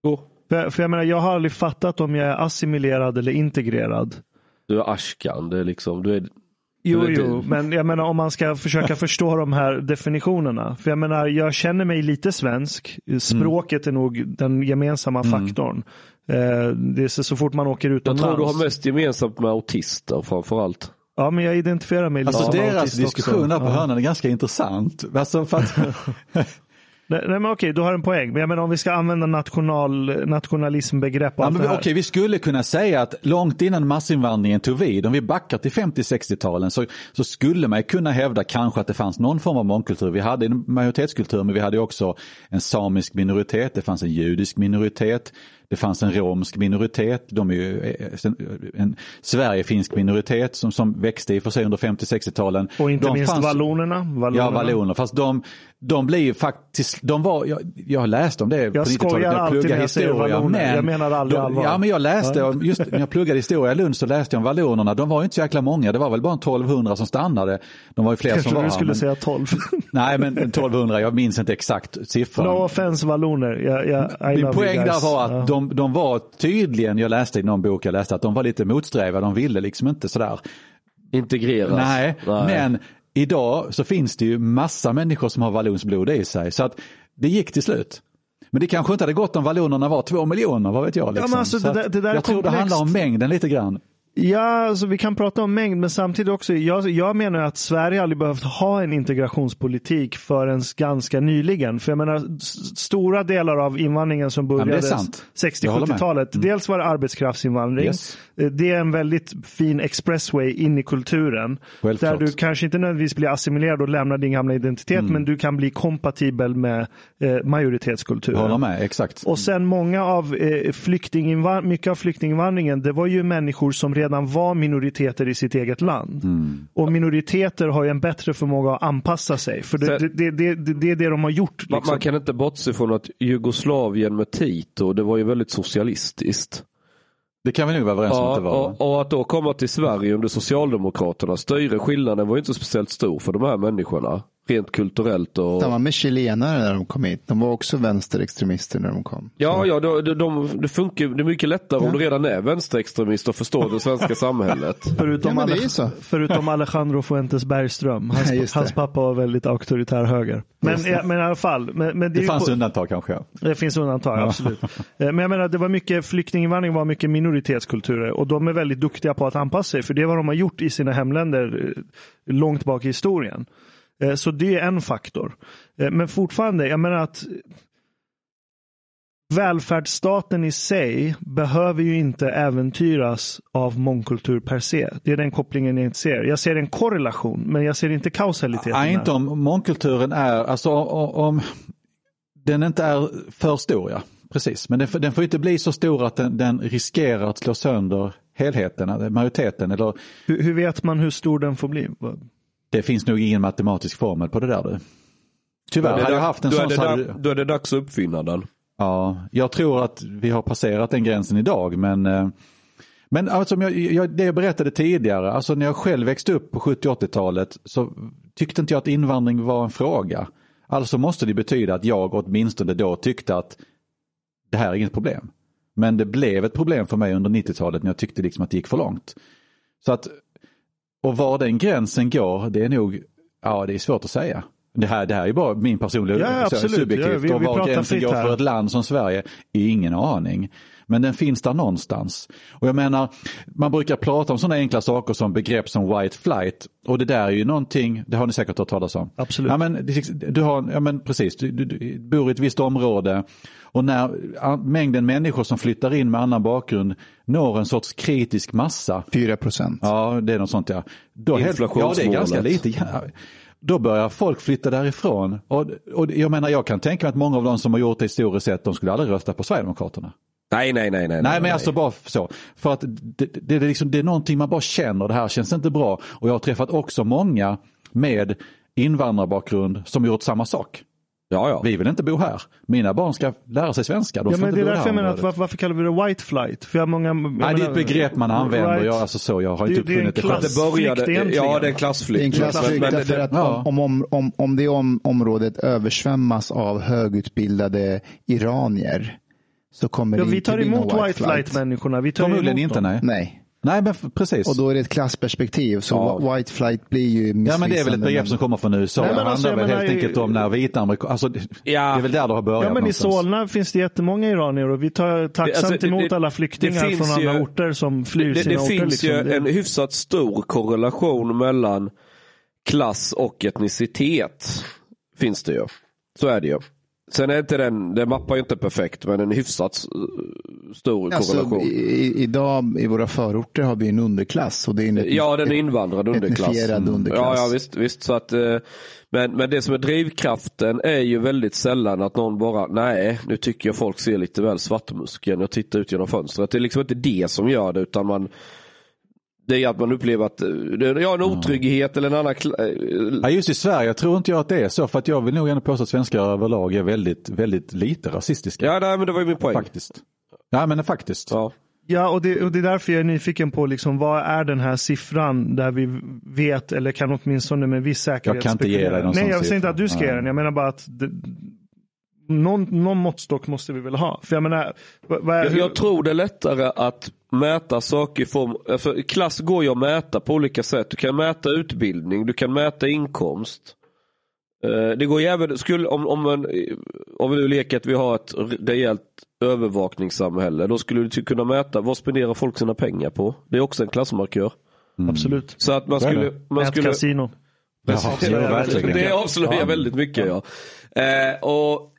Oh. För, för jag menar, jag har aldrig fattat om jag är assimilerad eller integrerad. Du är ashkan, det är liksom, du är Jo, jo, men jag menar om man ska försöka förstå de här definitionerna. För jag menar, jag känner mig lite svensk. Språket mm. är nog den gemensamma mm. faktorn. Eh, det är så, så fort man åker utomlands. Jag tror du har mest gemensamt med autister framförallt. Ja, men jag identifierar mig lite alltså, som deras diskussion där på ja. hörnan är ganska intressant. Alltså för att... *laughs* Nej, men okej, du har en poäng. Men jag menar om vi ska använda national, nationalismbegrepp ja, men, Okej, vi skulle kunna säga att långt innan massinvandringen tog vid, om vi backar till 50-60-talen, så, så skulle man kunna hävda kanske att det fanns någon form av mångkultur. Vi hade en majoritetskultur, men vi hade också en samisk minoritet, det fanns en judisk minoritet, det fanns en romsk minoritet, de är ju eh, en Sverigefinsk minoritet som, som växte i och för sig under 50-60-talen. Och inte de minst fanns, vallonerna, vallonerna. Ja, valloner. Fast de, de blir faktiskt, de var, jag, jag har läst om det jag på 90-talet. Jag pluggar historia. Men, jag menar aldrig allvar. Ja, men jag läste, ja. just när jag pluggade historia i Lund så läste jag om vallonerna. De var inte så jäkla många, det var väl bara 1200 som stannade. De var ju fler jag som var. Jag du skulle men, säga 12. *laughs* nej, men 1200, jag minns inte exakt siffran. No offense valloner. Jag, jag, Min poäng där var att ja. de, de var tydligen, jag läste i någon bok jag läste, att de var lite motsträviga. De ville liksom inte sådär integreras. Nej, Nej, men idag så finns det ju massa människor som har vallonsblod i sig. Så att det gick till slut. Men det kanske inte hade gått om vallonerna var två miljoner, vad vet jag. Liksom. Ja, alltså, det det jag tror det handlar om mängden lite grann. Ja, alltså vi kan prata om mängd, men samtidigt också, jag, jag menar att Sverige aldrig behövt ha en integrationspolitik förrän ganska nyligen. För jag menar, stora delar av invandringen som började med. 60-70-talet, dels var det arbetskraftsinvandring. Yes. Eh, Det är en väldigt fin expressway in i kulturen. Självklart. Där du kanske inte nödvändigtvis blir assimilerad och lämnar din gamla identitet, Mm. men du kan bli kompatibel med eh, majoritetskulturen. Håller med, exakt. Och sen många av eh, mycket av flyktinginvandringen, det var ju människor som redan var minoriteter i sitt eget land. Mm. Och minoriteter har ju en bättre förmåga att anpassa sig. För det, Så- det, det, det, det, är det de har gjort. Man, Liksom. man kan inte bortse från att Jugoslavien med Tito, det var ju väldigt socialistiskt. Det kan vi nog vara överens om att Ja, det var. och, och att då komma till Sverige under Socialdemokraternas styre, skillnaden var ju inte speciellt stor för de här människorna. Rent kulturellt och... Samma med chilenare när de kom hit. De var också vänsterextremister när de kom. Ja, ja de, de, de, det funkar det är mycket lättare om Ja. du redan är vänsterextremist och förstår det svenska *laughs* samhället. Förutom, Ja, ju så. förutom Alejandro Fuentes Bergström. Hans, *laughs* Ja, hans pappa var väldigt auktoritär höger. Men, ja, men i alla fall. Men, men det, Det ju fanns på- undantag kanske. Det finns undantag, absolut. *laughs* Eh, Men jag menar, det var mycket flyktinginvandring var mycket minoritetskulturer och de är väldigt duktiga på att anpassa sig. För det är vad de har gjort i sina hemländer eh, långt bak i historien. Eh, Så det är en faktor. Eh, Men fortfarande, jag menar att välfärdsstaten i sig behöver ju inte äventyras av mångkultur per se. Det är den kopplingen jag inte ser. Jag ser en korrelation, men jag ser inte kausaliteten. Nej, inte om mångkulturen är, alltså om, om den inte är för stor, ja. Precis, men den, får- den får inte bli så stor att den, den riskerar att slå sönder helheten, majoriteten. Eller, Hur, hur vet man hur stor den får bli? Det finns nog ingen matematisk formel på det där du. Tyvärr, hade jag haft en då sån så hade, Då är det dags att uppfinna den. Ja, jag tror att vi har passerat den gränsen idag, men eh, men alltså, jag, jag, det jag berättade tidigare, alltså när jag själv växte upp på 70 80-talet så tyckte inte jag att invandring var en fråga. Alltså måste det betyda att jag åtminstone då tyckte att det här är inget problem. Men det blev ett problem för mig under 90-talet när jag tyckte liksom att det gick för långt. Så att, och var den gränsen går, det är nog, ja det är svårt att säga. Det här, det här är bara min personliga Ja, absolut. subjektivt. Ja, vi- och var gränsen går här. för ett land som Sverige, ingen aning. Men den finns där någonstans. Och jag menar, man brukar prata om sådana enkla saker som begrepp som white flight. Och det där är ju någonting, det har ni säkert hört talas om. Absolut. Ja men, det- du har, ja, men precis, du, du, du bor i ett visst område och när mängden människor som flyttar in med annan bakgrund når en sorts kritisk massa. 4 procent. Ja, det är något sånt ja. Då helt, ja, det är ganska Inflationsmålet. lite. Ja. Då börjar folk flytta därifrån. Och, och jag menar, jag kan tänka mig att många av de som har gjort det historiskt sett, de skulle aldrig rösta på Sverigedemokraterna. Nej, nej, nej. Nej, Nej, men alltså bara så. För att det, det, det, är liksom, det är någonting man bara känner, det här känns inte bra. Och jag har träffat också många med invandrarbakgrund som har gjort samma sak. Ja, ja. Vi vill inte bo här. Mina barn ska lära sig svenska. De Ja, men det är därför jag menar, att varför, varför kallar vi det white flight? För jag har många, jag Nej, det är menar- ett begrepp man använder. Right. Jag, alltså så, jag har Det- inte en uppfunnit det själv. Det började, egentligen. ja det är en Det är en klassflykt. klassflykt Men- men därför att ja. om, om, om, om det om, området översvämmas av högutbildade iranier så kommer Ja, det vi inte tar bli någon emot white flight-människorna. Vi tar Förmodligen emot inte, dem. nej. Nej, Nej, men precis. och då är det ett klassperspektiv. Så Ja. white flight blir ju Ja men det är väl ett missvisande, begrepp som kommer från USA. Nej, men det alltså, handlar väl helt enkelt om när vita amerikaner, alltså det, Ja. det är väl där det har börjat Ja, men i någonstans. Solna finns det jättemånga iranier och vi tar tacksamt alltså, det- emot det- alla det flyktingar från andra ju- orter som flyr Det, sina det orter. finns liksom. ju Det- en hyfsat stor korrelation mellan klass och etnicitet. Finns det ju. Så är det ju. Sen är inte den, det mappar ju inte perfekt, men en hyfsat stor Alltså, korrelation. i, idag i våra förorter har vi en underklass. Och det är en Ja, den är invandrad underklass. Mm. underklass. Ja, ja visst. visst så att, eh, men, men det som är drivkraften är ju väldigt sällan att någon bara, nej, nu tycker jag folk ser lite väl svartmusken. Jag tittar ut genom fönstret. Det är liksom inte det som gör det, utan man det är att man upplever att eh, det är ja, en otrygghet eller en annan... eh, Ja, just i Sverige tror inte jag att det är så. För att jag vill nog ändå påstå att svenskar överlag är väldigt, väldigt lite rasistiska. Ja, nej, men det var ju min poäng. Faktiskt. Ja men faktiskt. Ja. Ja, och det, och det är därför jag är nyfiken på liksom, vad är den här siffran där vi vet, eller kan åtminstone med viss säkerhet Jag kan inte ge dig någon Nej, jag säger inte att du ska ge den. Jag menar bara att det, någon, någon måttstock måste vi väl ha. För jag menar, vad, vad är, Jag, jag tror det är lättare att mäta saker i form, alltså klass går ju att mäta på olika sätt. Du kan mäta utbildning, du kan mäta inkomst. Eh, Det går ju även, skulle, om, om, en, om vi nu leker att vi har ett rejält övervakningssamhälle. Då skulle du kunna mäta vad spenderar folk sina pengar på. Det är också en klassmarkör. Absolut. Så att man skulle... det. Man skulle kasino. Ja, jo, *laughs* verkligen. det avslöjar väldigt mycket ja. Eh, och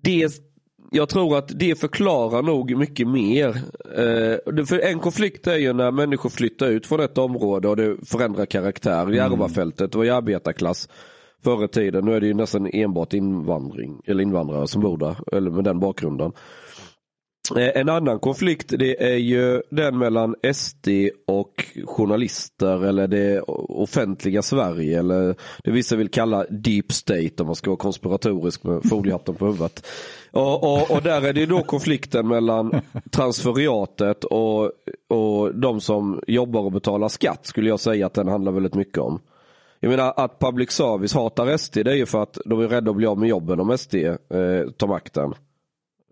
det, jag tror att det förklarar nog mycket mer. Eh, för en konflikt är ju när människor flyttar ut från ett område och det förändrar karaktär. Järvafältet var ju arbetarklass förr i tiden. Nu är det ju nästan enbart invandring, eller invandrare som bor där, eller med den bakgrunden. Eh, en annan konflikt det är ju den mellan SD och journalister eller det offentliga Sverige eller det vissa vill kalla deep state om man ska vara konspiratorisk med foliehatten på huvudet. Och, och, och där är det då konflikten mellan transferiatet och, och de som jobbar och betalar skatt skulle jag säga att den handlar väldigt mycket om. Jag menar att public service hatar SD det är ju för att de är rädda att bli av med jobben om SD eh, tar makten.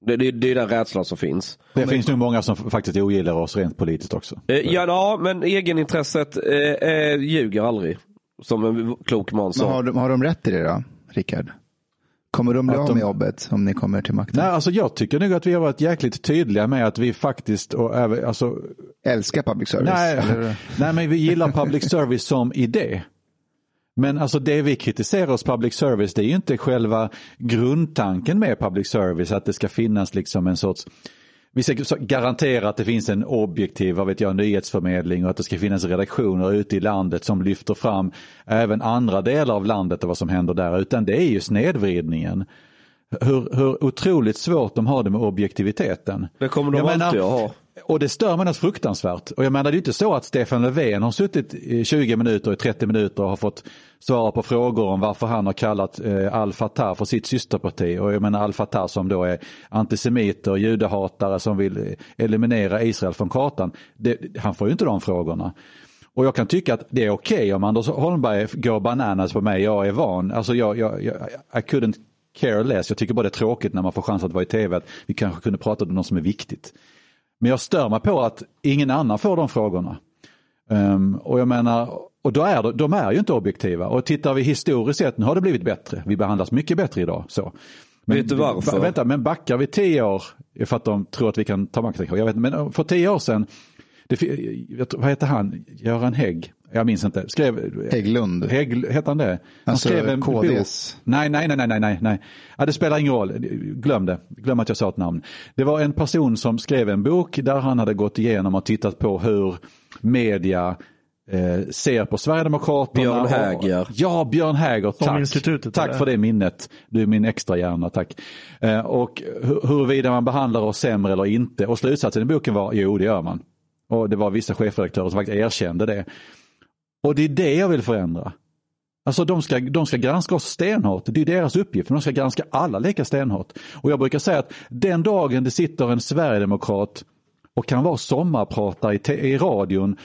Det, det, det är den rädslan som finns. Det finns nog många som faktiskt ogillar oss rent politiskt också. Eh, ja, ja, men egenintresset eh, eh, ljuger aldrig. Som en klok man Men sa. har, de, har de rätt i det då, Rickard? Kommer de bli av med jobbet om ni kommer till makten? Nej, alltså jag tycker nog att vi har varit jäkligt tydliga med att vi faktiskt, och även, alltså, Älskar public service? nej, *laughs* nej, men vi gillar public service som idé. Men alltså det vi kritiserar hos public service det är ju inte själva grundtanken med public service att det ska finnas liksom en sorts vi ska garantera att det finns en objektiv vad vet jag, nyhetsförmedling och att det ska finnas redaktioner ute i landet som lyfter fram även andra delar av landet och vad som händer där. Utan det är ju snedvridningen. Hur, hur otroligt svårt de har det med objektiviteten. Det kommer de Jag menar- alltid att ha. Och det stör mig något fruktansvärt. Och jag menar det är inte så att Stefan Löfven har suttit i 20 minuter, i 30 minuter och har fått svara på frågor om varför han har kallat eh, Al-Fatah för sitt systerparti. Och jag menar Al-Fatah som då är antisemiter och judehatare som vill eh, eliminera Israel från kartan. Det, han får ju inte de frågorna. Och jag kan tycka att det är okej om Anders Holmberg går bananas på mig, jag är van. Alltså jag, jag, jag I couldn't care less. Jag tycker bara det är tråkigt när man får chans att vara i tv att vi kanske kunde prata om något som är viktigt. Men jag stör mig på att ingen annan får de frågorna. Ehm, och jag menar, och då är de, är ju inte objektiva. Och tittar vi historiskt sett, nu har det blivit bättre. Vi behandlas mycket bättre idag. Så. Men, Vet du varför? Vänta, men backar vi tio år, för att de tror att vi kan ta makten. Jag vet men för tio år sedan, det, vad heter han, Göran Hägg, jag minns inte, skrev... Hägglund. Hägg, hette han det? Han Alltså, skrev en KDs. bok. Nej, nej, nej, nej, nej, nej. Ja, det spelar ingen roll. Glöm det. Glöm att jag sa ett namn. Det var en person som skrev en bok där han hade gått igenom och tittat på hur media eh, ser på Sverigedemokraterna. Björn och- Häger. Ja, Björn Häger. Tack. institutet, tack för det minnet. Du är min extra hjärna, tack. Eh, och hu- huruvida man behandlar oss sämre eller inte. Och slutsatsen i boken var, jo det gör man. Och det var vissa chefredaktörer som faktiskt erkände det. Och det är det jag vill förändra. Alltså de ska, de ska granska oss stenhårt, det är deras uppgift, de ska granska alla lika stenhårt. Och jag brukar säga att den dagen det sitter en sverigedemokrat och kan vara sommarpratare i, i radion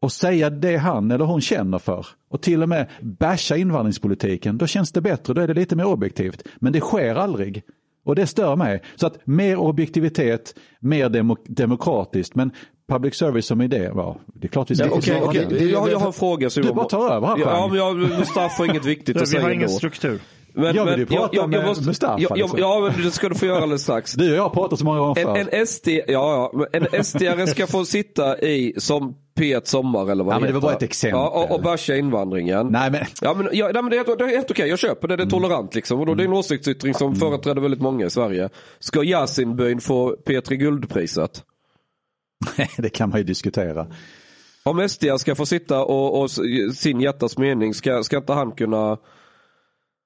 och säga det han eller hon känner för och till och med basha invandringspolitiken, då känns det bättre, då är det lite mer objektivt. Men det sker aldrig. Och det stör mig. Så att mer objektivitet, mer demok demokratiskt, men public service som idé, ja, det är klart vi ska Ja, det- okej. det- jag, jag har en fråga. Så Du jag bara tar över här, Ja, Chang. men jag, Mustafa har inget viktigt att Vi säga har ingen struktur. Men, Jag vill ju prata med Mustafa, Ja, ja, liksom. ja, men det ska du få göra alldeles strax. *laughs* Du och jag har pratat så många gånger En, förr. en SD, ja, ja, en SD-are ska få sitta i som P1 Sommar eller vad Ja, men det var bara ett exempel. Ja, och, och basha invandringen. Nej men, Ja, men, ja, nej, men det, är, det är helt okej, jag köper det, det är tolerant liksom. Och då, det är en åsiktsyttring som företräder väldigt många i Sverige. Ska Yasinbyn få P3 Guldpriset? Det kan man ju diskutera. Om SD ska få sitta och, och sin hjärtas mening, ska, ska inte han kunna...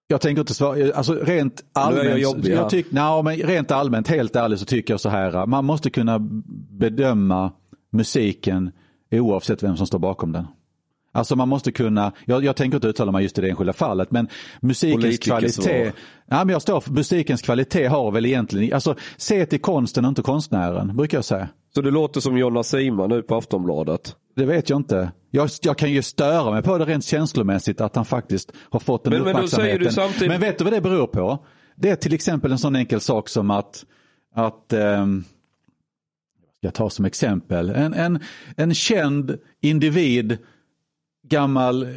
Jag tänker inte svara, alltså rent allmänt, jag jobbig, jag ja. tyck, nej, men rent allmänt, helt ärligt så tycker jag så här, man måste kunna bedöma musiken oavsett vem som står bakom den. Alltså man måste kunna, jag, jag tänker inte uttala mig just i det enskilda fallet, men musikens kvalitet, ja, men jag står för musikens kvalitet har väl egentligen, alltså se till konsten och inte konstnären, brukar jag säga. Så det låter som Jonna Sima nu på Aftonbladet. Det vet jag inte. Jag, jag kan ju störa mig på det rent känslomässigt att han faktiskt har fått den Men- men uppmärksamheten. du samtidigt- Men vet du vad det beror på? Det är till exempel en sån enkel sak som att, att ehm, jag tar som exempel, en, en, en känd individ, gammal eh,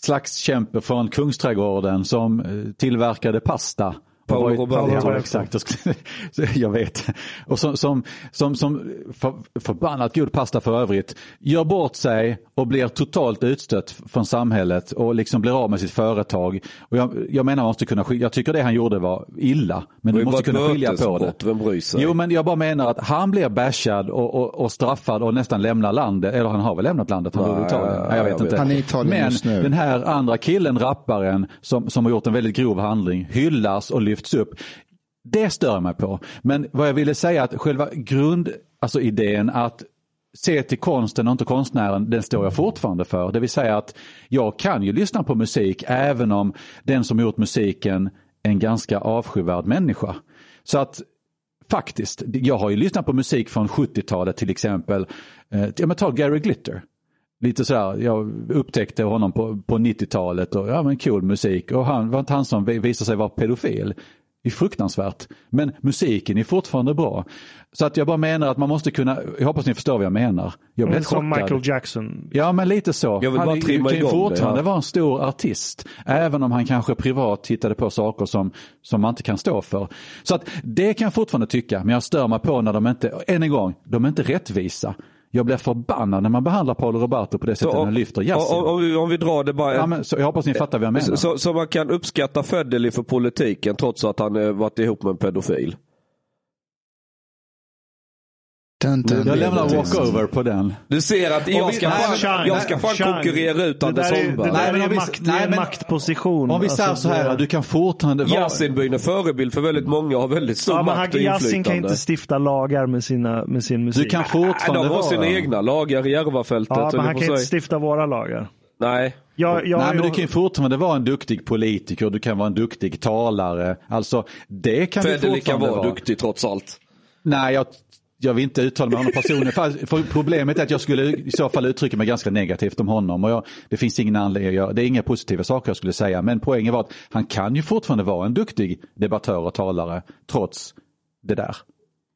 slagskämpe från Kungsträdgården som eh, tillverkade pasta Paolo Roberto. Ja, exakt. *laughs* Jag vet. Och som, som, som, som för, förbannat god pasta för övrigt gör bort sig och blir totalt utstött från samhället och liksom blir av med sitt företag. Och jag, jag menar man måste kunna skilja, jag tycker det han gjorde var illa. Men du måste kunna skilja på det. mötesbrott, vem bryr sig? Jo men jag bara menar att han blir bashad och, och, och straffad och nästan lämnar landet. Eller han har väl lämnat landet, han bor i Italien. Nej, jag vet jag inte. Han är i Italien men just nu. den här andra killen, rapparen, som, som har gjort en väldigt grov handling, hyllas och lyfts upp. Det stör mig på. Men vad jag ville säga att själva grund, alltså idén att se till konsten och inte konstnären, den står jag fortfarande för. Det vill säga att jag kan ju lyssna på musik även om den som gjort musiken är en ganska avskyvärd människa. Så att faktiskt, jag har ju lyssnat på musik från 70-talet till exempel. Eh, ja, ta Gary Glitter. Lite sådär, jag upptäckte honom på, på 90-talet och ja men cool musik och han var inte han som vi- visade sig vara pedofil. Det är fruktansvärt. Men musiken är fortfarande bra. Så att jag bara menar att man måste kunna, jag hoppas ni förstår vad jag menar. Jag blev helt Som. Michael Jackson. Ja men lite så. Jag vill han bara är- trimma kan fortfarande ja. vara en stor artist. Även om han kanske privat hittade på saker som, som man inte kan stå för. Så att det kan jag fortfarande tycka. Men jag stör mig på när de inte, än en gång, de är inte rättvisa. Jag blir förbannad när man behandlar Paolo Roberto på det sättet när han lyfter jazzen. om, om, vi, drar det bara. Ja, men, så, jag hoppas ni fattar vad jag menar. så, så, så man kan uppskatta Federley för politiken trots att han eh, varit ihop med en pedofil. Dun, dun, jag lämnar walkover på den. Du ser att jag ska nej, fan, Chang, jag ska fan Chang. konkurrera ut Anders är, det Holmberg. där Nej, men är, vi- makt, nej, en men- maktposition. Om vi säger Alltså, så här, du kan fortfarande vara... Yasinbyn är förebild för väldigt många och har väldigt stor Ja, makt och han, Yasin kan inflytande. inte stifta lagar med, sina, med sin musik. Du kan Nej, fortfarande de har vara... sina egna lagar i Järvafältet. ja, men han kan inte stifta våra lagar. Nej. Jag, jag, Nej men du kan ju fortfarande vara en duktig politiker, du kan vara en duktig talare. Alltså det kan du Federley kan fortfarande vara duktig trots allt. Nej, jag, jag vill inte uttala mig om honom personligen. För, problemet är att jag skulle i så fall uttrycka mig ganska negativt om honom. Och jag, det finns ingen anledning att göra, det är inga positiva saker jag skulle säga. Men poängen var att han kan ju fortfarande vara en duktig debattör och talare trots det där.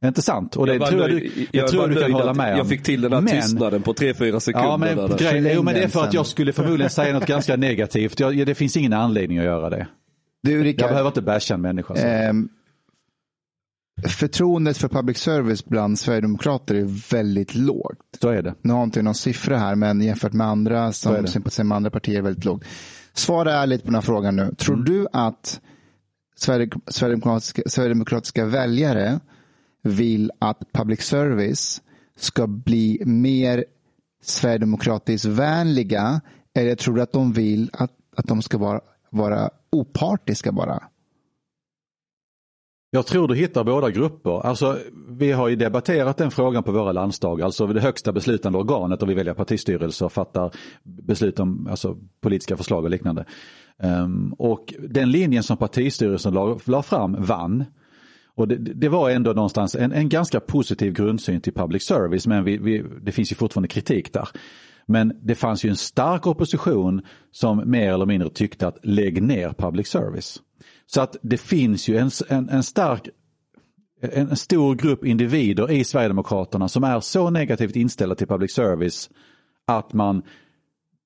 Är inte sant? Och det var tror jag du, jag jag tror du kan hålla med om. Jag fick till den här Men- tystnaden på 3-4 sekunder. Ja, men, där. grej, jo, men det är för att jag skulle förmodligen säga något ganska negativt. Jag, det finns ingen anledning att göra det. Du, Jag Rickard, behöver inte basha en människa. Så. ehm, förtroendet för public service bland sverigedemokrater är väldigt lågt. Så är det. Nu har inte någon siffra här, men jämfört med andra som sympatiserar med andra partier är väldigt lågt. Svara ärligt på den här frågan nu. Tror Mm. du att Sverige- sverigedemokratiska, sverigedemokratiska väljare vill att public service ska bli mer sverigedemokratiskt vänliga? Eller tror du att de vill att, att de ska vara, vara opartiska bara? Jag tror du hittar båda grupper. Alltså, vi har ju debatterat den frågan på våra landsdagar. Alltså det högsta beslutande organet och vi väljer partistyrelse och fattar beslut om alltså, politiska förslag och liknande. Um, och den linjen som partistyrelsen la, la fram vann. Och det, det var ändå någonstans en, en ganska positiv grundsyn till public service men vi, vi, det finns ju fortfarande kritik där. Men det fanns ju en stark opposition som mer eller mindre tyckte att lägg ner public service. Så att det finns ju en, en, en stark en, stor grupp individer i Sverigedemokraterna som är så negativt inställda till public service att man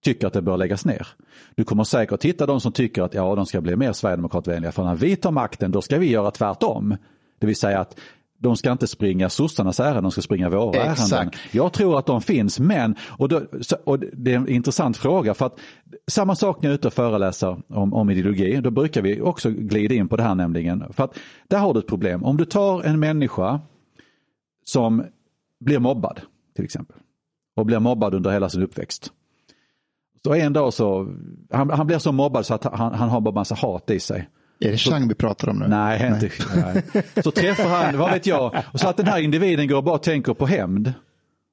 tycker att det bör läggas ner. Du kommer säkert hitta de som tycker att ja, de ska bli mer Sverigedemokratvänliga för när vi tar makten då ska vi göra tvärtom. Det vill säga att de ska inte springa sossarnas ärenden, de ska springa våra Exakt. ärenden. Jag tror att de finns, men, och, då, och det är en intressant fråga för att samma sak när jag är ute och föreläser om, om ideologi, då brukar vi också glida in på det här nämligen. För att där har du ett problem. Om du tar en människa som blir mobbad till exempel och blir mobbad under hela sin uppväxt. Så en dag så, han, han blir så mobbad så att han, han har bara massa hat i sig. Är det Chang vi pratar om nu? Nej, inte. Nej. Så träffar han, vad vet jag, och så att den här individen går och bara tänker på hämnd.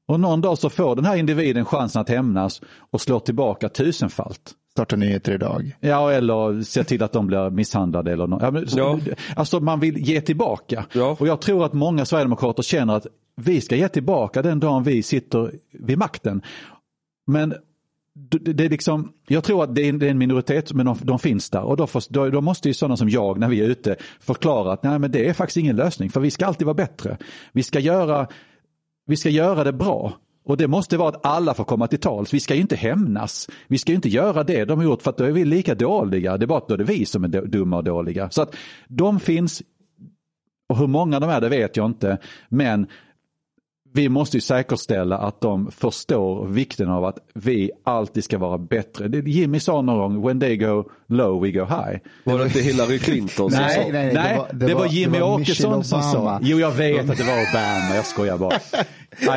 Och någon dag så får den här individen chansen att hämnas och slår tillbaka tusenfalt. Starta nyheter idag. Ja, eller se till att de blir misshandlade eller något. Ja, men, så- Ja. Alltså man vill ge tillbaka. Ja. Och jag tror att många sverigedemokrater känner att vi ska ge tillbaka den dagen vi sitter vid makten. Men det, är liksom, jag tror att det är, det är en minoritet, men de, de finns där. Och då, får, då, då måste ju sådana som jag, när vi är ute, förklara att nej, men det är faktiskt ingen lösning. För vi ska alltid vara bättre. Vi ska göra, vi ska göra det bra. Och det måste vara att alla får komma till tals. Vi ska ju inte hämnas. Vi ska ju inte göra det de har gjort för att då är vi lika dåliga. Det är bara att då är det vi som är dumma och dåliga. Så att de finns, och hur många de är det vet jag inte. Men vi måste ju säkerställa att de förstår vikten av att vi alltid ska vara bättre. Det Jimmy sa någon gång, when they go low we go high. Var det inte Hillary Clinton som Nej, sa? nej, det, var, det, var, Jimmy det var Åkesson som sa. Jo, jag vet att det var Obama, jag skojar bara.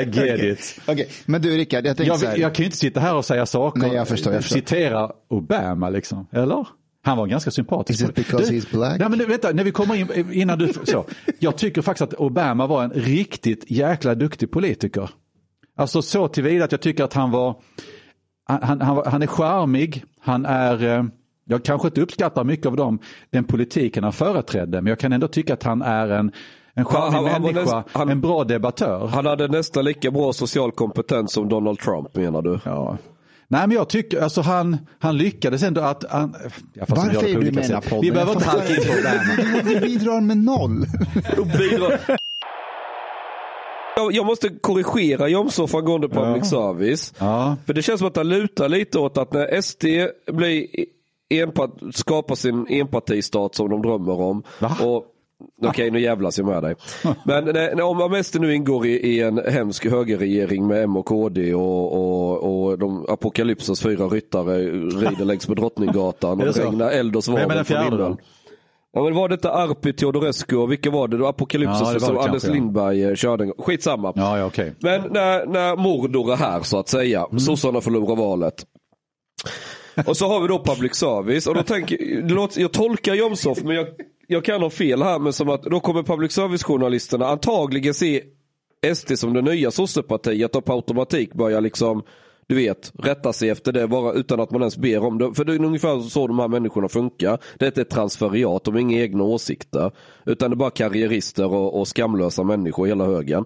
I get it. Okej, men du Rickard, jag tänkte så här. Jag, jag kan ju inte sitta här och säga saker, Nej, jag förstår, jag förstår. citera Obama liksom, eller? Han var ganska sympatisk. Is it because Du- he's black? Nej, men du, vänta, när vi kommer in, innan du, så. Jag tycker faktiskt att Obama var en riktigt jäkla duktig politiker. Alltså så tillvida att jag tycker att han var, han, han, han, han är charmig, han är, eh, jag kanske inte uppskattar mycket av dem, den politiken han företrädde, men jag kan ändå tycka att han är en, en charmig han- han människa, näst- han- en bra debattör. Han hade nästan lika bra social kompetens som Donald Trump menar du? Ja. Nej men jag tycker, alltså han, han lyckades ändå att... Han, ja, Varför det på är du med i här podden? Vi behöver inte halka in på Obama. Du bidrar med noll. Jag, jag måste korrigera Jomshof angående public service. Ja. För det känns som att han lutar lite åt att när SD blir enpart, skapar sin enpartistat som de drömmer om. Va? Och, Okej, *laughs* nu jävlas jag med dig. Men när, när, om SD nu ingår i, i en hemsk högerregering med M och KD och, och, och de apokalypsens fyra ryttare rider längs med Drottninggatan *laughs* och det regnar eld och svavel från fjärde himlen. då? Ja men var detta Arpi Teodorescu och vilka var det? var Apokalypsen Ja, det som Anders kanske, ja. Lindberg eh, körde. en gång. Skitsamma. Ja, ja okej. Men när, när Mordor är här så att säga, Mm. sossarna förlorar valet. Och så har vi då public service och då tänker, jag tolkar Jomshof men jag, jag kan ha fel här men som att då kommer public service journalisterna antagligen se SD som det nya sossepartiet och på automatik börja liksom du vet, rätta sig efter det bara utan att man ens ber om det. För det är ungefär så de här människorna funkar. Det är inte ett transferiat, de har inga egna åsikter. Utan det är bara karriärister och, och skamlösa människor hela högen.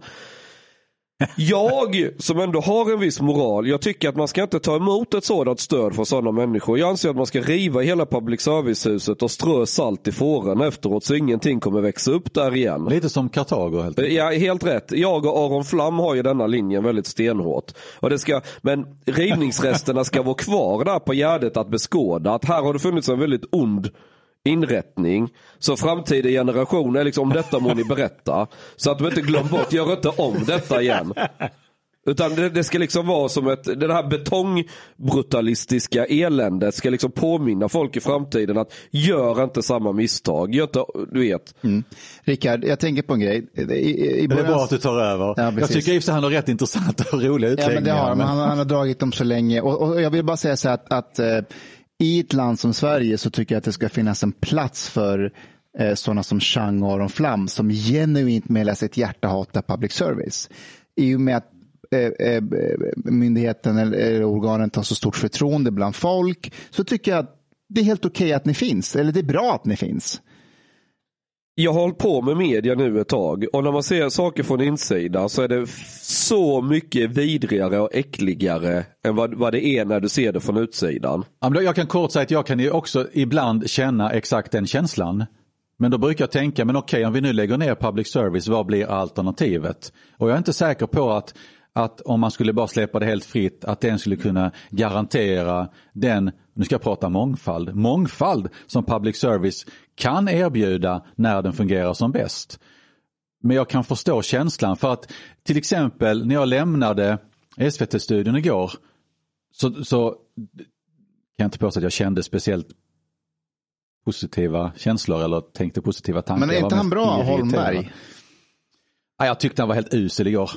Jag som ändå har en viss moral, jag tycker att man ska inte ta emot ett sådant stöd från sådana människor. Jag anser att man ska riva hela public service-huset och strö salt i fåren efteråt så ingenting kommer växa upp där igen. Lite som Kartago helt enkelt. Ja, helt rätt. Jag och Aron Flam har ju denna linjen väldigt stenhårt. Och det ska, men rivningsresterna ska vara kvar där på Gärdet att beskåda. Att här har det funnits en väldigt ond inrättning. Så framtida generationer, liksom, om detta må ni berätta. Så att de inte glömmer bort, gör inte om detta igen. Utan det, det ska liksom vara som ett, det här betongbrutalistiska eländet ska liksom påminna folk i framtiden att gör inte samma misstag. Gör inte, du vet. Rickard, jag tänker på en grej. I, i, i Det är början- bra att du tar över. Ja, jag tycker i och han har rätt intressanta och roliga Ja, utläggningar. men det har han. men- Han, han har dragit dem så länge. Och, och jag vill bara säga så här att, att eh, i ett land som Sverige så tycker jag att det ska finnas en plats för eh, sådana som Chang och Aron Flam som genuint med hela sitt hjärta hatar public service. I och med att eh, eh myndigheten eller, organet organen tar så stort förtroende bland folk så tycker jag att det är helt okej att ni finns. Eller det är bra att ni finns. Jag har hållit på med media nu ett tag och när man ser saker från insidan så är det så mycket vidrigare och äckligare än vad, vad det är när du ser det från utsidan. Jag kan kort säga att jag kan ju också ibland känna exakt den känslan. Men då brukar jag tänka, men okej om vi nu lägger ner public service, vad blir alternativet? Och jag är inte säker på att, att om man skulle bara släppa det helt fritt, att den skulle kunna garantera den, nu ska jag prata mångfald, mångfald som public service kan erbjuda när den fungerar som bäst. Men jag kan förstå känslan för att till exempel när jag lämnade SVT-studion igår så, så kan jag inte påstå att jag kände speciellt positiva känslor eller tänkte positiva tankar. Men är inte han bra, irriterad. Holmberg? Ja, jag tyckte han var helt usel igår.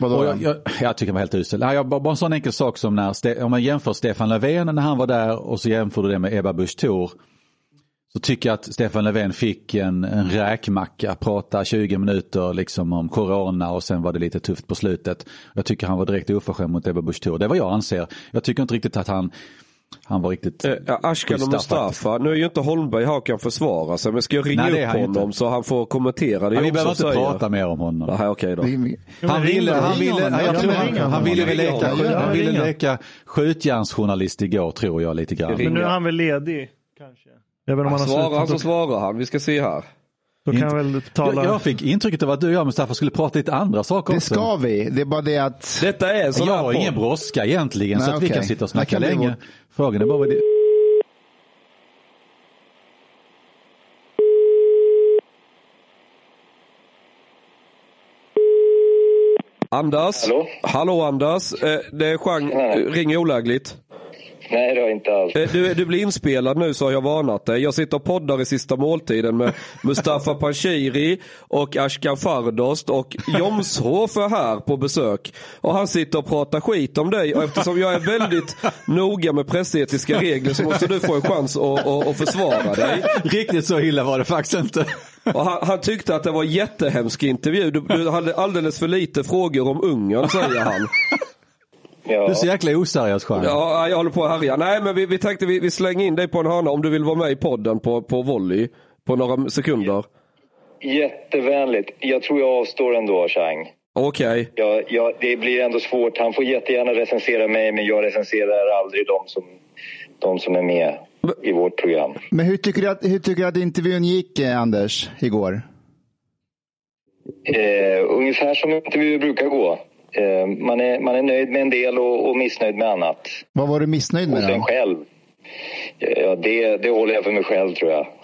Vadå? Jag, jag, jag tycker han var helt usel. Ja, jag, bara, en sån enkel sak som när, om man jämför Stefan Löfven när han var där och så jämför du det med Ebba Busch Thor. Så tycker jag att Stefan Löfven fick en, en räkmacka, prata 20 minuter liksom om corona och sen var det lite tufft på slutet. Jag tycker han var direkt oförskämd mot Ebba Busch Thor. Det är vad jag anser. Jag tycker inte riktigt att han, han var riktigt... Eh, Ashkan och Mustafa, nu är ju inte Holmberg här och kan försvara sig men ska jag ringa Nej, upp honom inte. så han får kommentera det Ja, vi behöver inte säger? prata mer om honom. Nej, okej då. Han ville, han ville, jag Ja, tror han, han ville väl leka, han ville leka skjutjärnsjournalist igår tror jag lite grann. Men nu är han väl ledig kanske. Även om Han han har svarar, han så svarar han. Vi ska se här. Då kan väl tala. Jag, jag fick intrycket av att du och jag Mustafa skulle prata lite andra saker Det också. ska vi. Det är bara det att... Detta är sån Jag har ingen podd. brådska egentligen så Nej, att vi okej. kan sitta och Det snacka länge. vår- Frågan är bara vad det... Anders. Hallå? Hallå Anders. Eh, Det är. Nej. Ring olägligt. Nej, det har jag inte alls. Eh, Du, du blir inspelad nu så har jag varnat dig. Jag sitter och poddar i sista måltiden med *laughs* Mustafa Panshiri och Ashkan Fardost och Jomshof är här på besök. Och han sitter och pratar skit om dig och eftersom jag är väldigt noga med pressetiska regler så måste du få en chans att, att, att försvara dig. Riktigt så illa var det faktiskt inte. Och han, han tyckte att det var en jättehemsk intervju. Du, du hade alldeles för lite frågor om Ungern säger han. Ja. Du är så jäkla oseriös Jean. Ja, jag håller på att härja. Nej, men vi, vi tänkte vi, vi slänger in dig på en hörna om du vill vara med i podden på, på volley på några sekunder. Jättevänligt. Jag tror jag avstår ändå, Chang. Okej. Jag, jag, det blir ändå svårt. Han får jättegärna recensera mig, men jag recenserar aldrig de som, de som är med i vårt program. Men hur tycker du att, hur tycker du att intervjun gick, eh, Anders, igår? Eh, ungefär som intervjuer brukar gå. Eh, man, är, man är nöjd med en del och, och missnöjd med annat. Vad var du missnöjd Och med sen då? själv. Ja, det, det håller jag för mig själv, tror jag. *laughs*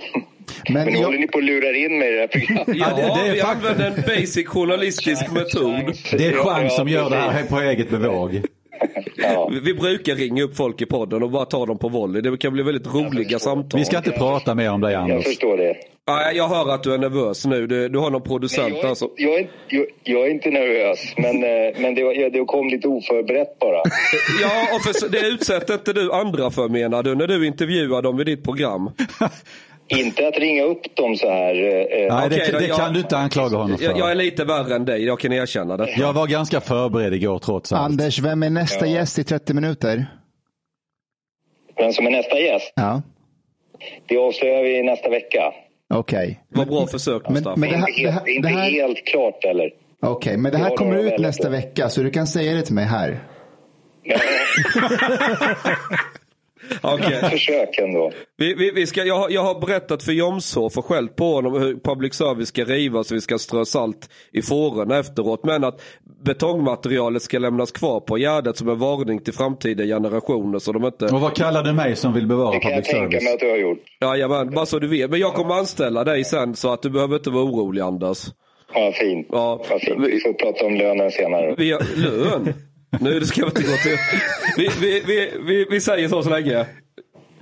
Men Men nu jag- håller ni på att lura in mig i det här programmet. Ja, det- det är vi fakt- använder en basic journalistisk metod. Det är ja, som gör det här på eget bevåg. *laughs* Ja. Vi- brukar ringa upp folk i podden och bara ta dem på volley. Det kan bli väldigt roliga samtal. Vi ska inte prata mer om dig Jag Anders. förstår det. Nej, jag hör att du är nervös nu. Du, du har någon producent jag, där är, som... jag, är, jag, jag är inte nervös, men, eh, men det, det kom lite oförberett bara. *laughs* Ja, och för, det utsätter inte du andra för menar du, när du intervjuar dem i ditt program? *laughs* inte att ringa upp dem så här. eh, eh, Nej, det, det jag- kan du inte anklaga honom Jag, jag är för. lite värre än dig, jag kan erkänna det. Jag var ganska förberedd igår trots allt. Anders, vem är nästa Ja. gäst i 30 minuter? Vem som är nästa gäst, Ja, det avslöjar vi nästa vecka. okej. Vad bra försök Men, men det här, inte det helt, här, inte det här, helt klart eller? okej, men det här kommer ut nästa vecka, så du kan säga det till mig här. *laughs* *laughs* *laughs* Försök ändå. Vi, vi, vi ska, jag, har- jag har berättat för Jomshof och skällt på honom hur public service ska rivas och vi ska strö salt i fårorna efteråt. Men att betongmaterialet ska lämnas kvar på Gärdet som en varning till framtida generationer. Så de inte... Och vad kallar du mig som vill bevara Det kan jag public tänka service? mig att du har gjort. Jajamän, bara så du vet. Men jag kommer anställa dig sen så att du behöver inte vara orolig Anders. Ja, fint. Ja. Vad fint. Vi får prata om lönen senare. Vi har, lön? Nu det ska vi inte gå till. Vi, vi, vi, vi, vi säger så så länge.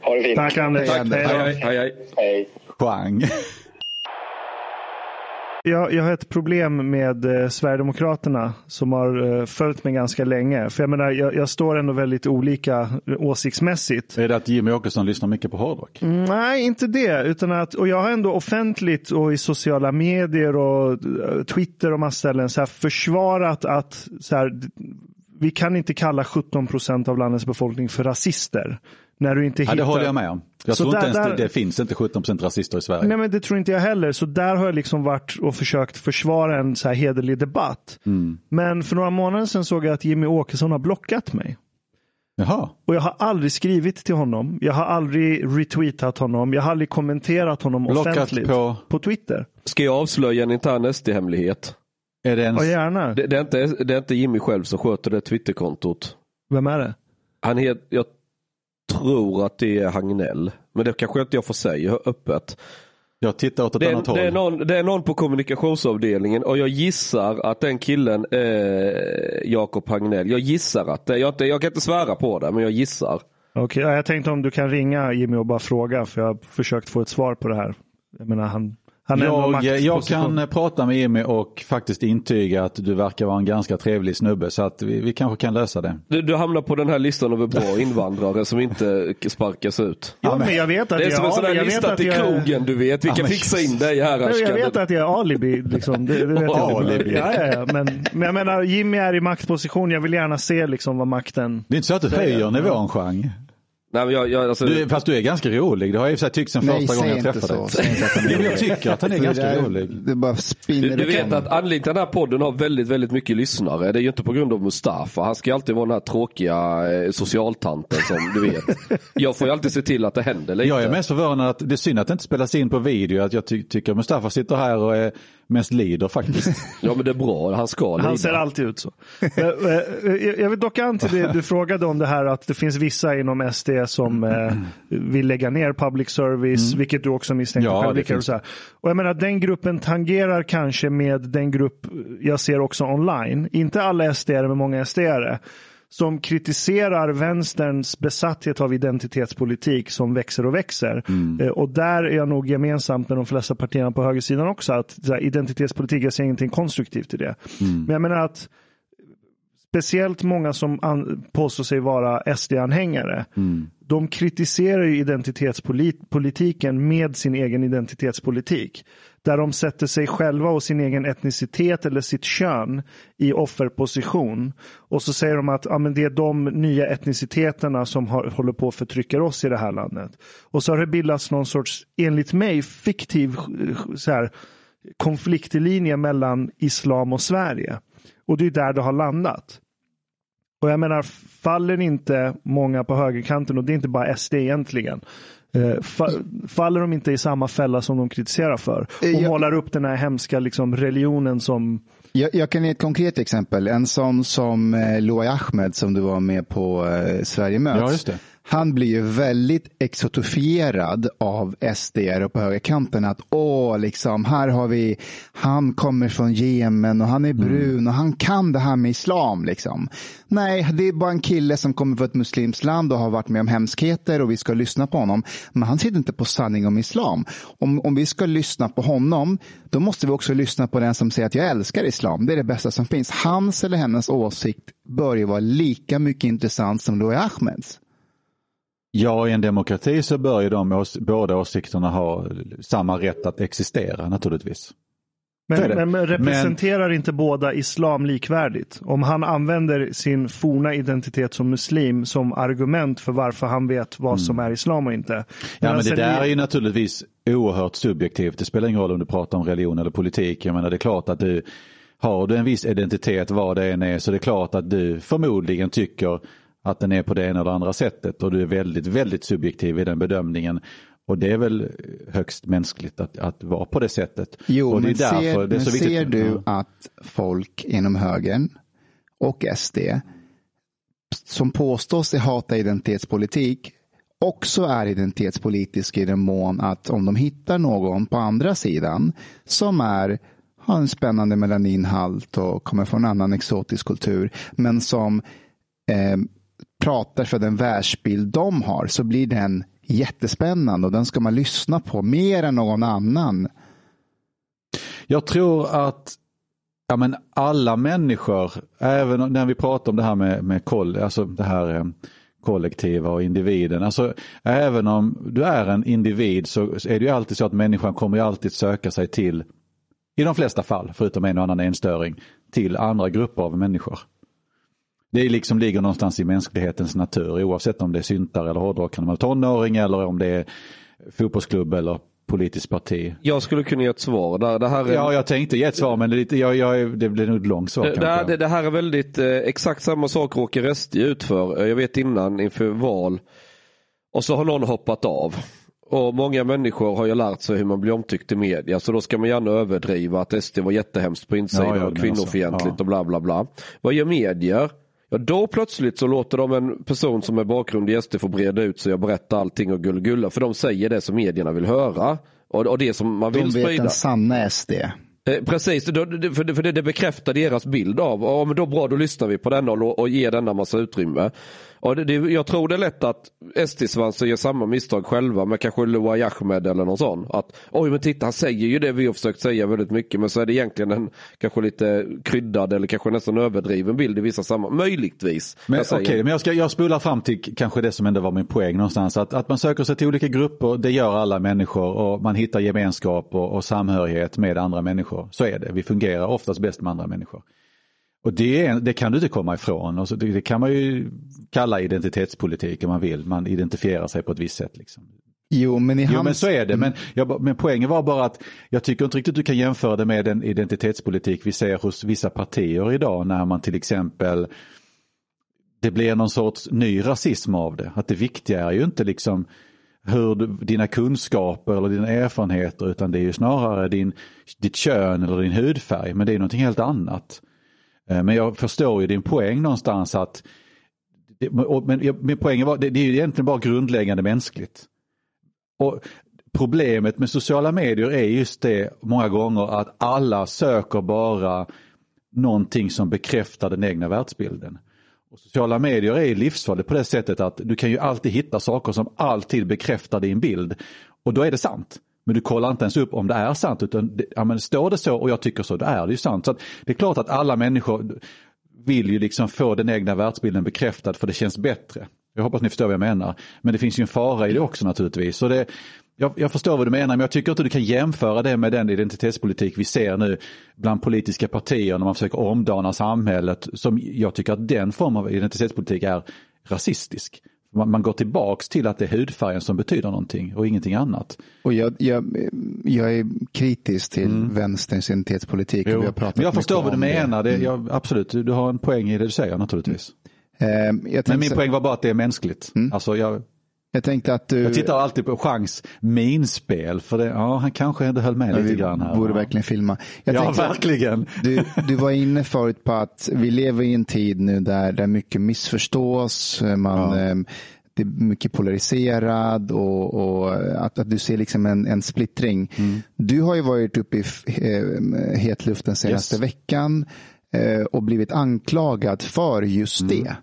Ha det fint. Tack Anders. Hej, Anders. Hej. Hej, hej, hej. Hej. Jag, jag har ett problem med eh, Sverigedemokraterna som har eh, följt mig ganska länge. För jag menar, jag, jag står ändå väldigt olika eh, åsiktsmässigt. Är det att Jimmy Åkesson lyssnar mycket på hårdrock? Nej, inte det. Utan att, och jag har ändå offentligt och i sociala medier och eh, Twitter och massa ställen så här försvarat att så här, vi kan inte kalla 17 procent av landets befolkning för rasister. När du inte Ja, hittar... det håller jag med om. Jag Så tror inte där- ens där- det, det finns inte 17% rasister i Sverige. Nej men det tror inte jag heller. Så där har jag liksom varit och försökt försvara en så här hederlig debatt. Mm. Men för några månader sedan såg jag att Jimmy Åkesson har blockat mig. Jaha. Och jag har aldrig skrivit till honom. Jag har aldrig retweetat honom. Jag har aldrig kommenterat honom Blockat offentligt. på- på Twitter. Ska jag avslöja en intern SD-hemlighet? Är det ens... Ja, gärna. Det, det, är inte, det är inte Jimmy själv som sköter det Twitterkontot. Vem är det? Han het, jag tror att det är Hagnell. Men det kanske inte jag får säga öppet. Jag tittar åt ett Det annat är, håll. det, är någon, det är någon på kommunikationsavdelningen och jag gissar att den killen är Jakob Hagnell. Jag gissar att det, jag, jag kan inte svära på det men jag gissar. Okej, ja, jag tänkte om du kan ringa Jimmy och bara fråga. För jag har försökt få ett svar på det här. Jag menar, han, Jag, jag kan eh, prata med Jimmy och faktiskt intyga att du verkar vara en ganska trevlig snubbe så att vi, vi kanske kan lösa det. Du, du hamnar på den här listan över bra *laughs* invandrare som inte sparkas ut. Ja, men jag vet att Det är jag som en sån jag där vet lista till jag- krogen du vet. Vi Ja, kan fixa in dig här Nej, Jag vet att jag är alibi. Liksom. Det, det vet jag. Alibi. Ja, ja, ja. Men, men jag menar, Jimmy är i maktposition. Jag vill gärna se liksom, vad makten... Det är inte så att du höjer nivån Chang. Nej, jag, jag, alltså, Du, fast du är ganska rolig, det har jag i tyckt sen Nej, första gången jag träffade dig. Jo, jag tycker att han är För ganska rolig. Det bara spinner du, du vet att anledningen till den här podden har väldigt, väldigt mycket lyssnare. Det är ju inte på grund av Mustafa. Han ska ju alltid vara den här tråkiga eh, socialtanten som du vet. Jag får ju alltid se till att det händer lite. Jag är mest förvånad att det är synd att det inte spelas in på video. Att jag ty tycker Mustafa sitter här och är mest lider faktiskt. *laughs* Ja men det är bra, han ska lida. Han ser alltid ut så. Eh, eh, Jag vill dock an till det du *laughs* frågade om det här att det finns vissa inom SD som eh, vill lägga ner public service, vilket du också misstänkte Ja, själv. det och så här. Och jag menar den gruppen tangerar kanske med den grupp jag ser också online. Inte alla SD men många SD som kritiserar vänsterns besatthet av identitetspolitik som växer och växer. Eh, Och där är jag nog gemensamt med de flesta partierna på högersidan också. att här, Identitetspolitik, jag ser ingenting konstruktivt i det. Men jag menar att speciellt många som an, påstår sig vara SD-anhängare, de kritiserar ju identitetspolitiken med sin egen identitetspolitik. Där de sätter sig själva och sin egen etnicitet eller sitt kön i offerposition. Och så säger de att ja, men det är de nya etniciteterna som har, håller på att förtrycka oss i det här landet. Och så har det bildats någon sorts, enligt mig, fiktiv så här, konfliktlinje mellan islam och Sverige. Och det är där det har landat. Och jag menar, faller inte många på högerkanten, och det är inte bara SD egentligen, faller de inte i samma fälla som de kritiserar för? Och Eh, jag- målar upp den här hemska liksom, religionen som... Jag, jag kan ge ett konkret exempel. En sån som eh, Ahmed som du var med på eh, Sverige möts. Ja, just det. Han blir ju väldigt exotifierad av SD och på högerkanten. Att åh, liksom, här har vi, han kommer från Jemen och han är brun och han kan det här med islam. Liksom. Nej, det är bara en kille som kommer från ett muslimskt land och har varit med om hemskheter och vi ska lyssna på honom. Men han sitter inte på sanning om islam. Om, om vi ska lyssna på honom, då måste vi också lyssna på den som säger att jag älskar islam. Det är det bästa som finns. Hans eller hennes åsikt bör ju vara lika mycket intressant som Loai Ahmeds. Ja, i en demokrati så bör ju de ås båda åsikterna ha samma rätt att existera naturligtvis. Men, men, men representerar inte båda islam likvärdigt? Om han använder sin forna identitet som muslim som argument för varför han vet vad som är islam och inte. Ja, men det där är ju naturligtvis oerhört subjektivt. Det spelar ingen roll om du pratar om religion eller politik. Jag menar det är klart att du har du en viss identitet vad det än är så det är klart att du förmodligen tycker att den är på det ena eller andra sättet och du är väldigt, väldigt subjektiv i den bedömningen. Och det är väl högst mänskligt att, att vara på det sättet. Jo, det men, är därför ser, men ser du Ja. att folk inom högern och SD som påstår sig hata identitetspolitik också är identitetspolitisk i den mån att om de hittar någon på andra sidan som är har en spännande melaninhalt och kommer från en annan exotisk kultur men som eh, pratar för den världsbild de har så blir den jättespännande och den ska man lyssna på mer än någon annan. Jag tror att ja, men alla människor, även när vi pratar om det här med, med koll, alltså det här eh, kollektiva och individen. Alltså, även om du är en individ så är det ju alltid så att människan kommer ju alltid söka sig till, i de flesta fall, förutom en och annan enstöring, till andra grupper av människor. Det liksom ligger någonstans i mänsklighetens natur oavsett om det är syntare eller hårdrockare eller tonåring eller om det är fotbollsklubb eller politiskt parti. Jag skulle kunna ge ett svar. Det här är, Ja, jag tänkte ge ett svar men det, lite, jag, jag, det blir nog ett långt svar det, det, här, det, här är väldigt eh, exakt samma sak råkar SD ut för. Eh, Jag vet innan inför val. Och så har någon hoppat av. Och många människor har ju lärt sig hur man blir omtyckt i media. Så då ska man gärna överdriva att SD var jättehemskt på insidan Ja, ja, och men kvinnofientligt alltså, ja. och bla bla bla. Vad gör medier? Då plötsligt så låter de en person som är bakgrund i SD få breda ut sig och berätta allting och gullgulla. För de säger det som medierna vill höra. Och, och det som man De vill vet sprida. den sanna SD. Eh, Precis, för det, bekräftar deras bild av, ja men då bra då lyssnar vi på denna och ger denna massa utrymme. Och det, det, jag tror det är lätt att SD-svansen gör samma misstag själva med kanske Loai Ahmed eller någon sån. Att oj men titta han säger ju det vi har försökt säga väldigt mycket men så är det egentligen en kanske lite kryddad eller kanske nästan överdriven bild i vissa sammanhang. Möjligtvis. Men Jag okej, säger. men jag, ska, jag spolar fram till kanske det som ändå var min poäng någonstans. Att, att man söker sig till olika grupper, det gör alla människor och man hittar gemenskap och, och samhörighet med andra människor. Så är det, vi fungerar oftast bäst med andra människor. Och det, det kan du inte komma ifrån. Och så det, det, kan man ju kalla identitetspolitik om man vill. Man identifierar sig på ett visst sätt. Liksom. Jo, men, i jo, hans... men så är det. Men, jag, men poängen var bara att jag tycker inte riktigt du kan jämföra det med den identitetspolitik vi ser hos vissa partier idag när man till exempel det blir någon sorts ny rasism av det. Att det viktiga är ju inte liksom hur du, dina kunskaper eller dina erfarenheter utan det är ju snarare din, ditt kön eller din hudfärg. Men det är någonting helt annat. Eh, men jag förstår ju din poäng någonstans att men min poäng var, det, det är ju egentligen bara grundläggande mänskligt. Och Problemet med sociala medier är just det många gånger att alla söker bara någonting som bekräftar den egna världsbilden. Och sociala medier är livsfarligt på det sättet att du kan ju alltid hitta saker som alltid bekräftar din bild. Och då är det sant. Men du kollar inte ens upp om det är sant utan ja, men står det så och jag tycker så, då är det ju sant. Så Det är klart att alla människor vill ju liksom få den egna världsbilden bekräftad för det känns bättre. Jag hoppas ni förstår vad jag menar. Men det finns ju en fara i det också naturligtvis. Så det, jag, jag, förstår vad du menar men jag tycker inte du kan jämföra det med den identitetspolitik vi ser nu bland politiska partier när man försöker omdana samhället. Som jag tycker att den formen av identitetspolitik är rasistisk. Man, går tillbaks till att det är hudfärgen som betyder någonting och ingenting annat. Och jag, jag, jag är kritisk till mm. vänsterns identitetspolitik. Jo. Vi men jag förstår vad du menar. Det, mm. jag, absolut, du har en poäng i det du säger naturligtvis. Mm. Eh, men min så... poäng var bara att det är mänskligt. Mm. Alltså jag, jag tänkte att du... Jag tittar alltid på chans minspel för det, ja, han kanske ändå höll med ja, lite grann här. borde ja. verkligen filma. Jag ja, verkligen. Du, du var inne förut på att vi lever i en tid nu där, där mycket missförstås. Man, ja. eh, det är mycket polariserad och, och att, att, du ser liksom en, en splittring. Mm. Du har ju varit uppe i eh, hetluften senaste yes. veckan eh, och blivit anklagad för just mm. det.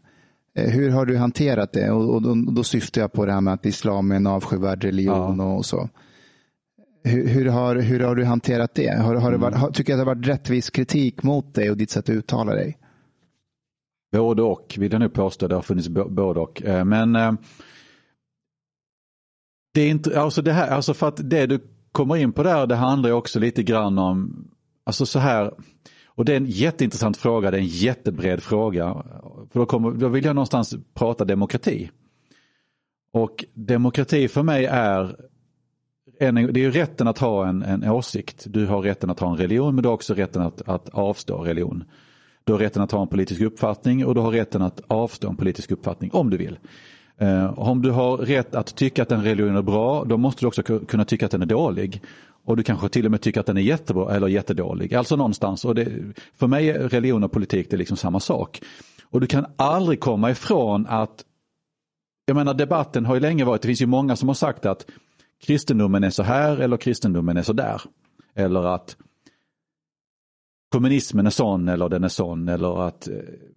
Eh, hur har du hanterat det? Och, och, och, då syftar jag på det här med att islam är en avskyvärd religion ja. och så. Hur, hur, har, hur har du hanterat det? Har, har det varit, har, tycker du att det har varit rättvis kritik mot dig och ditt sätt att uttala dig? Både och vill jag nu påstå. Det har funnits både och. Eh, men eh, det är inte, alltså det här, alltså för att det du kommer in på där, det handlar också lite grann om, alltså så här, och det är en jätteintressant fråga, det är en jättebred fråga. För då, kommer, då vill jag någonstans prata demokrati. Och demokrati för mig är, en, det är ju rätten att ha en, en åsikt. Du har rätten att ha en religion men du har också rätten att, att avstå religion. Du har rätten att ha en politisk uppfattning och du har rätten att avstå en politisk uppfattning om du vill. Eh, om du har rätt att tycka att en religion är bra, då måste du också kunna tycka att den är dålig. Och du kanske till och med tycker att den är jättebra eller jättedålig. Alltså någonstans. Och det, för mig är religion och politik det är liksom samma sak. Och du kan aldrig komma ifrån att, jag menar debatten har ju länge varit, det finns ju många som har sagt att kristendomen är så här eller kristendomen är så där. Eller att kommunismen är sån eller den är sån eller att eh,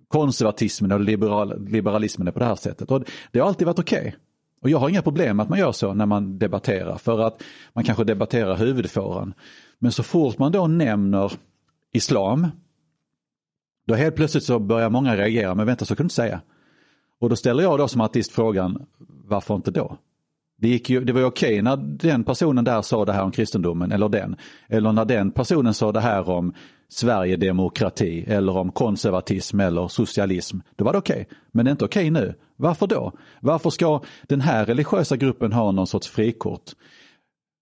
konservatismen och liberal, liberalismen är på det här sättet. Och det har alltid varit okej. Okay. Och jag har inga problem med att man gör så när man debatterar för att man kanske debatterar huvudfåran. Men så fort man då nämner islam, då helt plötsligt så börjar många reagera, men vänta så kan du inte säga. Och då ställer jag då som artist frågan, varför inte då? Det, gick ju, det var ju okej när den personen där sa det här om kristendomen, eller den. Eller när den personen sa det här om Sverigedemokrati, eller om konservatism eller socialism. Då var det okej. Men det är inte okej nu. Varför då? Varför ska den här religiösa gruppen ha någon sorts frikort?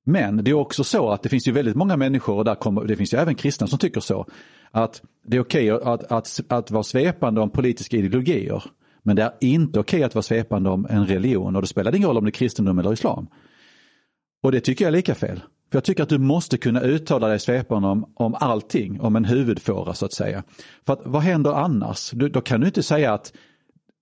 Men det är också så att det finns ju väldigt många människor, och där kommer, det finns ju även kristna som tycker så, att det är okej att, att, att vara svepande om politiska ideologier. Men det är inte okej att vara svepande om en religion och det spelar ingen roll om det är kristendom eller islam. Och det tycker jag är lika fel. För jag tycker att du måste kunna uttala dig svepande om, om allting, om en huvudfåra så att säga. För att vad händer annars? Du, då kan du inte säga att,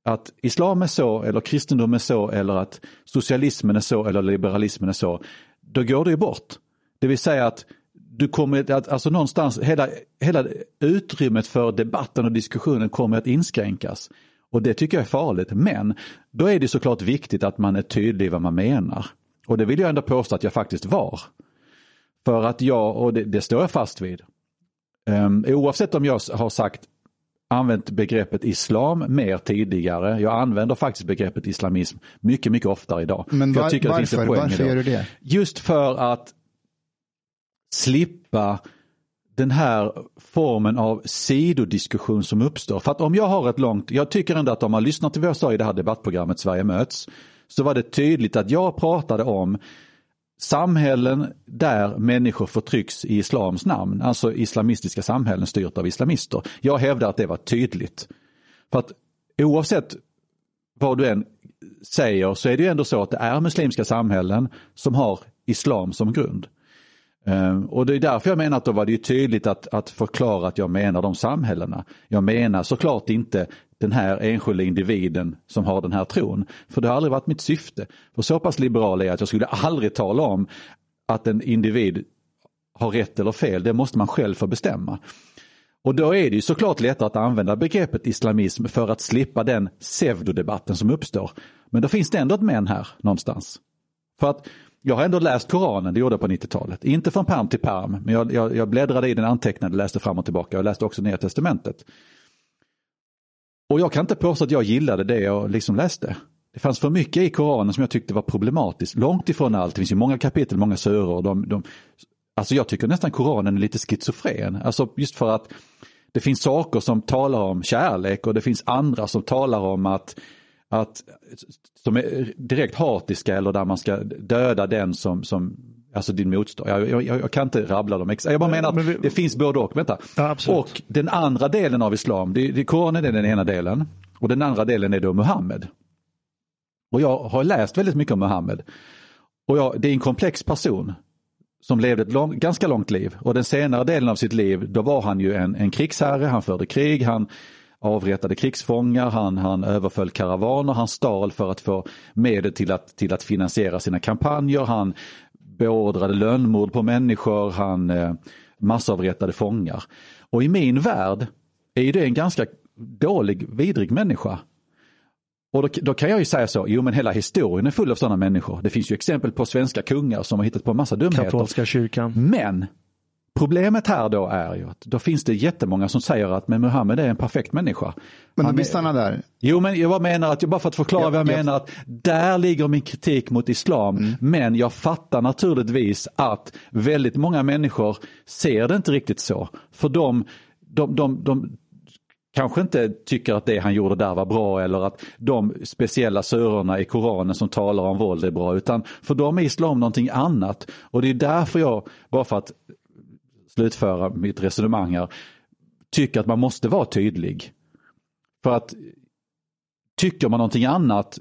att islam är så eller kristendom är så eller att socialismen är så eller liberalismen är så. Då går det ju bort. Det vill säga att du kommer att, alltså någonstans, hela, hela utrymmet för debatten och diskussionen kommer att inskränkas. Och det tycker jag är farligt. Men då är det såklart viktigt att man är tydlig i vad man menar. Och det vill jag ändå påstå att jag faktiskt var. För att jag, och det, det står jag fast vid, um, oavsett om jag har sagt använt begreppet islam mer tidigare. Jag använder faktiskt begreppet islamism mycket, mycket oftare idag. Men var, jag tycker varför, det varför gör du det? Just för att slippa den här formen av sidodiskussion som uppstår. För att om jag har ett långt, jag tycker ändå att om man lyssnar till vad jag sa i det här debattprogrammet Sverige möts, så var det tydligt att jag pratade om samhällen där människor förtrycks i islams namn, alltså islamistiska samhällen styrt av islamister. Jag hävdar att det var tydligt. För att oavsett vad du än säger så är det ju ändå så att det är muslimska samhällen som har islam som grund. Ehm, och det är därför jag menar att då var det ju tydligt att, att förklara att jag menar de samhällena. Jag menar såklart inte den här enskilda individen som har den här tron. För det har aldrig varit mitt syfte. För så pass liberal är jag att jag skulle aldrig tala om att en individ har rätt eller fel. Det måste man själv få bestämma. Och då är det ju såklart lättare att använda begreppet islamism för att slippa den pseudodebatten som uppstår. Men då finns det ändå ett men här någonstans. För att jag har ändå läst Koranen, det gjorde jag på 90-talet. Inte från perm till perm, men jag, jag, jag bläddrade i den, antecknade, läste fram och tillbaka. Jag läste också Nya Testamentet. Och jag kan inte påstå att jag gillade det jag liksom läste. Det fanns för mycket i Koranen som jag tyckte var problematiskt. Långt ifrån allt, det finns ju många kapitel, många suror. De, de, alltså jag tycker nästan Koranen är lite schizofren. Alltså just för att det finns saker som talar om kärlek och det finns andra som talar om att att, som är direkt hatiska eller där man ska döda den som, som alltså din motståndare. Jag, jag, jag, kan inte rabbla dem. Jag bara menar att vi, det finns både och. Vänta. Ja, och den andra delen av islam, det, det, Koranen är den ena delen och den andra delen är då Muhammed. Och jag har läst väldigt mycket om Muhammed. Och jag, det är en komplex person som levde ett lång, ganska långt liv och den senare delen av sitt liv då var han ju en, en krigsherre, han förde krig, han avrättade krigsfångar, han, han överföll karavaner, han stal för att få medel till att, till att finansiera sina kampanjer, han beordrade lönnmord på människor, han eh, massavrättade fångar. Och i min värld är det en ganska dålig, vidrig människa. Och då, då, kan jag ju säga så, jo men hela historien är full av sådana människor. Det finns ju exempel på svenska kungar som har hittat på massa dumheter. Katolska kyrkan. Men Problemet här då är ju att då finns det jättemånga som säger att men Muhammed är en perfekt människa. Men Han vi är- där. Jo men jag menar att, bara för att förklara Ja, vad jag ja. menar, att där ligger min kritik mot islam. Mm. Men jag fattar naturligtvis att väldigt många människor ser det inte riktigt så. För de, de, de, de kanske inte tycker att det han gjorde där var bra eller att de speciella surorna i Koranen som talar om våld är bra. Utan för dem är islam någonting annat. Och det är därför jag, bara för att slutföra mitt resonemang här, tycker att man måste vara tydlig. För att tycker man någonting annat,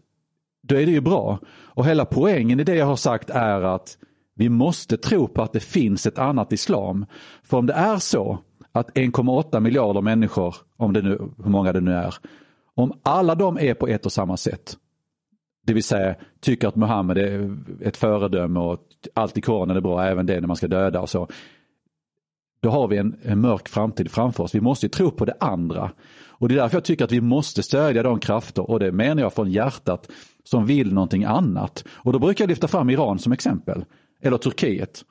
då är det ju bra. Och hela poängen i det jag har sagt är att vi måste tro på att det finns ett annat islam. För om det är så att 1,8 miljarder människor, om det nu, hur många det nu är, om alla de är på ett och samma sätt, det vill säga tycker att Muhammed är ett föredöme och allt i Koranen är bra, även det när man ska döda och så. Då har vi en, en mörk framtid framför oss. Vi måste ju tro på det andra. Och det är därför jag tycker att vi måste stödja de krafter, och det menar jag från hjärtat, som vill någonting annat. Och då brukar jag lyfta fram Iran som exempel. Eller Turkiet.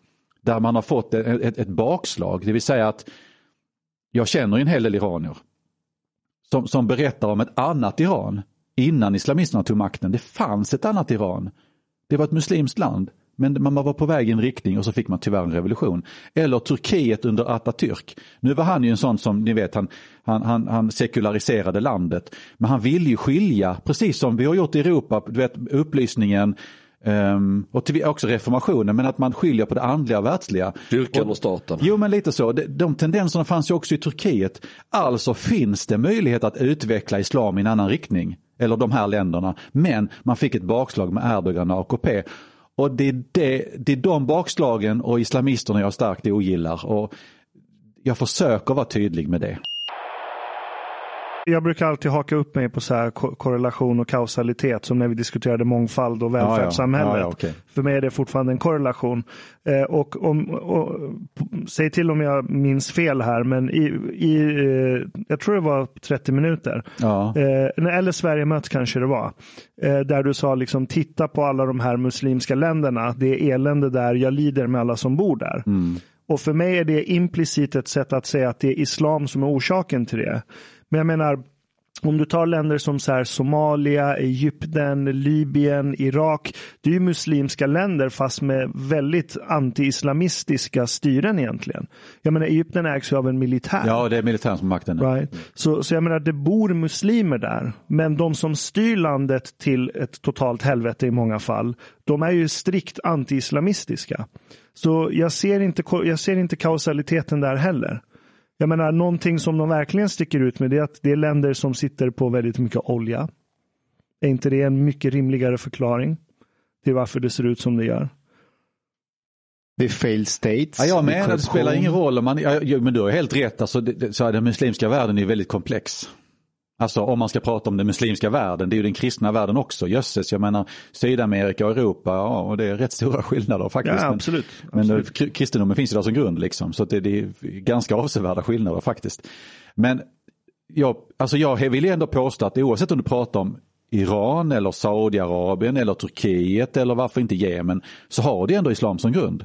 Där man har fått ett, ett, ett bakslag. Det vill säga att jag känner en hel del iranier. Som, som berättar om ett annat Iran innan islamisterna tog makten. Det fanns ett annat Iran. Det var ett muslimskt land. Men man var på väg i en riktning och så fick man tyvärr en revolution. Eller Turkiet under Atatürk. Nu var han ju en sån som, ni vet, han, han, han, han sekulariserade landet. Men han ville ju skilja, precis som vi har gjort i Europa, du vet upplysningen ehm, och till, också reformationen, men att man skiljer på det andliga och världsliga. Kyrkan och staten. Jo men lite så, de, de tendenserna fanns ju också i Turkiet. Alltså finns det möjlighet att utveckla islam i en annan riktning. Eller de här länderna. Men man fick ett bakslag med Erdogan och AKP. Och det är, det, det är de bakslagen och islamisterna jag starkt ogillar. Och jag försöker vara tydlig med det. Jag brukar alltid haka upp mig på så här ko- korrelation och kausalitet som när vi diskuterade mångfald och välfärdssamhället. Ja, ja, okej. För mig är det fortfarande en korrelation. Eh, och, om, och, säg till om jag minns fel här, men i, i eh, jag tror det var 30 minuter, Ja. eh, eller Sverige möts kanske det var, eh, där du sa liksom titta på alla de här muslimska länderna, det är elände där, jag lider med alla som bor där. Och för mig är det implicit ett sätt att säga att det är islam som är orsaken till det. Men jag menar, om du tar länder som så Somalia, Egypten, Libyen, Irak. Det är ju muslimska länder fast med väldigt anti-islamistiska styren egentligen. Jag menar Egypten ägs ju av en militär. Ja, det är militären som har makten. Right. Så, så jag menar det bor muslimer där. Men de som styr landet till ett totalt helvete i många fall. De är ju strikt anti-islamistiska. Så jag ser, inte, jag ser inte kausaliteten där heller. Jag menar, någonting som de verkligen sticker ut med är att det är länder som sitter på väldigt mycket olja. Är inte det en mycket rimligare förklaring till varför det ser ut som det gör? Det är fail states. Ja, jag menar det spelar ingen roll. Om man, ja, ja, men du har helt rätt. Alltså, det, det, så här, den muslimska världen är väldigt komplex. Alltså om man ska prata om den muslimska världen, det är ju den kristna världen också. Jösses, jag menar Sydamerika och Europa, ja, och det är rätt stora skillnader faktiskt. Ja, Men- absolut. Men absolut. kri- kristendomen finns ju där som grund liksom, så det, det är ganska avsevärda skillnader faktiskt. Men jag, alltså jag vill ju ändå påstå att oavsett om du pratar om Iran eller Saudiarabien eller Turkiet eller varför inte Jemen så har det ändå islam som grund.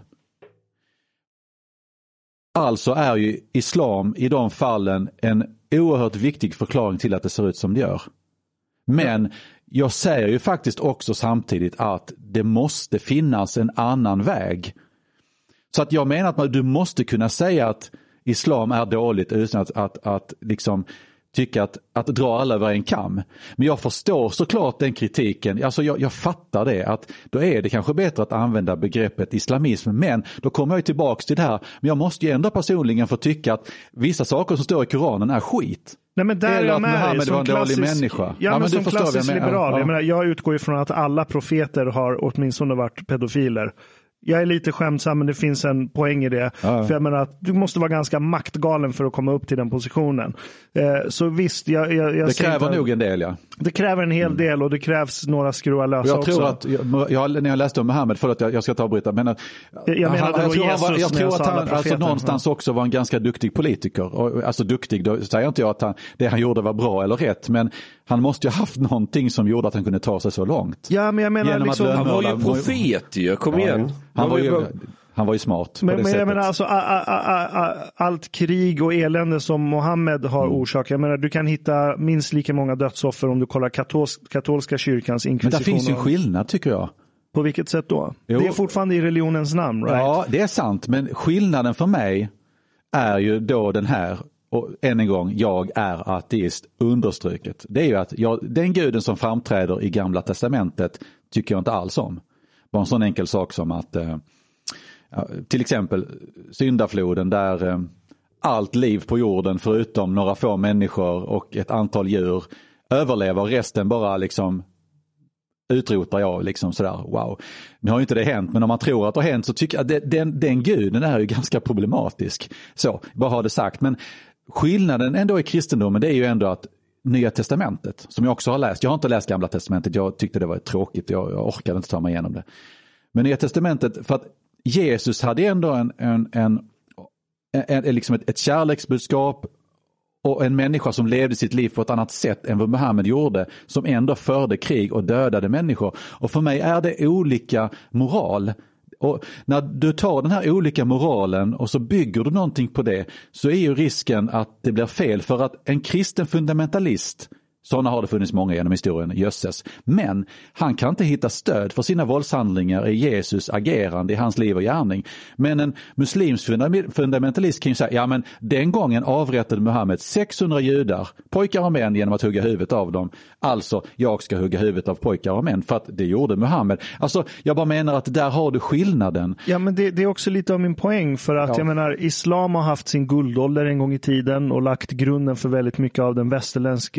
Alltså är ju islam i de fallen en oerhört viktig förklaring till att det ser ut som det gör. Men jag säger ju faktiskt också samtidigt att det måste finnas en annan väg. Så att jag menar att man, du måste kunna säga att islam är dåligt utan att, att, att liksom tycka att, att dra alla över en kam. Men jag förstår såklart den kritiken, alltså jag, jag fattar det att då är det kanske bättre att använda begreppet islamism. Men då kommer jag ju tillbaks till det här, men jag måste ju ändå personligen få tycka att vissa saker som står i Koranen är skit. Nej, men där är Eller jag att. Muhammed var en dålig klassisk- människa. Ja, Ja, men, men som jag klassisk menar. liberal. Ja. Jag, menar, jag utgår ifrån att alla profeter har åtminstone varit pedofiler. Jag är lite skämtsam men det finns en poäng i det. Ja. För jag menar att du måste vara ganska maktgalen för att komma upp till den positionen. Eh, så visst, jag, jag, jag Det kräver inte- nog en del ja. Det kräver en hel del och det krävs några skruvar lösa Jag också. tror att, jag, jag, när jag läste om Muhammed, förlåt jag, jag ska ta och bryta, men att, Jag menar han, var tror han Jesus jag när tror jag att alla han alltså, någonstans också var en ganska duktig politiker. Och, alltså duktig, då säger inte jag att han, det han gjorde var bra eller rätt, men han måste ju ha haft någonting som gjorde att han kunde ta sig så långt. Ja, men jag menar liksom... Han var ju profet ju, kom igen. Han var ju, han var ju smart Men, det men jag menar alltså a, a, a, a, allt krig och elände som Mohammed har Mm. orsakat. Jag menar du kan hitta minst lika många dödsoffer om du kollar katolsk, katolska kyrkans men inkvisition. där finns ju en skillnad tycker jag. På vilket sätt då? Jo. Det är fortfarande i religionens namn, right? Ja, det är sant, men skillnaden för mig är ju då den här, och än en gång, jag är ateist, understruket. Det är ju att jag, den guden som framträder i gamla testamentet tycker jag inte alls om. Bara en sån enkel sak som att eh, till exempel syndafloden där eh, allt liv på jorden förutom några få människor och ett antal djur överlever, resten bara liksom utrotar jag liksom sådär, wow. Nu har ju inte det hänt, men om man tror att det har hänt så tycker jag att den, den guden är ju ganska problematisk. Så, vad har det sagt. Men skillnaden ändå i kristendomen det är ju ändå att Nya Testamentet, som jag också har läst, jag har inte läst Gamla Testamentet, jag tyckte det var tråkigt, jag, jag orkade inte ta mig igenom det. Men Nya Testamentet, för att Jesus hade ändå en, en, en, en, en liksom ett, ett kärleksbudskap och en människa som levde sitt liv på ett annat sätt än vad Muhammed gjorde, som ändå förde krig och dödade människor. Och för mig är det olika moral. Och när du tar den här olika moralen och så bygger du någonting på det så är ju risken att det blir fel. För att en kristen fundamentalist sådana har det funnits många genom historien, jösses. Men han kan inte hitta stöd för sina våldshandlingar i Jesus agerande i hans liv och gärning. Men en muslimsk funda- fundamentalist kan ju säga, ja men den gången avrättade Muhammed 600 judar, pojkar och män genom att hugga huvudet av dem. Alltså, jag ska hugga huvudet av pojkar och män för att det gjorde Muhammed. Alltså, jag bara menar att där har du skillnaden. Ja, men det, det är också lite av min poäng. För att Ja. jag menar, islam har haft sin guldålder en gång i tiden och lagt grunden för väldigt mycket av den västerländsk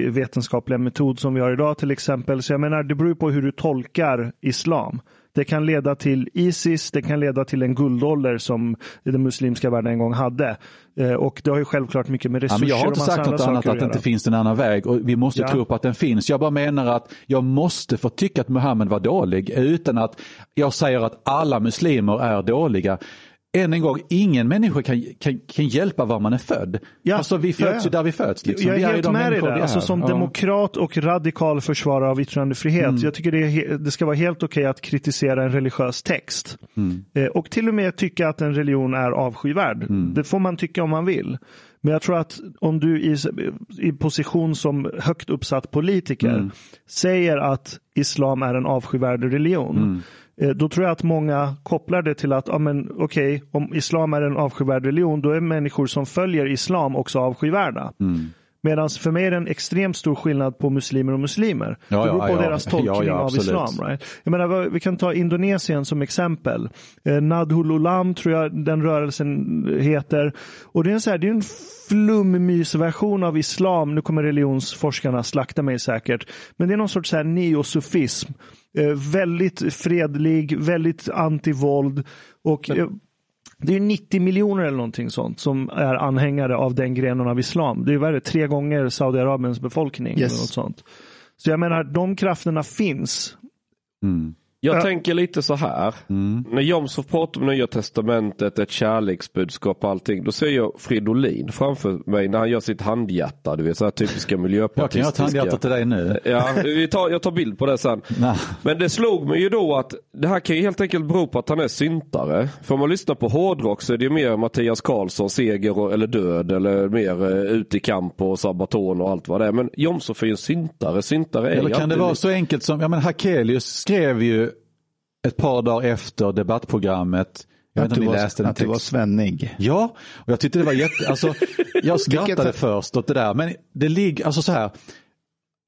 vetenskapliga metod som vi har idag till exempel. Så jag menar, det beror på hur du tolkar islam. Det kan leda till Isis, det kan leda till en guldålder som den muslimska världen en gång hade. Eh, och det har ju självklart mycket med Ja, resurser men jag har inte sagt något annat att det inte finns en annan väg och vi måste Ja. tro på att den finns. Jag bara menar att jag måste få tycka att Muhammed var dålig utan att jag säger att alla muslimer är dåliga. Än en gång, ingen människa kan, kan, kan hjälpa var man är född. Ja, Alltså vi ja, föds ja. ju där vi föds. Liksom. Jag Vi är helt med dig där. Alltså, är. som Ja. demokrat och radikal försvarare av yttrandefrihet. Mm. Jag tycker det, är, det ska vara helt okej att kritisera en religiös text. Mm. Eh, och till och med tycka att en religion är avskyvärd. Det får man tycka om man vill. Men jag tror att om du i, i position som högt uppsatt politiker Mm. säger att islam är en avskyvärd religion. Eh, Då tror jag att många kopplar det till att, ja men okej, om islam är en avskyvärd religion, då är människor som följer islam också avskyvärda. Mm. Medan för mig är det en extremt stor skillnad på muslimer och muslimer. Ja, det beror på ja. deras tolkning Ja, av islam. Right? Jag menar, vi kan ta Indonesien som exempel. Eh, Nadhul Ulam tror jag den rörelsen heter. Och det är en, så här, det är en flummysversion av islam. Nu kommer religionsforskarna slakta mig säkert. Men det är någon sorts så här neosufism. Eh, väldigt fredlig, väldigt antivåld. Och eh, det är 90 miljoner eller någonting sånt som är anhängare av den grenen av islam. Det är värre, tre gånger Saudiarabiens befolkning. Yes. Eller något sånt. Så jag menar, de krafterna finns. Mm. Jag Ja. tänker lite så här. När Jomshof pratar om Nya Testamentet, ett kärleksbudskap och allting. Då ser jag Fridolin framför mig när han gör sitt handhjärta. Du vet, så här typiska Jag kan göra ett miljöpartistiska. handhjärta till dig nu. Ja, vi tar, jag tar bild på det sen. Nej. Men det slog mig ju då att det här kan ju helt enkelt bero på att han är syntare. För om man lyssnar på hårdrock så är det ju mer Mattias Karlsson, seger och, eller död eller mer ut i kamp och sabaton och allt vad det är. Men Jomshof är ju en syntare. Syntare är Eller kan det vara så enkelt som, ja men Hakelius skrev ju ett par dagar efter debattprogrammet. Jag vet Att inte du om ni var, läste den att du var svennig. Ja, och jag tyckte det var jätte, alltså jag *laughs* skrattade först åt det där, men det ligger, alltså så här,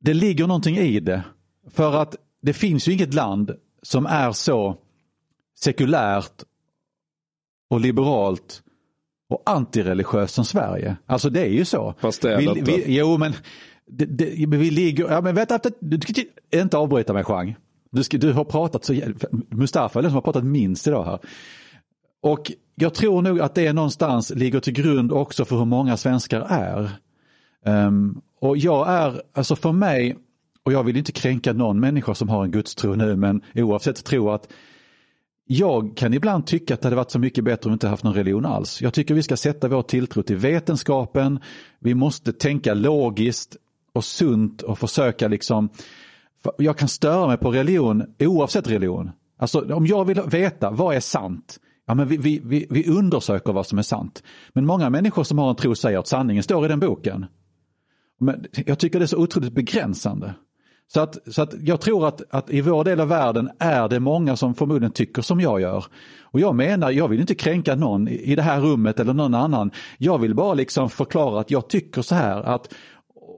det ligger någonting i det. För att det finns ju inget land som är så sekulärt och liberalt och antireligiöst som Sverige. Alltså det är ju så. Fast det är vi, det inte. vi, Jo men det, det, vi ligger, ja men vänta, du ska inte avbryta mig Chang. Du, ska, du har pratat så, Mustafa är den som har pratat minst idag här. Och jag tror nog att det någonstans ligger till grund också för hur många svenskar är. Um, och jag är, alltså för mig, och jag vill inte kränka någon människa som har en gudstro nu, men oavsett tro att jag kan ibland tycka att det hade varit så mycket bättre om vi inte haft någon religion alls. Jag tycker vi ska sätta vår tilltro till vetenskapen. Vi måste tänka logiskt och sunt och försöka liksom. Jag kan störa mig på religion oavsett religion. Alltså om jag vill veta vad är sant. Ja, men vi, vi, vi, vi undersöker vad som är sant. Men många människor som har en tro säger att sanningen står i den boken. Men jag tycker det är så otroligt begränsande. Så att, så att jag tror att, att i vår del av världen är det många som förmodligen tycker som jag gör. Och jag menar, jag vill inte kränka någon i i det här rummet eller någon annan. Jag vill bara liksom förklara att jag tycker så här. Att,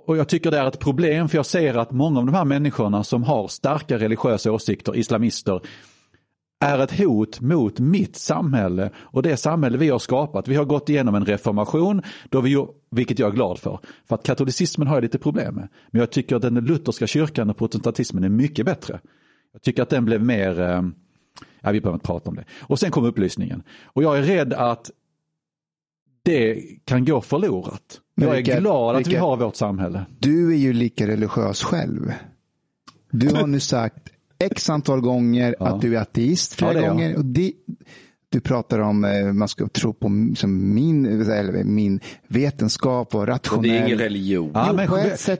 och jag tycker det är ett problem för jag ser att många av de här människorna som har starka religiösa åsikter, islamister, är ett hot mot mitt samhälle och det samhälle vi har skapat. Vi har gått igenom en reformation, då vi, vilket jag är glad för. För att katolicismen har jag lite problem med. Men jag tycker att den lutherska kyrkan och protestantismen är mycket bättre. Jag tycker att den blev mer, eh, ja vi behöver inte prata om det. Och sen kom upplysningen. Och jag är rädd att det kan gå förlorat. Men Jag är Rickard, glad att vi Rickard. har vårt samhälle. Du är ju lika religiös själv. Du har nu sagt x antal gånger Ja. att du är ateist flera Ja, det är gånger. Och det, du pratar om eh, man ska tro på som min, eller min vetenskap och Och rationell. det är ingen religion. Ja, Jo, men,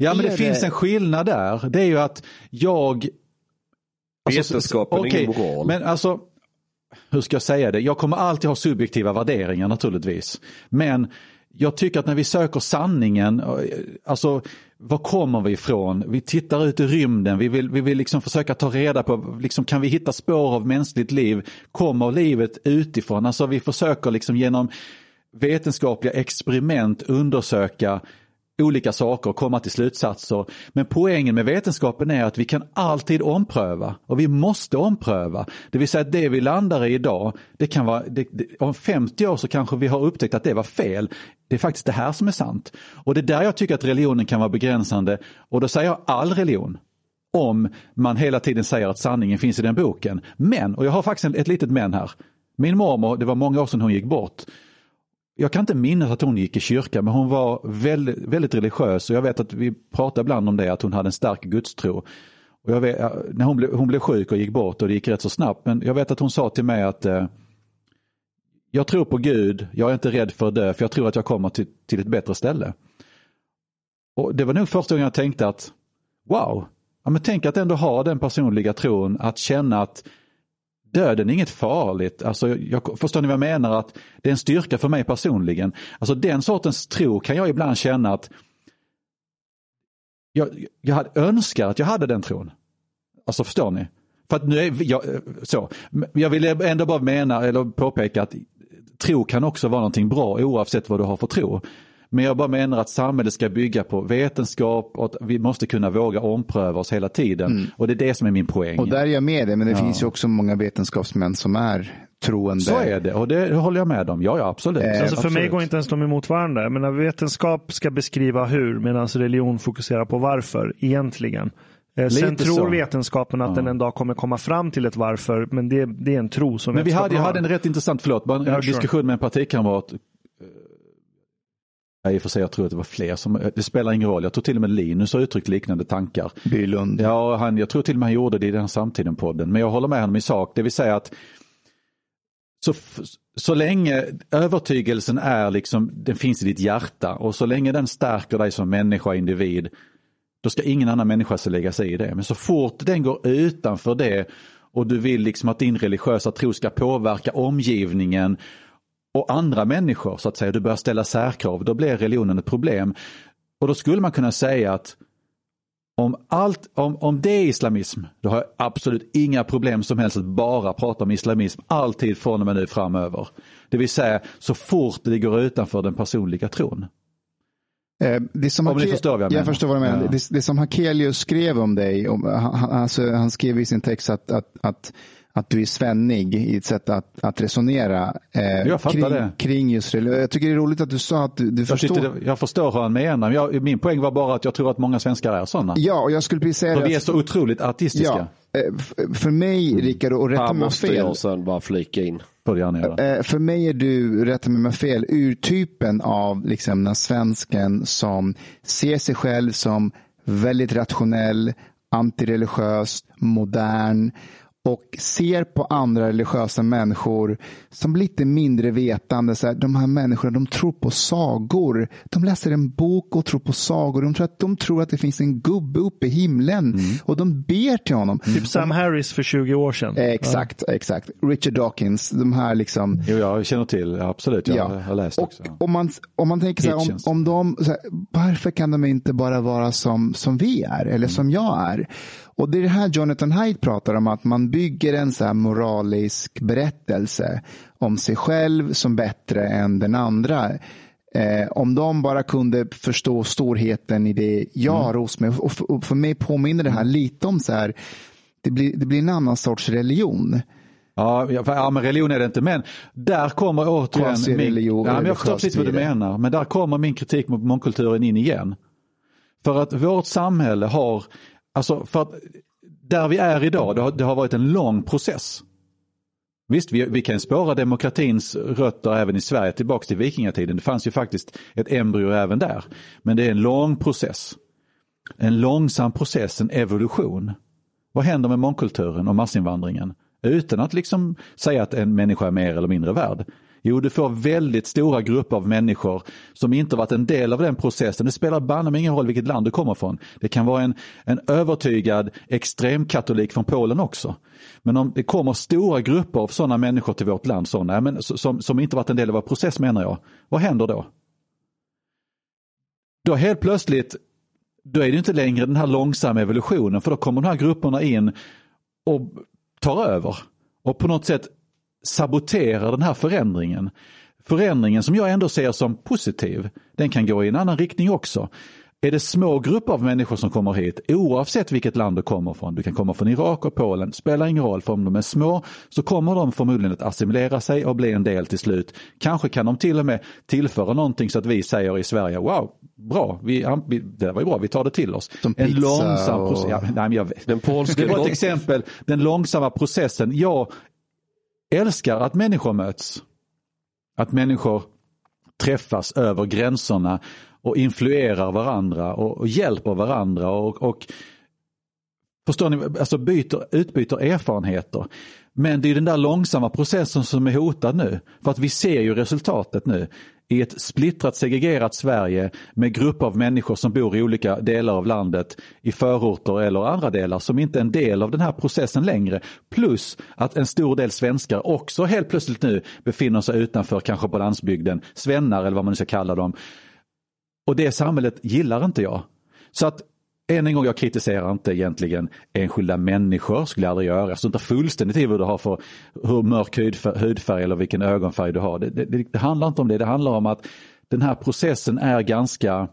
ja, men det är finns det. en skillnad där. Det är ju att jag... Alltså, Vetenskapen är okej, ingen moral. Men alltså, hur ska jag säga det? Jag kommer alltid ha subjektiva värderingar naturligtvis. Men jag tycker att när vi söker sanningen, eh, alltså var kommer vi ifrån? Vi tittar ut i rymden, vi vill, vi vill liksom försöka ta reda på, liksom, kan vi hitta spår av mänskligt liv? Kommer livet utifrån? Alltså vi försöker liksom genom vetenskapliga experiment undersöka olika saker och komma till slutsatser. Men poängen med vetenskapen är att vi kan alltid ompröva och vi måste ompröva. Det vill säga att det vi landar i idag, det kan vara, det, det, om 50 år så kanske vi har upptäckt att det var fel. Det är faktiskt det här som är sant. Och det är där jag tycker att religionen kan vara begränsande. Och då säger jag all religion. Om man hela tiden säger att sanningen finns i den boken. Men, och jag har faktiskt ett litet men här. Min mormor, det var många år sedan hon gick bort. Jag kan inte minnas att hon gick i kyrka, men hon var väldigt, väldigt religiös och jag vet att vi pratade ibland om det att hon hade en stark gudstro. Och jag vet, när hon blev, hon blev sjuk och gick bort och det gick rätt så snabbt men jag vet att hon sa till mig att eh, jag tror på Gud, jag är inte rädd för att dö för jag tror att jag kommer till, till ett bättre ställe. Och Det var nog första gången jag tänkte att wow, ja, men tänk att ändå ha den personliga tron att känna att döden är inget farligt. Alltså, jag, förstår ni vad jag menar? Att det är en styrka för mig personligen. Alltså den sortens tro kan jag ibland känna att jag, jag hade, önskar att jag hade den tron. Alltså förstår ni? För att nu är jag, så. Jag vill ändå bara mena eller påpeka att tro kan också vara någonting bra oavsett vad du har för tro. Men jag bara menar att samhället ska bygga på vetenskap och att vi måste kunna våga ompröva oss hela tiden. Mm. Och det är det som är min poäng. Och där är jag med dig, men det ja. finns ju också många vetenskapsmän som är troende. Så är det och det håller jag med om. Ja, ja absolut. Eh, alltså för absolut. mig går inte ens de emot varandra. Men vetenskap ska beskriva hur medan religion fokuserar på varför egentligen. Eh, sen tror så. vetenskapen att ja. den en dag kommer komma fram till ett varför, men det, det är en tro som Men vi hade, jag hade en rätt intressant, förlåt, bara en ja, diskussion sure. med en partikamrat i och för sig, jag tror att det var fler som, det spelar ingen roll. Jag tror till och med Linus har uttryckt liknande tankar. Bylund. Ja, han, jag tror till och med han gjorde det i den samtiden-podden. Men jag håller med honom i sak, det vill säga att så, så länge övertygelsen är liksom, den finns i ditt hjärta och så länge den stärker dig som människa, individ, då ska ingen annan människa lägga sig i det. Men så fort den går utanför det och du vill liksom att din religiösa tro ska påverka omgivningen och andra människor så att säga, du börjar ställa särkrav, då blir religionen ett problem. Och då skulle man kunna säga att om, allt, om, om det är islamism, då har jag absolut inga problem som helst att bara prata om islamism alltid från och med nu framöver. Det vill säga så fort det går utanför den personliga tron. Eh, det som om Hake- förstår vad jag menar. Jag förstår vad du menar. Ja. Det, det, som Hakelius skrev om dig, om, han, alltså, han skrev i sin text att, att, att att du är svennig i ett sätt att, att resonera eh, kring, det. kring just det. Jag tycker det är roligt att du sa att du, du jag förstår. Det, jag förstår hur han menar. Jag, min poäng var bara att jag tror att många svenskar är sådana. Ja, och jag skulle precis säga För vi är så otroligt artistiska. Ja, eh, för mig, Rickard, och rätta mig fel. jag sen bara flika in. Eh, för mig är du, rätta mig fel, urtypen av liksom, den svensken som ser sig själv som väldigt rationell, antireligiös, modern och ser på andra religiösa människor som lite mindre vetande. Så här, de här människorna de tror på sagor. De läser en bok och tror på sagor. De tror att, de tror att det finns en gubbe uppe i himlen mm. och de ber till honom. Typ Sam Harris för 20 år sedan. Eh, exakt, ja. exakt. Richard Dawkins, de här liksom. Jo, jag känner till, absolut. Jag ja. har läst också. Och om, man, om man tänker så här, om, om de, så här, varför kan de inte bara vara som, som vi är eller mm. som jag är? Och det är det här Jonathan Haidt pratar om, att man bygger en så moralisk berättelse om sig själv som bättre än den andra. Eh, om de bara kunde förstå storheten i det jag har mm. hos mig. Och för, och för mig påminner det här lite om så här, det blir, det blir en annan sorts religion. Ja, ja, men religion är det inte. Men där kommer återigen min... Ja, men jag förstår precis vad du menar. Men där kommer min kritik mot mångkulturen in igen. För att vårt samhälle har Alltså för att där vi är idag, det har, det har varit en lång process. Visst, vi, vi kan spåra demokratins rötter även i Sverige tillbaks till vikingatiden. Det fanns ju faktiskt ett embryo även där. Men det är en lång process. En långsam process, en evolution. Vad händer med mångkulturen och massinvandringen? Utan att liksom säga att en människa är mer eller mindre värd. Jo, du får väldigt stora grupper av människor som inte varit en del av den processen. Det spelar banne ingen roll vilket land du kommer från. Det kan vara en, en övertygad extremkatolik från Polen också. Men om det kommer stora grupper av sådana människor till vårt land, sådana, men, som, som inte varit en del av vår process menar jag, vad händer då? Då helt plötsligt, då är det inte längre den här långsamma evolutionen för då kommer de här grupperna in och tar över. Och på något sätt saboterar den här förändringen. Förändringen som jag ändå ser som positiv, den kan gå i en annan riktning också. Är det små grupper av människor som kommer hit, oavsett vilket land du kommer från, du kan komma från Irak och Polen, spelar ingen roll, för om de är små så kommer de förmodligen att assimilera sig och bli en del till slut. Kanske kan de till och med tillföra någonting så att vi säger i Sverige, wow, bra, vi, det var ju bra, vi tar det till oss. Som en långsam och... process. Ja, nej, jag, den polska det var ett exempel, den långsamma processen. Jag älskar att människor möts. Att människor träffas över gränserna och influerar varandra och, och hjälper varandra och, och förstår ni, alltså byter, utbyter erfarenheter. Men det är den där långsamma processen som är hotad nu. För att vi ser ju resultatet nu. i ett splittrat segregerat Sverige med grupper av människor som bor i olika delar av landet, i förorter eller andra delar som inte är en del av den här processen längre. Plus att en stor del svenskar också helt plötsligt nu befinner sig utanför, kanske på landsbygden, svennar eller vad man nu ska kalla dem. Och det samhället gillar inte jag. Så att än en gång, jag kritiserar inte egentligen enskilda människor, skulle jag aldrig göra. Jag struntar fullständigt i vad du har för hur mörk hudfärg eller vilken ögonfärg du har. Det, det, det, handlar inte om det, det handlar om att den här processen är ganska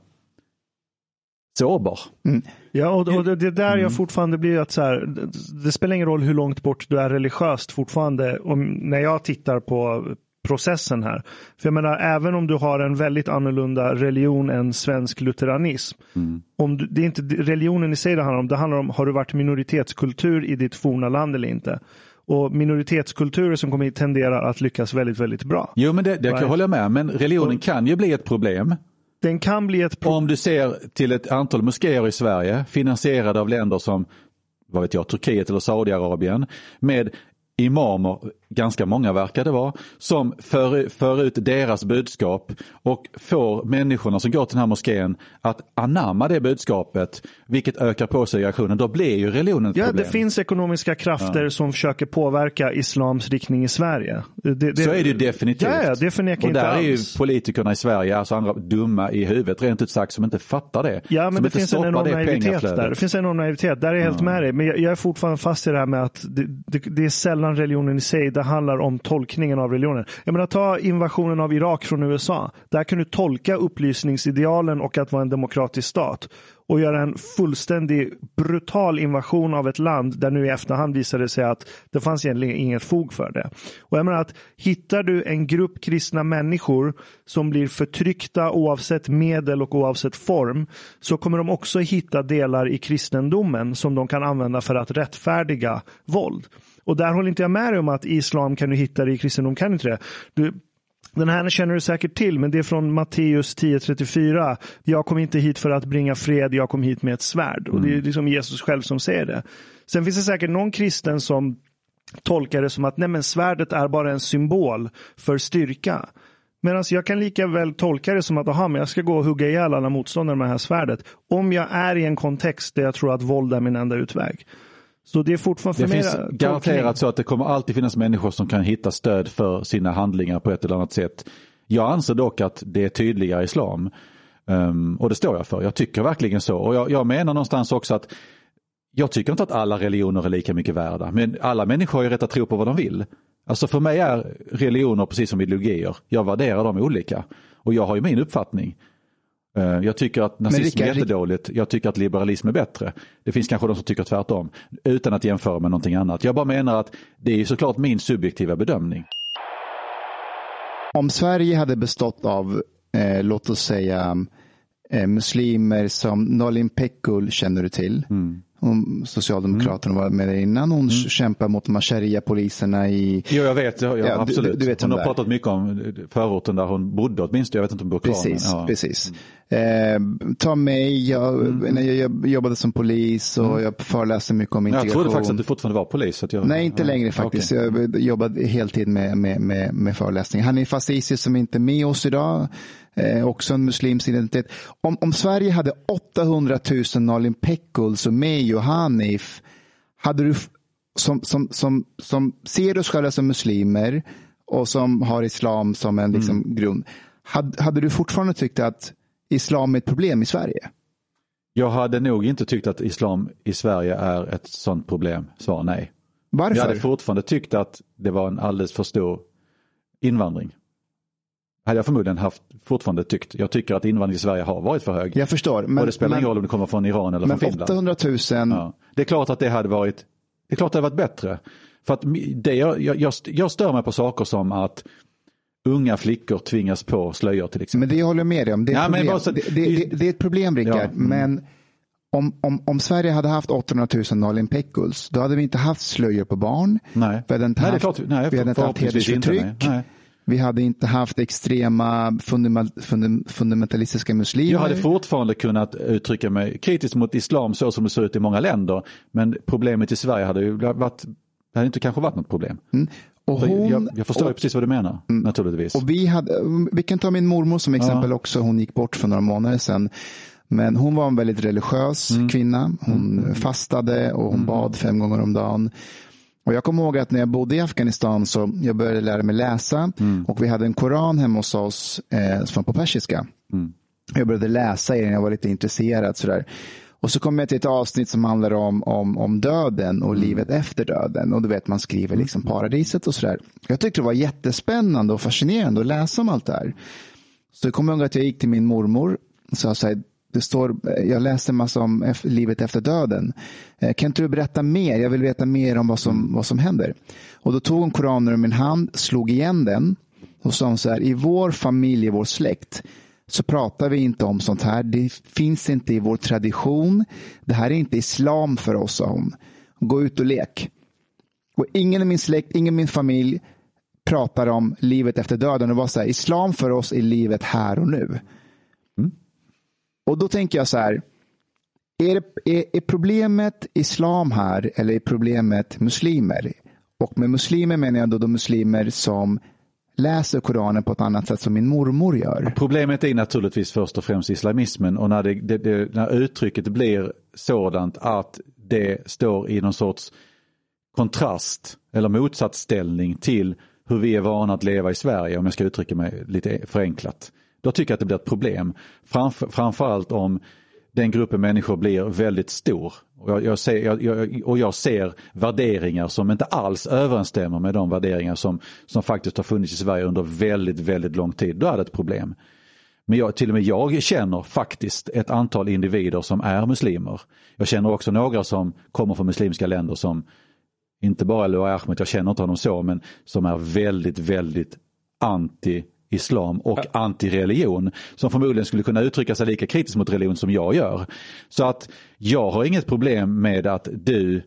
sårbar. Mm. Ja, och, och det, det där mm. jag fortfarande blir att så här, det spelar ingen roll hur långt bort du är religiöst fortfarande. Om, när jag tittar på processen här. För jag menar, även om du har en väldigt annorlunda religion än svensk lutheranism. Mm. Om du, det är inte religionen i sig det handlar om, det handlar om har du varit minoritetskultur i ditt forna land eller inte. Och minoritetskulturer som kommer hit tenderar att lyckas väldigt, väldigt bra. Jo, men det, det kan jag hålla med men religionen kan ju bli ett problem. Den kan bli ett problem. Om du ser till ett antal moskéer i Sverige finansierade av länder som vad vet jag, Turkiet eller Saudiarabien med imamer, ganska många verkar det vara, som för, för ut deras budskap och får människorna som går till den här moskén att anamma det budskapet, vilket ökar på segregationen. Då blir ju religionen ett ja, problem. Det finns ekonomiska krafter ja. som försöker påverka islams riktning i Sverige. Det, det, Så är det ju definitivt. Ja, ja det förnekar och inte där alls. är ju politikerna i Sverige, alltså andra dumma i huvudet rent ut sagt, som inte fattar det. Ja, men det finns en enorm naivitet där. Det finns en enorm naivitet. Där är jag helt ja. med dig. Men jag, jag, är fortfarande fast i det här med att det, det, är sällan religionen i sig, det handlar om tolkningen av religionen. Jag menar, ta invasionen av Irak från USA. Där kan du tolka upplysningsidealen och att vara en demokratisk stat och göra en fullständig brutal invasion av ett land där nu i efterhand visade det sig att det fanns egentligen inget fog för det. Och jag menar att hittar du en grupp kristna människor som blir förtryckta oavsett medel och oavsett form så kommer de också hitta delar i kristendomen som de kan använda för att rättfärdiga våld. Och där håller inte jag med dig om att islam kan du hitta det i kristendom, kan inte det. Du, den här känner du säkert till, men det är från Matteus 10.34. Jag kom inte hit för att bringa fred, jag kom hit med ett svärd. Och det är mm. liksom Jesus själv som säger det. Sen finns det säkert någon kristen som tolkar det som att nej men svärdet är bara en symbol för styrka. Medan jag kan lika väl tolka det som att aha, men jag ska gå och hugga ihjäl alla motståndare med det här svärdet. Om jag är i en kontext där jag tror att våld är min enda utväg. Så det är fortfarande Det finns garanterat så att det kommer alltid finnas människor som kan hitta stöd för sina handlingar på ett eller annat sätt. Jag anser dock att det är tydligare islam. Um, och det står jag för. Jag tycker verkligen så. Och jag, jag, menar någonstans också att jag tycker inte att alla religioner är lika mycket värda. Men alla människor har ju rätt att tro på vad de vill. Alltså för mig är religioner precis som ideologier. Jag värderar dem olika. Och jag har ju min uppfattning. Eh, jag tycker att nazism är jättedåligt. Jag tycker att liberalism är bättre. Det finns kanske de som tycker tvärtom. Utan att jämföra med någonting annat. Jag bara menar att det är såklart min subjektiva bedömning. Om Sverige hade bestått av, eh, låt oss säga, eh, muslimer som Nolin Pekul känner du till. Mm. Om Socialdemokraterna mm. var med där innan. Hon mm. kämpar mot de sharia-poliserna i... Jo, jag vet. Ja, ja, absolut. Du, du vet hon har pratat mycket om förorten där hon bodde åtminstone. Jag vet inte om hon bor kvar. Precis, ja. precis. Eh, ta mig, jag, mm. när jag jobbade som polis och mm. jag föreläste mycket om integration. Jag trodde faktiskt att du fortfarande var polis. Jag, Nej, inte längre faktiskt. Okay. Jag jobbade heltid med, med, med, med föreläsning. Hanif Azizi som inte är med oss idag eh, också en muslims identitet. Om, om Sverige hade 800 000 Nalin Pekgul och Mejo Hanif, hade du som, som, som, som ser oss själva som muslimer och som har islam som en liksom, mm. grund, hade, hade du fortfarande tyckt att islam är ett problem i Sverige? Jag hade nog inte tyckt att islam i Sverige är ett sådant problem. Svar nej. Varför? Jag hade fortfarande tyckt att det var en alldeles för stor invandring hade jag förmodligen haft, fortfarande tyckt. Jag tycker att invandringen i Sverige har varit för hög. Jag förstår. Men, och det spelar men, ingen roll om det kommer från Iran eller från Finland. 800 000. Ja. Det är klart att det hade varit, det är klart det hade varit bättre. För att det, jag, jag, jag stör mig på saker som att unga flickor tvingas på slöjor till exempel. Men det håller jag med dig om. Det är, ja, problem. Så, det, det, det, är ett problem Rickard. Ja, mm. Men om, om, om Sverige hade haft 800 000 Nalin Pekguls, då hade vi inte haft slöjor på barn. Nej, vi hade inte nej, haft, klart, nej, vi hade inte haft hedersförtryck. Vi hade inte haft extrema fundamentalistiska muslimer. Jag hade fortfarande kunnat uttrycka mig kritiskt mot islam så som det ser ut i många länder. Men problemet i Sverige hade ju varit, hade inte kanske varit något problem. Mm. Och hon, jag, jag förstår ju precis vad du menar, naturligtvis. och vi, hade, vi kan ta min mormor som exempel också. Hon gick bort för några månader sedan. Men hon var en väldigt religiös Mm. kvinna. Hon fastade och hon bad fem gånger om dagen. Och jag kommer ihåg att när jag bodde i Afghanistan så jag började lära mig läsa. Mm. Och vi hade en koran hemma hos oss eh, som var på persiska. Mm. Jag började läsa i den, jag var lite intresserad. Sådär. Och så kom jag till ett avsnitt som handlar om, om, om döden och livet efter döden. Och du vet, man skriver liksom paradiset och sådär. Jag tyckte det var jättespännande och fascinerande att läsa om allt det här. Så jag kommer ihåg att jag gick till min mormor och sa så här, det står, jag läste en massa om livet efter döden. Eh, Kan inte du berätta mer? Jag vill veta mer om vad som, vad som händer. Och då tog hon Koranen ur min hand, slog igen den och sa hon så här, i vår familj, i vår släkt så pratar vi inte om sånt här. Det finns inte i vår tradition. Det här är inte islam för oss, sa hon. Gå ut och lek. Och ingen i min släkt, ingen i min familj pratar om livet efter döden. Det var så här, islam för oss är livet här och nu. Och då tänker jag så här, är, det, är, är problemet islam här eller är problemet muslimer? Och med muslimer menar jag då de muslimer som läser Koranen på ett annat sätt som min mormor gör. Problemet är naturligtvis först och främst islamismen och när, det, det, det, när uttrycket blir sådant att det står i någon sorts kontrast eller motsatsställning till hur vi är vana att leva i Sverige, om jag ska uttrycka mig lite förenklat. Då tycker jag att det blir ett problem. Framför, framförallt om den gruppen människor blir väldigt stor. Och jag, jag, ser, jag, jag, och jag ser värderingar som inte alls överensstämmer med de värderingar som, som faktiskt har funnits i Sverige under väldigt, väldigt lång tid. Då är det ett problem. Men jag, till och med jag känner faktiskt ett antal individer som är muslimer. Jag känner också några som kommer från muslimska länder som inte bara Loa Ahmed, jag känner inte honom så, men som är väldigt, väldigt anti islam och anti-religion som förmodligen skulle kunna uttrycka sig lika kritiskt mot religion som jag gör. Så att jag har inget problem med att du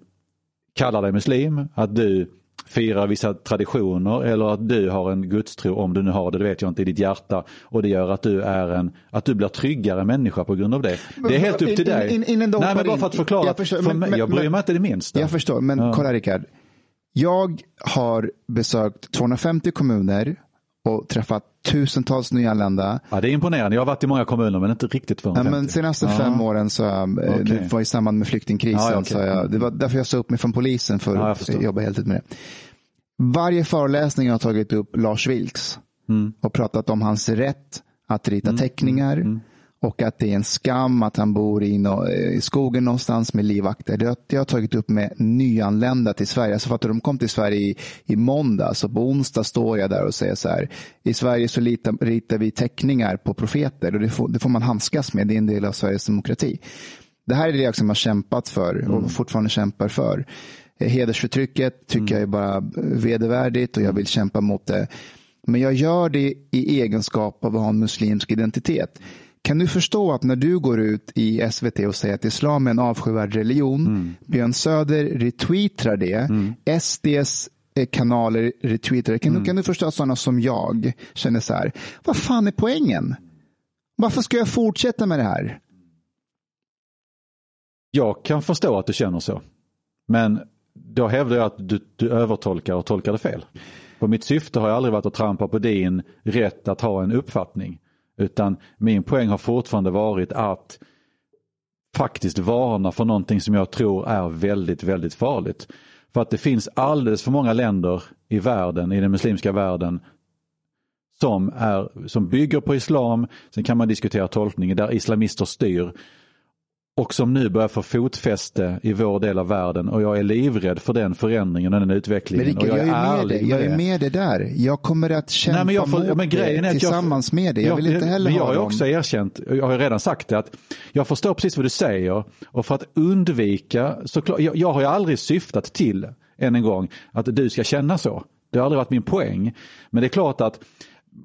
kallar dig muslim, att du firar vissa traditioner eller att du har en gudstro, om du nu har det, det vet jag inte, i ditt hjärta och det gör att du är en, att du blir tryggare människa på grund av det. Det är helt upp till dig. In- in- de Nej men bara in- för att förklara, jag förstår, för mig, men- jag bryr men- mig inte det minsta. Jag förstår, men Ja. kolla Rickard. Jag har besökt 250 kommuner och träffat tusentals nyanlända. Ja, det är imponerande, jag har varit i många kommuner men inte riktigt Ja, 250. men senaste Ja. fem åren så eh, det var i samband med flyktingkrisen. Ja, okej. så jag, det var därför jag sa upp mig från polisen för Ja, att förstår. jobba heltid med det. Varje föreläsning jag har tagit upp Lars Vilks Mm. och pratat om hans rätt att rita teckningar och att det är en skam att han bor i, nå- i skogen någonstans med livvakter. Det har det har jag tagit upp med nyanlända till Sverige. Alltså för att de kom till Sverige i, i måndag, så på onsdag står jag där och säger så här. I Sverige så ritar, ritar vi teckningar på profeter och det får, det får man handskas med. Det är en del av Sveriges demokrati. Det här är det jag som har kämpat för och fortfarande kämpar för. Eh, Hedersförtrycket tycker jag är bara vedervärdigt och jag vill kämpa mot det. Men jag gör det i egenskap av att ha en muslimsk identitet. Kan du förstå att när du går ut i SVT och säger att islam är en avskyvärd religion, Björn Söder retweetar det, SDs eh, kanaler retweetar det. Kan, du, kan du förstå att sådana som jag känner så här, vad fan är poängen? Varför ska jag fortsätta med det här? Jag kan förstå att du känner så. Men då hävdar jag att du, du övertolkar och tolkar det fel. För mitt syfte har aldrig varit att trampa på din rätt att ha en uppfattning. Utan min poäng har fortfarande varit att faktiskt varna för någonting som jag tror är väldigt, väldigt farligt. För att det finns alldeles för många länder i världen, i den muslimska världen, som, är, som bygger på islam, sen kan man diskutera tolkningen, där islamister styr och som nu börjar få fotfäste i vår del av världen och jag är livrädd för den förändringen och den Men utvecklingen. Rickard, och jag, jag är, med dig. Jag är med dig där. Jag kommer att kämpa Nej, men jag får, mot men grejen det är att jag, tillsammans med dig. Jag vill inte heller men jag ha har ju dem. också erkänt, jag har redan sagt det, att jag förstår precis vad du säger och för att undvika, såklart, jag, jag har ju aldrig syftat till, än en gång, att du ska känna så. Det har aldrig varit min poäng. Men det är klart att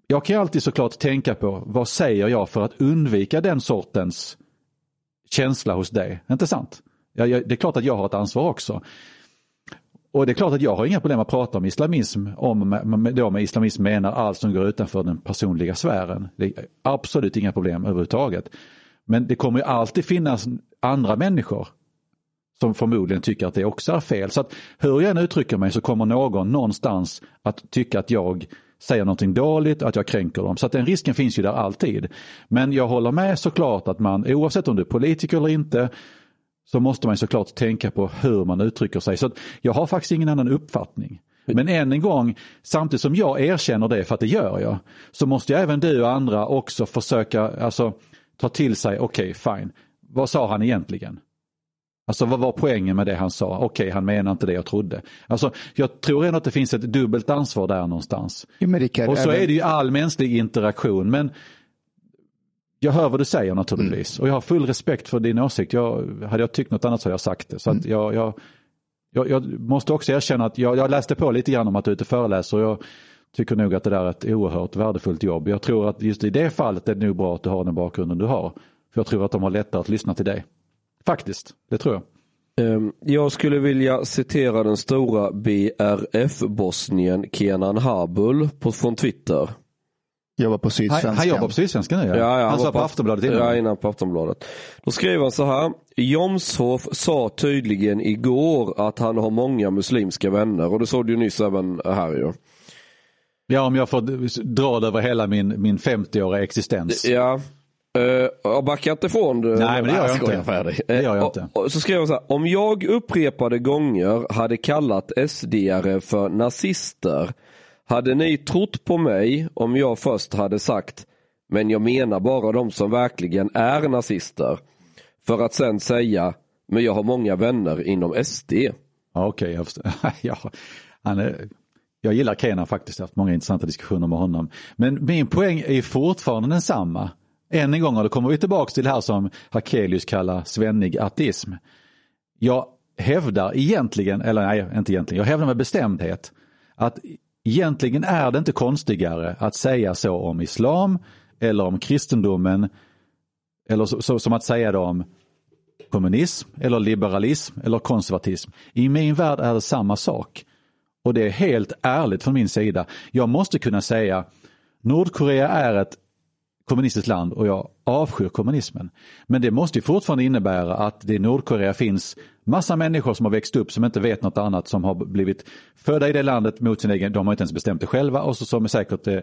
jag kan alltid såklart tänka på vad säger jag för att undvika den sortens känsla hos dig. Inte sant? Jag, jag, det är klart att jag har ett ansvar också. Och det är klart att jag har inga problem att prata om islamism, om med, med, då med islamism menar allt som går utanför den personliga sfären. Det är absolut inga problem överhuvudtaget. Men det kommer ju alltid finnas andra människor som förmodligen tycker att det också är fel. Så att hur jag än uttrycker mig så kommer någon någonstans att tycka att jag säger någonting dåligt att jag kränker dem. Så att den risken finns ju där alltid. Men jag håller med såklart att man oavsett om du är politiker eller inte så måste man såklart tänka på hur man uttrycker sig. Så jag har faktiskt ingen annan uppfattning. Men än en gång, samtidigt som jag erkänner det, för att det gör jag, så måste jag även du och andra också försöka alltså, ta till sig, okej okay, fine, vad sa han egentligen? Alltså vad var poängen med det han sa? Okej, okay, han menar inte det jag trodde. Alltså, jag tror ändå att det finns ett dubbelt ansvar där någonstans. Richard, och så även... är det ju all mänsklig interaktion. Men jag hör vad du säger naturligtvis. Mm. Och jag har full respekt för din åsikt. Jag, hade jag tyckt något annat så hade jag sagt det. Så mm. jag, jag, jag, jag, måste också erkänna att jag, jag läste på lite grann om att du är ute föreläser. Och jag tycker nog att det där är ett oerhört värdefullt jobb. Jag tror att just i det fallet är det nog bra att du har den bakgrunden du har. För jag tror att de har lättare att lyssna till dig. Faktiskt, det tror jag. Ehm, jag skulle vilja citera den stora BRF-bosnien Kenan Habul på, från Twitter. Jobbar på Sydsvenskan. Han, han jobbar på Sydsvenskan nu ja. ja, ja han sa på, på Aftonbladet innan. Ja, innan på Aftonbladet. Då skrev han så här. Jomshof sa tydligen igår att han har många muslimska vänner och det såg du nyss även här ju. Ja, om jag får dra det över hela min, min 50-åriga existens. Ja, Uh, jag backar inte ifrån det. Nej, men det gör jag inte. Färdig. Det gör jag inte. Och, och, så skrev jag så här, om jag upprepade gånger hade kallat SD-are för nazister, hade ni trott på mig om jag först hade sagt, men jag menar bara de som verkligen är nazister. För att sen säga, men jag har många vänner inom SD. Okej, okay, jag, *laughs* ja, jag gillar Kenan faktiskt, jag har haft många intressanta diskussioner med honom. Men min poäng är fortfarande densamma. Än en gång, och då kommer vi tillbaka till det här som Hakelius kallar svennig ateism. Jag hävdar egentligen, eller nej, inte egentligen, jag hävdar med bestämdhet att egentligen är det inte konstigare att säga så om islam eller om kristendomen eller så, så, som att säga det om kommunism eller liberalism eller konservatism. I min värld är det samma sak. Och det är helt ärligt från min sida. Jag måste kunna säga Nordkorea är ett kommunistiskt land och jag avskyr kommunismen. Men det måste ju fortfarande innebära att det i Nordkorea finns massa människor som har växt upp som inte vet något annat som har blivit födda i det landet mot sin egen, de har inte ens bestämt det själva och så som är säkert eh,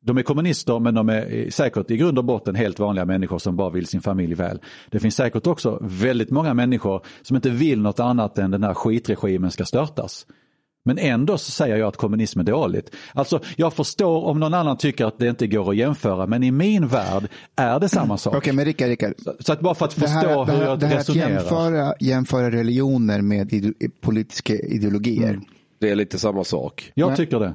de är kommunister men de är eh, säkert i grund och botten helt vanliga människor som bara vill sin familj väl. Det finns säkert också väldigt många människor som inte vill något annat än den här skitregimen ska störtas. Men ändå så säger jag att kommunism är dåligt. Alltså jag förstår om någon annan tycker att det inte går att jämföra men i min värld är det samma sak. Okej okay, men Rickard, Rickard. Så, så, att bara för att förstå här, hur jag det här resonerar. Att jämföra, jämföra religioner med ide politiska ideologier. Mm. Det är lite samma sak. Jag men, tycker det.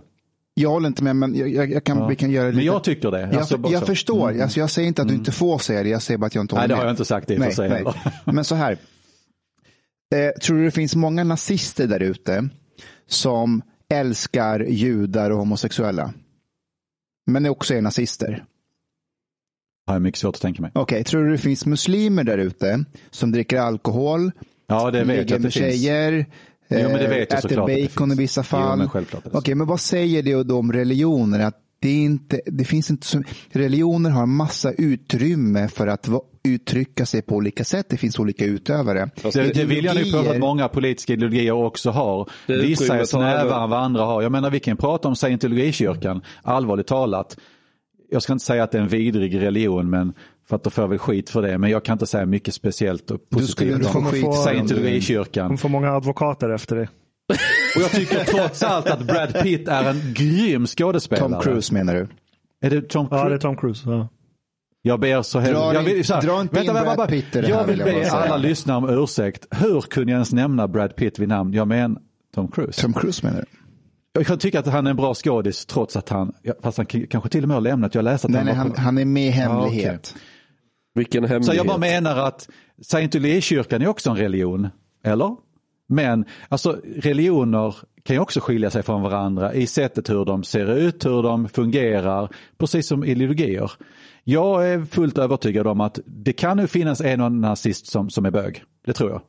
Jag håller inte med men jag, jag kan, ja. vi kan göra det lite. Men jag tycker det. Alltså, jag, jag förstår, mm. alltså, jag säger inte att du inte får säga det, jag säger bara att jag inte håller med. Nej det har jag inte sagt i och för sig. Men så här. Eh, tror du det finns många nazister där ute som älskar judar och homosexuella. Men också är nazister. Har jag mycket svårt att tänka mig. Okej, okay, tror du det finns muslimer där ute som dricker alkohol, ja, det vet ligger jag med tjejer, jo, men det vet jag äter bacon i vissa fall. Okej, okay, men vad säger det om religioner? Att det, är inte, det finns inte så, religioner har massa utrymme för att uttrycka sig på olika sätt. Det finns olika utövare. Det, det vill jag nu påstå att många politiska ideologier också har. Vissa är snävare än vad andra har. Jag menar vi kan prata om scientologikyrkan, allvarligt talat. Jag ska inte säga att det är en vidrig religion men för att då får jag väl skit för det. Men jag kan inte säga mycket speciellt och positivt om scientologikyrkan. De får många advokater efter det. Och jag tycker trots allt att Brad Pitt är en grym skådespelare. Tom Cruise menar du? Är det Tom Cruise? Ja, det är Tom Cruise. Ja. Jag ber så hemskt. Dra, jag vill, så här, dra inte vänta, in Brad Pitt Jag, jag vill be alla lyssnare om ursäkt. Hur kunde jag ens nämna Brad Pitt vid namn? Jag menar Tom Cruise. Tom Cruise menar du? Jag kan tycka att han är en bra skådis trots att han, fast han kanske till och med har lämnat. Jag läste att nej, han, nej, han, han är med i hemlighet. Ja, okay. Vilken hemlighet? Så jag bara menar att scientologikyrkan är också en religion. Eller? Men alltså religioner kan ju också skilja sig från varandra i sättet hur de ser ut, hur de fungerar, precis som ideologier. Jag är fullt övertygad om att det kan nu finnas en och annan nazist som, som är bög. Det tror jag.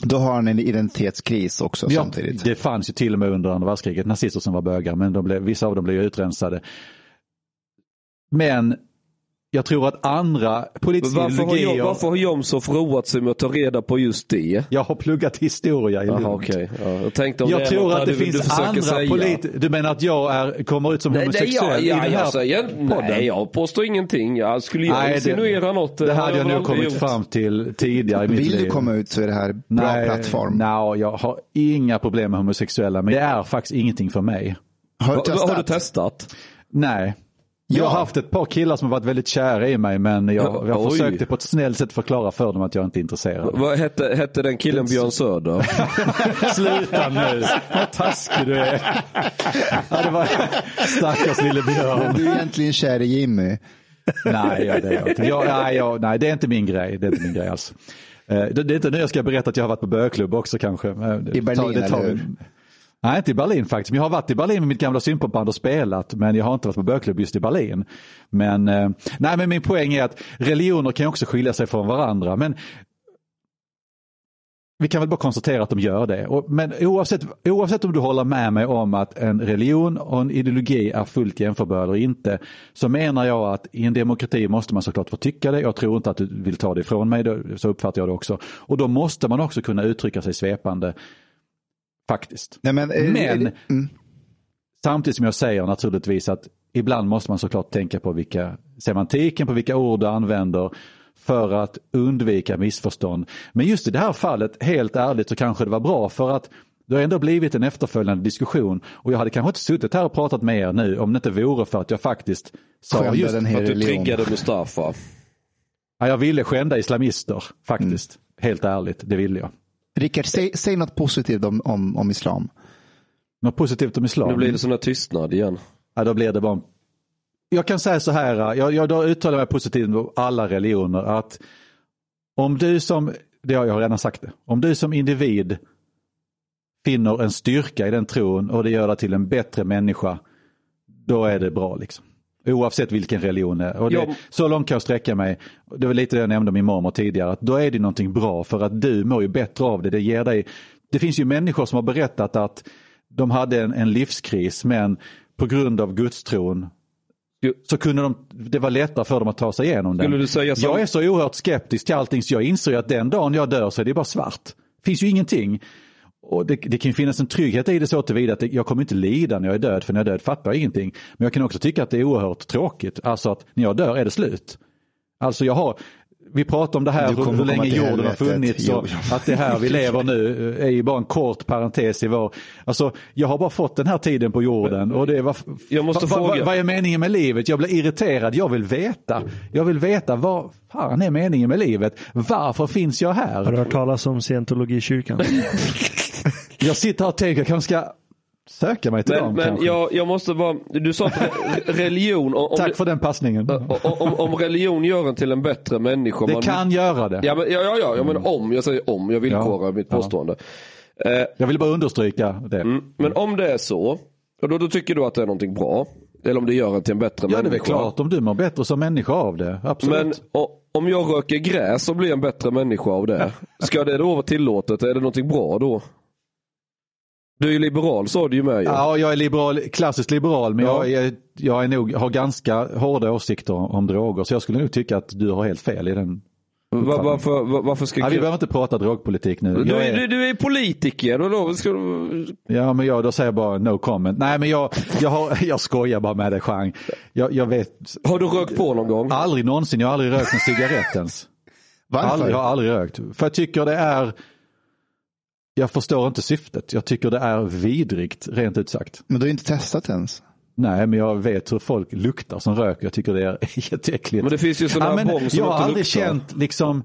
Då har han en identitetskris också ja, samtidigt. Det fanns ju till och med under andra världskriget nazister som var bögar men de blev, vissa av dem blev utrensade. Men jag tror att andra politiska Varför har, ideologier... Jom, varför har Jomshof roat sig med att ta reda på just det? Jag har pluggat historia i Lund. Jaha, okej. Ja, jag tänkte om Jag det tror att det du- du finns försöker andra politiker. Du menar att jag är, kommer ut som Nej, nej, homosexuell ja, i ja, den här jag säger, podden? nej, jag påstår ingenting. Jag skulle jag Nej, det- insinuera något. Det har hade jag nog kommit gjort. fram till tidigare i mitt Vill liv. du komma ut så är det här bra Nej, plattform. nej, jag har inga problem med homosexuella, men det är faktiskt ingenting för mig. Har du testat? Har du testat? Nej. Jag Ja. har haft ett par killar som har varit väldigt kära i mig, men jag, jag Oj. försökte på ett snällt sätt förklara för dem att jag inte är intresserad. Vad hette, hette den killen Björn Söder? *laughs* Sluta nu, vad taskig du är. Ja, det var stackars lille Björn. Du är egentligen kär i Jimmy. Nej, ja, det är jag inte. Jag, nej, jag, nej, det är inte min grej. Det är inte min grej alls. Eh, Det, det är inte nu jag ska berätta att jag har varit på bögklubb också kanske. Eh, I Berlin, det tar eller hur? Nej, inte i Berlin faktiskt. Men jag har varit i Berlin med mitt gamla synpopband och spelat, men jag har inte varit på bögklubb just i Berlin. Men, eh, nej, men min poäng är att religioner kan också skilja sig från varandra. Men vi kan väl bara konstatera att de gör det. Och, men oavsett, oavsett om du håller med mig om att en religion och en ideologi är fullt jämförbara eller inte, så menar jag att i en demokrati måste man såklart få tycka det. Jag tror inte att du vill ta det ifrån mig, då- så uppfattar jag det också. Och då måste man också kunna uttrycka sig svepande, faktiskt. Nej, men, eh, Men mm. samtidigt som jag säger naturligtvis att ibland måste man såklart tänka på vilka semantiken, på vilka ord du använder för att undvika missförstånd. Men just i det här fallet, helt ärligt, så kanske det var bra för att det har ändå blivit en efterföljande diskussion och jag hade kanske inte suttit här och pratat med er nu om det inte vore för att jag faktiskt sa Skända just den här Att du religion. triggade Mustafa. Ja, jag ville skända islamister faktiskt. Helt ärligt, det ville jag. Rickard, säg, säg något positivt om, om, om islam. Något positivt om islam? Nu blir det sån här tystnad igen. Ja, då blir det bara... Jag kan säga så här, jag, jag då uttalar mig positivt om alla religioner, att om du som, det har jag redan sagt det, om du som individ finner en styrka i den tron och det gör dig till en bättre människa, då är det bra liksom. Oavsett vilken religion det är. Och det, Ja. Så långt kan jag sträcka mig. Det var lite det jag nämnde min mormor tidigare, att då är det någonting bra för att du mår ju bättre av det. Det ger dig, det finns ju människor som har berättat att de hade en, en livskris men på grund av gudstron så kunde de, det var lättare för dem att ta sig igenom den. Jag är så oerhört skeptisk till allting så jag inser att den dagen jag dör så är det bara svart. Det finns ju ingenting. Och det, det kan finnas en trygghet i det så tillvida att jag kommer inte lida när jag är död, för när jag är död fattar jag ingenting. Men jag kan också tycka att det är oerhört tråkigt, alltså att när jag dör är det slut. Alltså jag har, vi pratar om det här, hur, hur länge jorden har funnits och att det här vi lever nu är ju bara en kort parentes i vår... Alltså jag har bara fått den här tiden på jorden och det är vad, Jag måste vad, fråga. vad, vad är meningen med livet? Jag blir irriterad, jag vill veta. Jag vill veta vad fan är meningen med livet? Varför finns jag Har här? du hört talas om scientologikyrkan? *laughs* Jag sitter här och tänker jag kanske ska söka mig till Men, dem men jag, jag måste bara, du sa att re- religion, om, om, Tack för den passningen. om, om, religion gör en till en bättre människa. Det man, kan göra det. Ja, men, ja, ja, ja, jag menar om, jag säger om, jag villkorar Ja, mitt ja. påstående. Eh, Jag vill bara understryka det. mm, men om det är så, och då, då tycker du att det är någonting bra. Eller om det gör en till en bättre Ja, det är människa. väl klart om du mår bättre som människa av det. Absolut. Men o- om jag röker gräs och blir en bättre människa av det. *laughs* Ska det då vara tillåtet? Är det någonting bra då? Du är ju liberal sa du ju med ju. Ja, jag är liberal, klassiskt liberal, men Ja. jag, är, jag är nog, har ganska hårda åsikter om, droger. Så jag skulle nog tycka att du har helt fel i den. Va- varför, va- varför ska Ja, vi behöver inte prata drogpolitik nu. du, är, är, du, du är politiker och då ska du... ja, men jag, då säger jag bara no comment. Nej, men jag, jag, har, *laughs* jag skojar bara med dig, Chang. Jag, jag vet Har du rökt på någon gång? aldrig någonsin, jag har aldrig rökt en cigarett ens. *laughs* Varför? Aldrig, jag har aldrig rökt. För jag tycker det är, jag förstår inte syftet. Jag tycker det är vidrigt, rent ut sagt. Men du har inte testat ens. Nej, men jag vet hur folk luktar som röker. Jag tycker det är *laughs* jätteäckligt. Men det finns ju sådana Ja, men bång som jag har aldrig luktar. känt liksom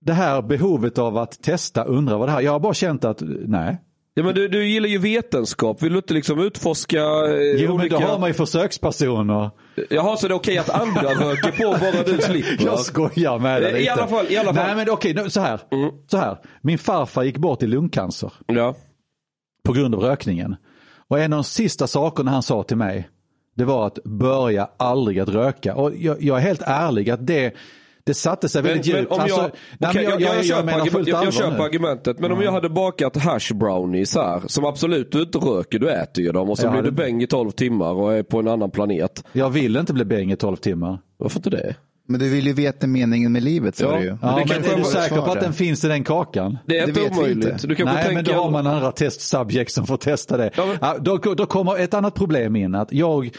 det här behovet av att testa, undra vad det här Jag har bara känt att nej. Ja, men du, du gillar ju vetenskap. Vill du inte liksom utforska eh, Jo, men olika... då har man ju försökspersoner. Jaha, så det är okej att andra *laughs* röker på bara du slipper? Jag skojar med dig I lite. alla fall- i alla fall. Nej, men okej, nu, så här. Mm. Så här. Min farfar gick bort i lungcancer Ja. på grund av rökningen. Och en av de sista sakerna han sa till mig, det var att börja aldrig att röka. Och jag, jag är helt ärlig att det, det satte sig väldigt djupt. om jag, Alltså, nej, men jag, jag, jag, köper, menar fullt jag, jag köper argumentet. Men om jag hade bakat hash brownies här, som absolut du inte röker, du äter ju dem och så Ja, blir du det- bäng i 12 timmar och är på en annan planet. Jag vill inte bli bäng i 12 timmar. Varför inte det? Men du vill ju veta meningen med livet sa Ja. du ju. Men Ja, det men är du säker på att den finns i den kakan? Det är inte omöjligt. Du kanske Nej, men då har man andra testsubjekt som får testa det. Ja, men- Ja, då, då kommer ett annat problem in. att jag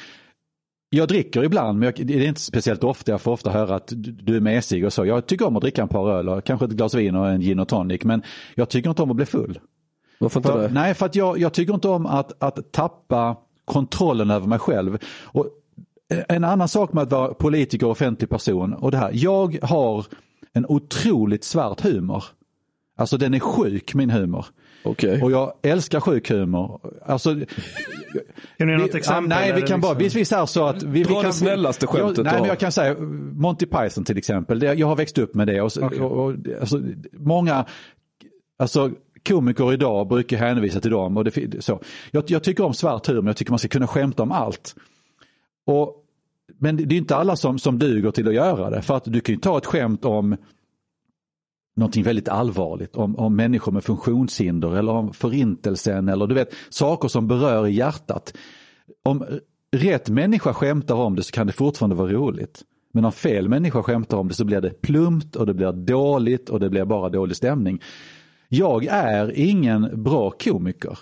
jag dricker ibland, men jag, det är inte speciellt ofta. Jag får ofta höra att du är mesig och så. Jag tycker om att dricka en par öl och kanske ett glas vin och en gin och tonic. Men jag tycker inte om att bli full. Varför inte det? nej, för att jag, jag tycker inte om att, att tappa kontrollen över mig själv. Och en annan sak med att vara politiker och offentlig person och det här. Jag har en otroligt svart humor. Alltså den är sjuk min humor. Okej. Och jag älskar sjuk humor. Alltså, Kan ge något exempel? nej, vi kan bara, liksom- vi, vi säger så att... Vi, Dra vi kan, det snällaste skämtet jag, Nej, men jag kan säga Monty Python till exempel. Det, jag har växt upp med det. Och, så- och, och, alltså, många, alltså komiker idag brukar hänvisa till dem. Och det, så. Jag, jag tycker om svart humor, jag tycker man ska kunna skämta om allt. Och, men det är inte alla som, som duger till att göra det. För att du kan ju ta ett skämt om någonting väldigt allvarligt om, om människor med funktionshinder eller om förintelsen eller du vet saker som berör i hjärtat. Om rätt människa skämtar om det så kan det fortfarande vara roligt. Men om fel människa skämtar om det så blir det plumpt och det blir dåligt och det blir bara dålig stämning. Jag är ingen bra komiker.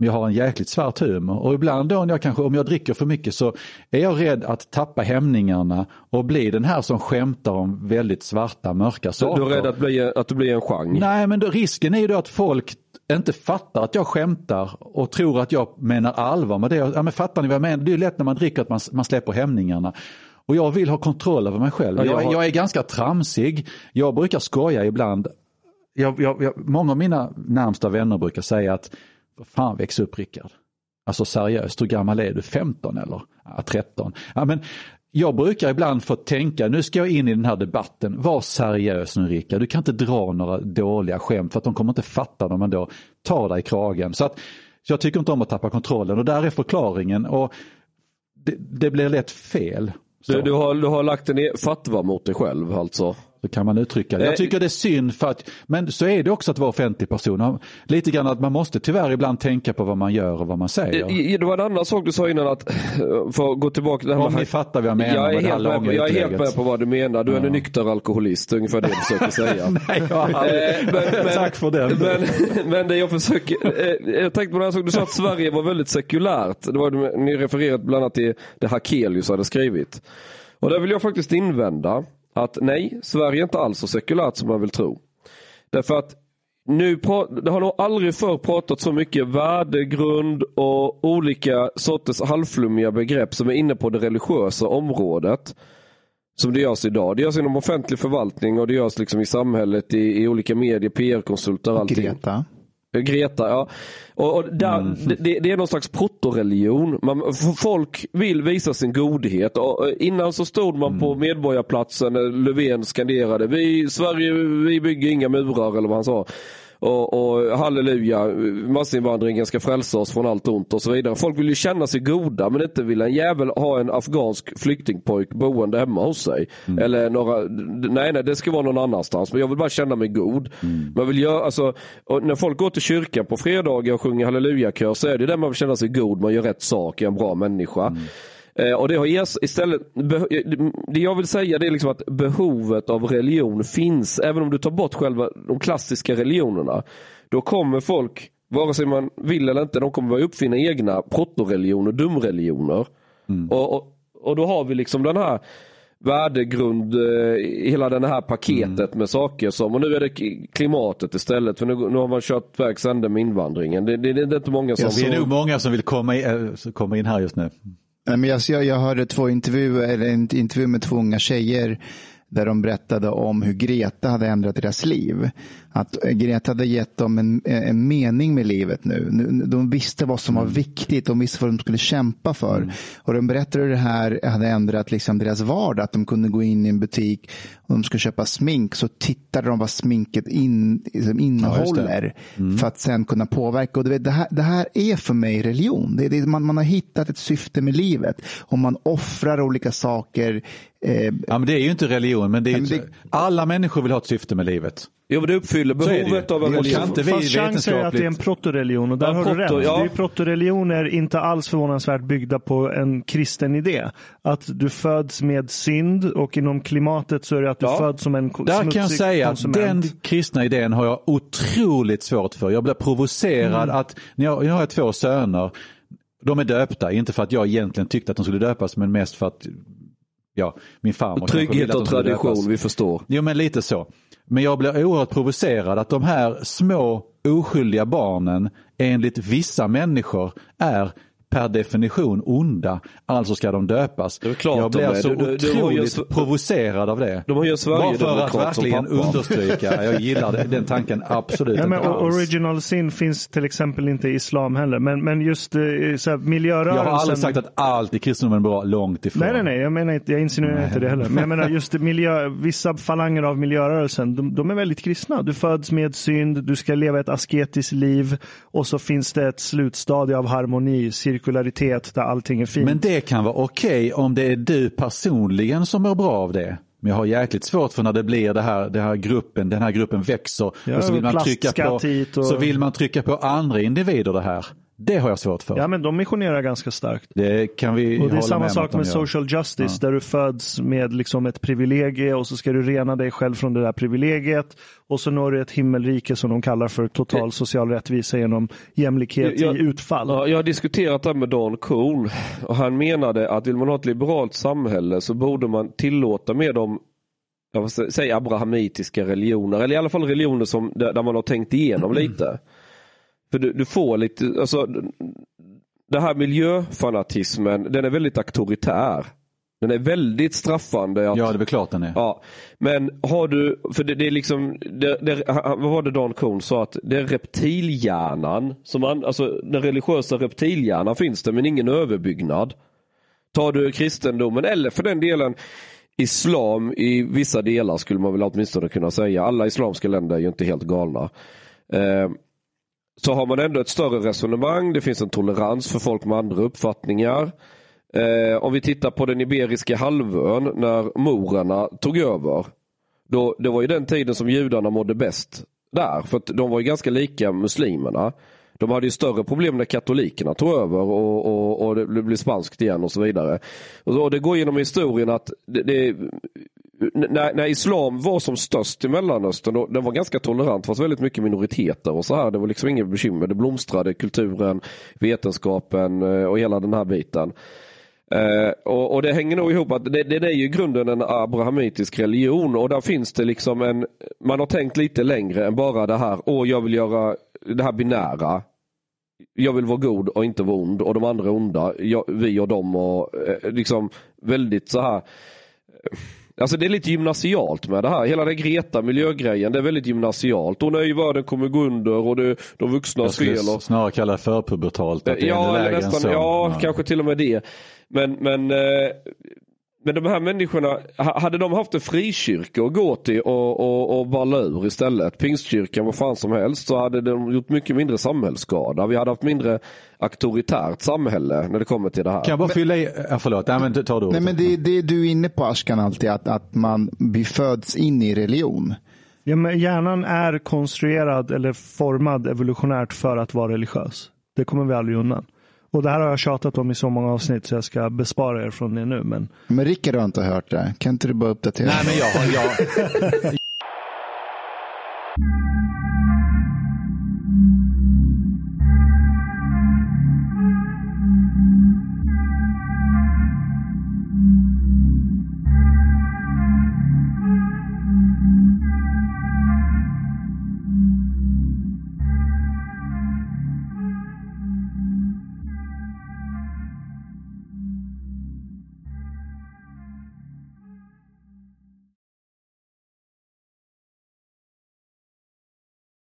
Men jag har en jäkligt svart humor och ibland då jag kanske, om jag dricker för mycket så är jag rädd att tappa hämningarna och bli den här som skämtar om väldigt svarta mörka Du saker. är rädd att, bli, att du blir en genre? Nej, men då, risken är ju då att folk inte fattar att jag skämtar och tror att jag menar allvar med det. Ja, men fattar ni vad jag menar? Det är lätt när man dricker att man, man släpper hämningarna. Och jag vill ha kontroll över mig själv. Ja, jag Jag, jag är ganska tramsig. Jag brukar skoja ibland. Jag, jag, många av mina närmsta vänner brukar säga att fan väx upp Rickard. Alltså seriöst, hur gammal är du? 15 eller? Ja, 13. Ja, men jag brukar ibland få tänka, nu ska jag in i den här debatten, var seriös nu Rickard, du kan inte dra några dåliga skämt för att de kommer inte fatta när man då tar dig i kragen. Så att jag tycker inte om att tappa kontrollen och där är förklaringen och det, det blir lätt fel. Så, Du, du, har, du har lagt en fatwa mot dig själv alltså? Så kan man uttrycka det. Eh, Jag tycker det är synd för att, men så är det också att vara offentlig person. Lite grann att man måste tyvärr ibland tänka på vad man gör och vad man säger. Det var en annan sak du sa innan att, för att gå tillbaka till det här Om ni fattar vad jag menar jag är, helt med, på- jag är helt med på vad du menar. Du är en nykter alkoholist, ungefär det du försöker säga. *laughs* Nej, jag Eh, men- *laughs* men- Tack för den. Men, men det jag försöker, eh, jag tänkte på den här saken, du sa att Sverige var väldigt sekulärt. Det var, ni refererat bland annat till det Hakelius hade skrivit. Och där vill jag faktiskt invända att nej, Sverige är inte alls så sekulärt som man vill tro. Därför att nu det har nog aldrig förr pratat så mycket värdegrund och olika sorters halvflummiga begrepp som är inne på det religiösa området. Som det görs idag. Det görs inom offentlig förvaltning och det görs liksom i samhället i, i olika medier, PR-konsulter och allting. Greta. Greta, ja. Och, och där, det, det är någon slags protoreligion. Man, folk vill visa sin godhet. Och, eh, innan så stod man på Medborgarplatsen när Löfven skanderade vi, Sverige, vi bygger inga murar eller vad han sa. Och, och halleluja, massinvandringen ska frälsa oss från allt ont och så vidare. Folk vill ju känna sig goda men inte vill en jävel ha en afghansk flyktingpojk boende hemma hos sig. Eller några, nej nej det ska vara någon annanstans. Men jag vill bara känna mig god. Man vill göra, alltså, när folk går till kyrkan på fredagar och sjunger hallelujakör så är det där man vill känna sig god, man gör rätt sak, är en bra människa. Eh, och det har istället, beh- det jag vill säga det är liksom att behovet av religion finns. Även om du tar bort själva de klassiska religionerna. Då kommer folk, vare sig man vill eller inte, de kommer börja uppfinna egna protoreligioner, dumreligioner. Och, och, och då har vi liksom den här värdegrund, eh, hela det här paketet med saker som, och nu är det klimatet istället. För nu, nu har man kört vägs ände med invandringen. Det, det, det är inte många som... Jag Vi är nog många som vill komma in, komma in här just nu. Men jag, jag, jag hörde två intervjuer, eller en intervju med två unga tjejer där de berättade om hur Greta hade ändrat deras liv. Att Greta hade gett dem en, en mening med livet nu. Nu- De visste vad som var viktigt, de visste vad de skulle kämpa för. Och de berättade hur det här hade ändrat liksom deras vardag. Att de kunde gå in i en butik och de skulle köpa smink så tittade de vad sminket in, liksom innehåller för att sen kunna påverka. Och du vet, det, här, det här är för mig religion. Det det, man, man har hittat ett syfte med livet. Och man offrar olika saker. Eh, Ja, men det är ju inte religion, men, det ju, men alla människor vill ha ett syfte med livet. Jo, men det uppfyller är det ju. behovet av en religion. kan inte vi Fast Chang säger att det är en protoreligion och där Ja, har du proto, rätt. ja. Det är protoreligioner inte alls förvånansvärt byggda på en kristen idé. Att du föds med synd och inom klimatet så är det att du Ja. föds som en ko- Där kan jag säga konsument. att den kristna idén har jag otroligt svårt för. Jag blir provocerad att, när jag, jag har två söner, de är döpta, inte för att jag egentligen tyckte att de skulle döpas, men mest för att ja, min farmor ville Trygghet och tradition, döpas. vi förstår. Jo men lite så. Men jag blir oerhört provocerad att de här små oskyldiga barnen enligt vissa människor är per definition onda, alltså ska de döpas. Det är klart jag blir de är. så Du- du- du otroligt en sv- provocerad av det. De har ju Bara för att verkligen understryka, jag gillar det, den tanken absolut Ja, men inte alls. original sin finns till exempel inte i islam heller. Men, men just eh, så här, miljörörelsen. Jag har aldrig sagt att allt i kristendomen är bra, långt ifrån. Nej, nej, nej, jag menar inte, jag insinuerar inte det heller. Men jag menar just miljö, vissa falanger av miljörörelsen, de, de är väldigt kristna. Du föds med synd, du ska leva ett asketiskt liv och så finns det ett slutstadie av harmoni, cirkularitet där allting är fint. Men det kan vara okej om det är du personligen som mår bra av det. Men jag har jäkligt svårt för när det blir det här, det här gruppen, den här gruppen växer Ja, och så vill, man trycka på, och- så vill man trycka på andra individer det här. Det har jag svårt för. Ja, men de missionerar ganska starkt. Det kan vi Och det är samma sak med social justice där du föds med liksom ett privilegie och så ska du rena dig själv från det där privilegiet och så når du ett himmelrike som de kallar för total social rättvisa genom jämlikhet Jag- i utfall. Ja, jag har diskuterat det här med Dan Kuhn och han menade att vill man ha ett liberalt samhälle så borde man tillåta med de jag vill sä- säga abrahamitiska religioner eller i alla fall religioner som, där man har tänkt igenom *clears throat* lite. För du, du får lite, alltså det här miljöfanatismen den är väldigt auktoritär. Den är väldigt straffande. Att, Ja, det är väl klart den är. Ja, men har du, för det, det är liksom, det, det, vad var det Dan Kuhn sa att det är reptilhjärnan, som man, alltså den religiösa reptilhjärnan finns det men ingen överbyggnad. Tar du kristendomen eller för den delen islam i vissa delar skulle man väl åtminstone kunna säga. Alla islamska länder är ju inte helt galna. Eh, så har man ändå ett större resonemang. Det finns en tolerans för folk med andra uppfattningar. Eh, om vi tittar på den Iberiska halvön när morerna tog över. Då, det var ju den tiden som judarna mådde bäst där. För att de var ju ganska lika muslimerna. De hade ju större problem när katolikerna tog över och, och, och det blev spanskt igen och så vidare. Och, så, och det går genom historien att det, det, när, när islam var som störst i Mellanöstern, då, den var ganska tolerant. Det fanns väldigt mycket minoriteter och så här. Det var liksom inget bekymmer. Det blomstrade kulturen, vetenskapen eh, och hela den här biten. Eh, och, och det hänger nog ihop att det, det är ju i grunden en abrahamitisk religion och där finns det liksom en, man har tänkt lite längre än bara det här, åh jag vill göra det här binära. Jag vill vara god och inte vara ond och de andra är onda, jag, vi och dem och eh, liksom väldigt så här Alltså det är lite gymnasialt med det här. Hela den Greta miljögrejen, det är väldigt gymnasialt. Och nej, världen kommer gå under och det, de vuxna Jag skulle fel. Och... snarare kalla det för pubertalt. Att det är Ja, än nästan, så. ja, kanske till och med det. Men, men, eh, men de här människorna, ha- hade de haft en frikyrka att gå till och, och, och balla ur istället, pingstkyrkan, vad fan som helst, så hade de gjort mycket mindre samhällsskada. Vi hade haft mindre auktoritärt samhälle när det kommer till det här. Kan jag bara fylla i, ja, förlåt, nej, men ta du Nej, men det, det du är inne på Ashkan alltid, att, att man vi föds in i religion. Ja, men hjärnan är konstruerad eller formad evolutionärt för att vara religiös. Det kommer vi aldrig undan. Och det här har jag tjatat om i så många avsnitt så jag ska bespara er från det nu. Men Men Rickard har inte hört det. Kan inte du bara uppdatera? Nej, men jag, jag,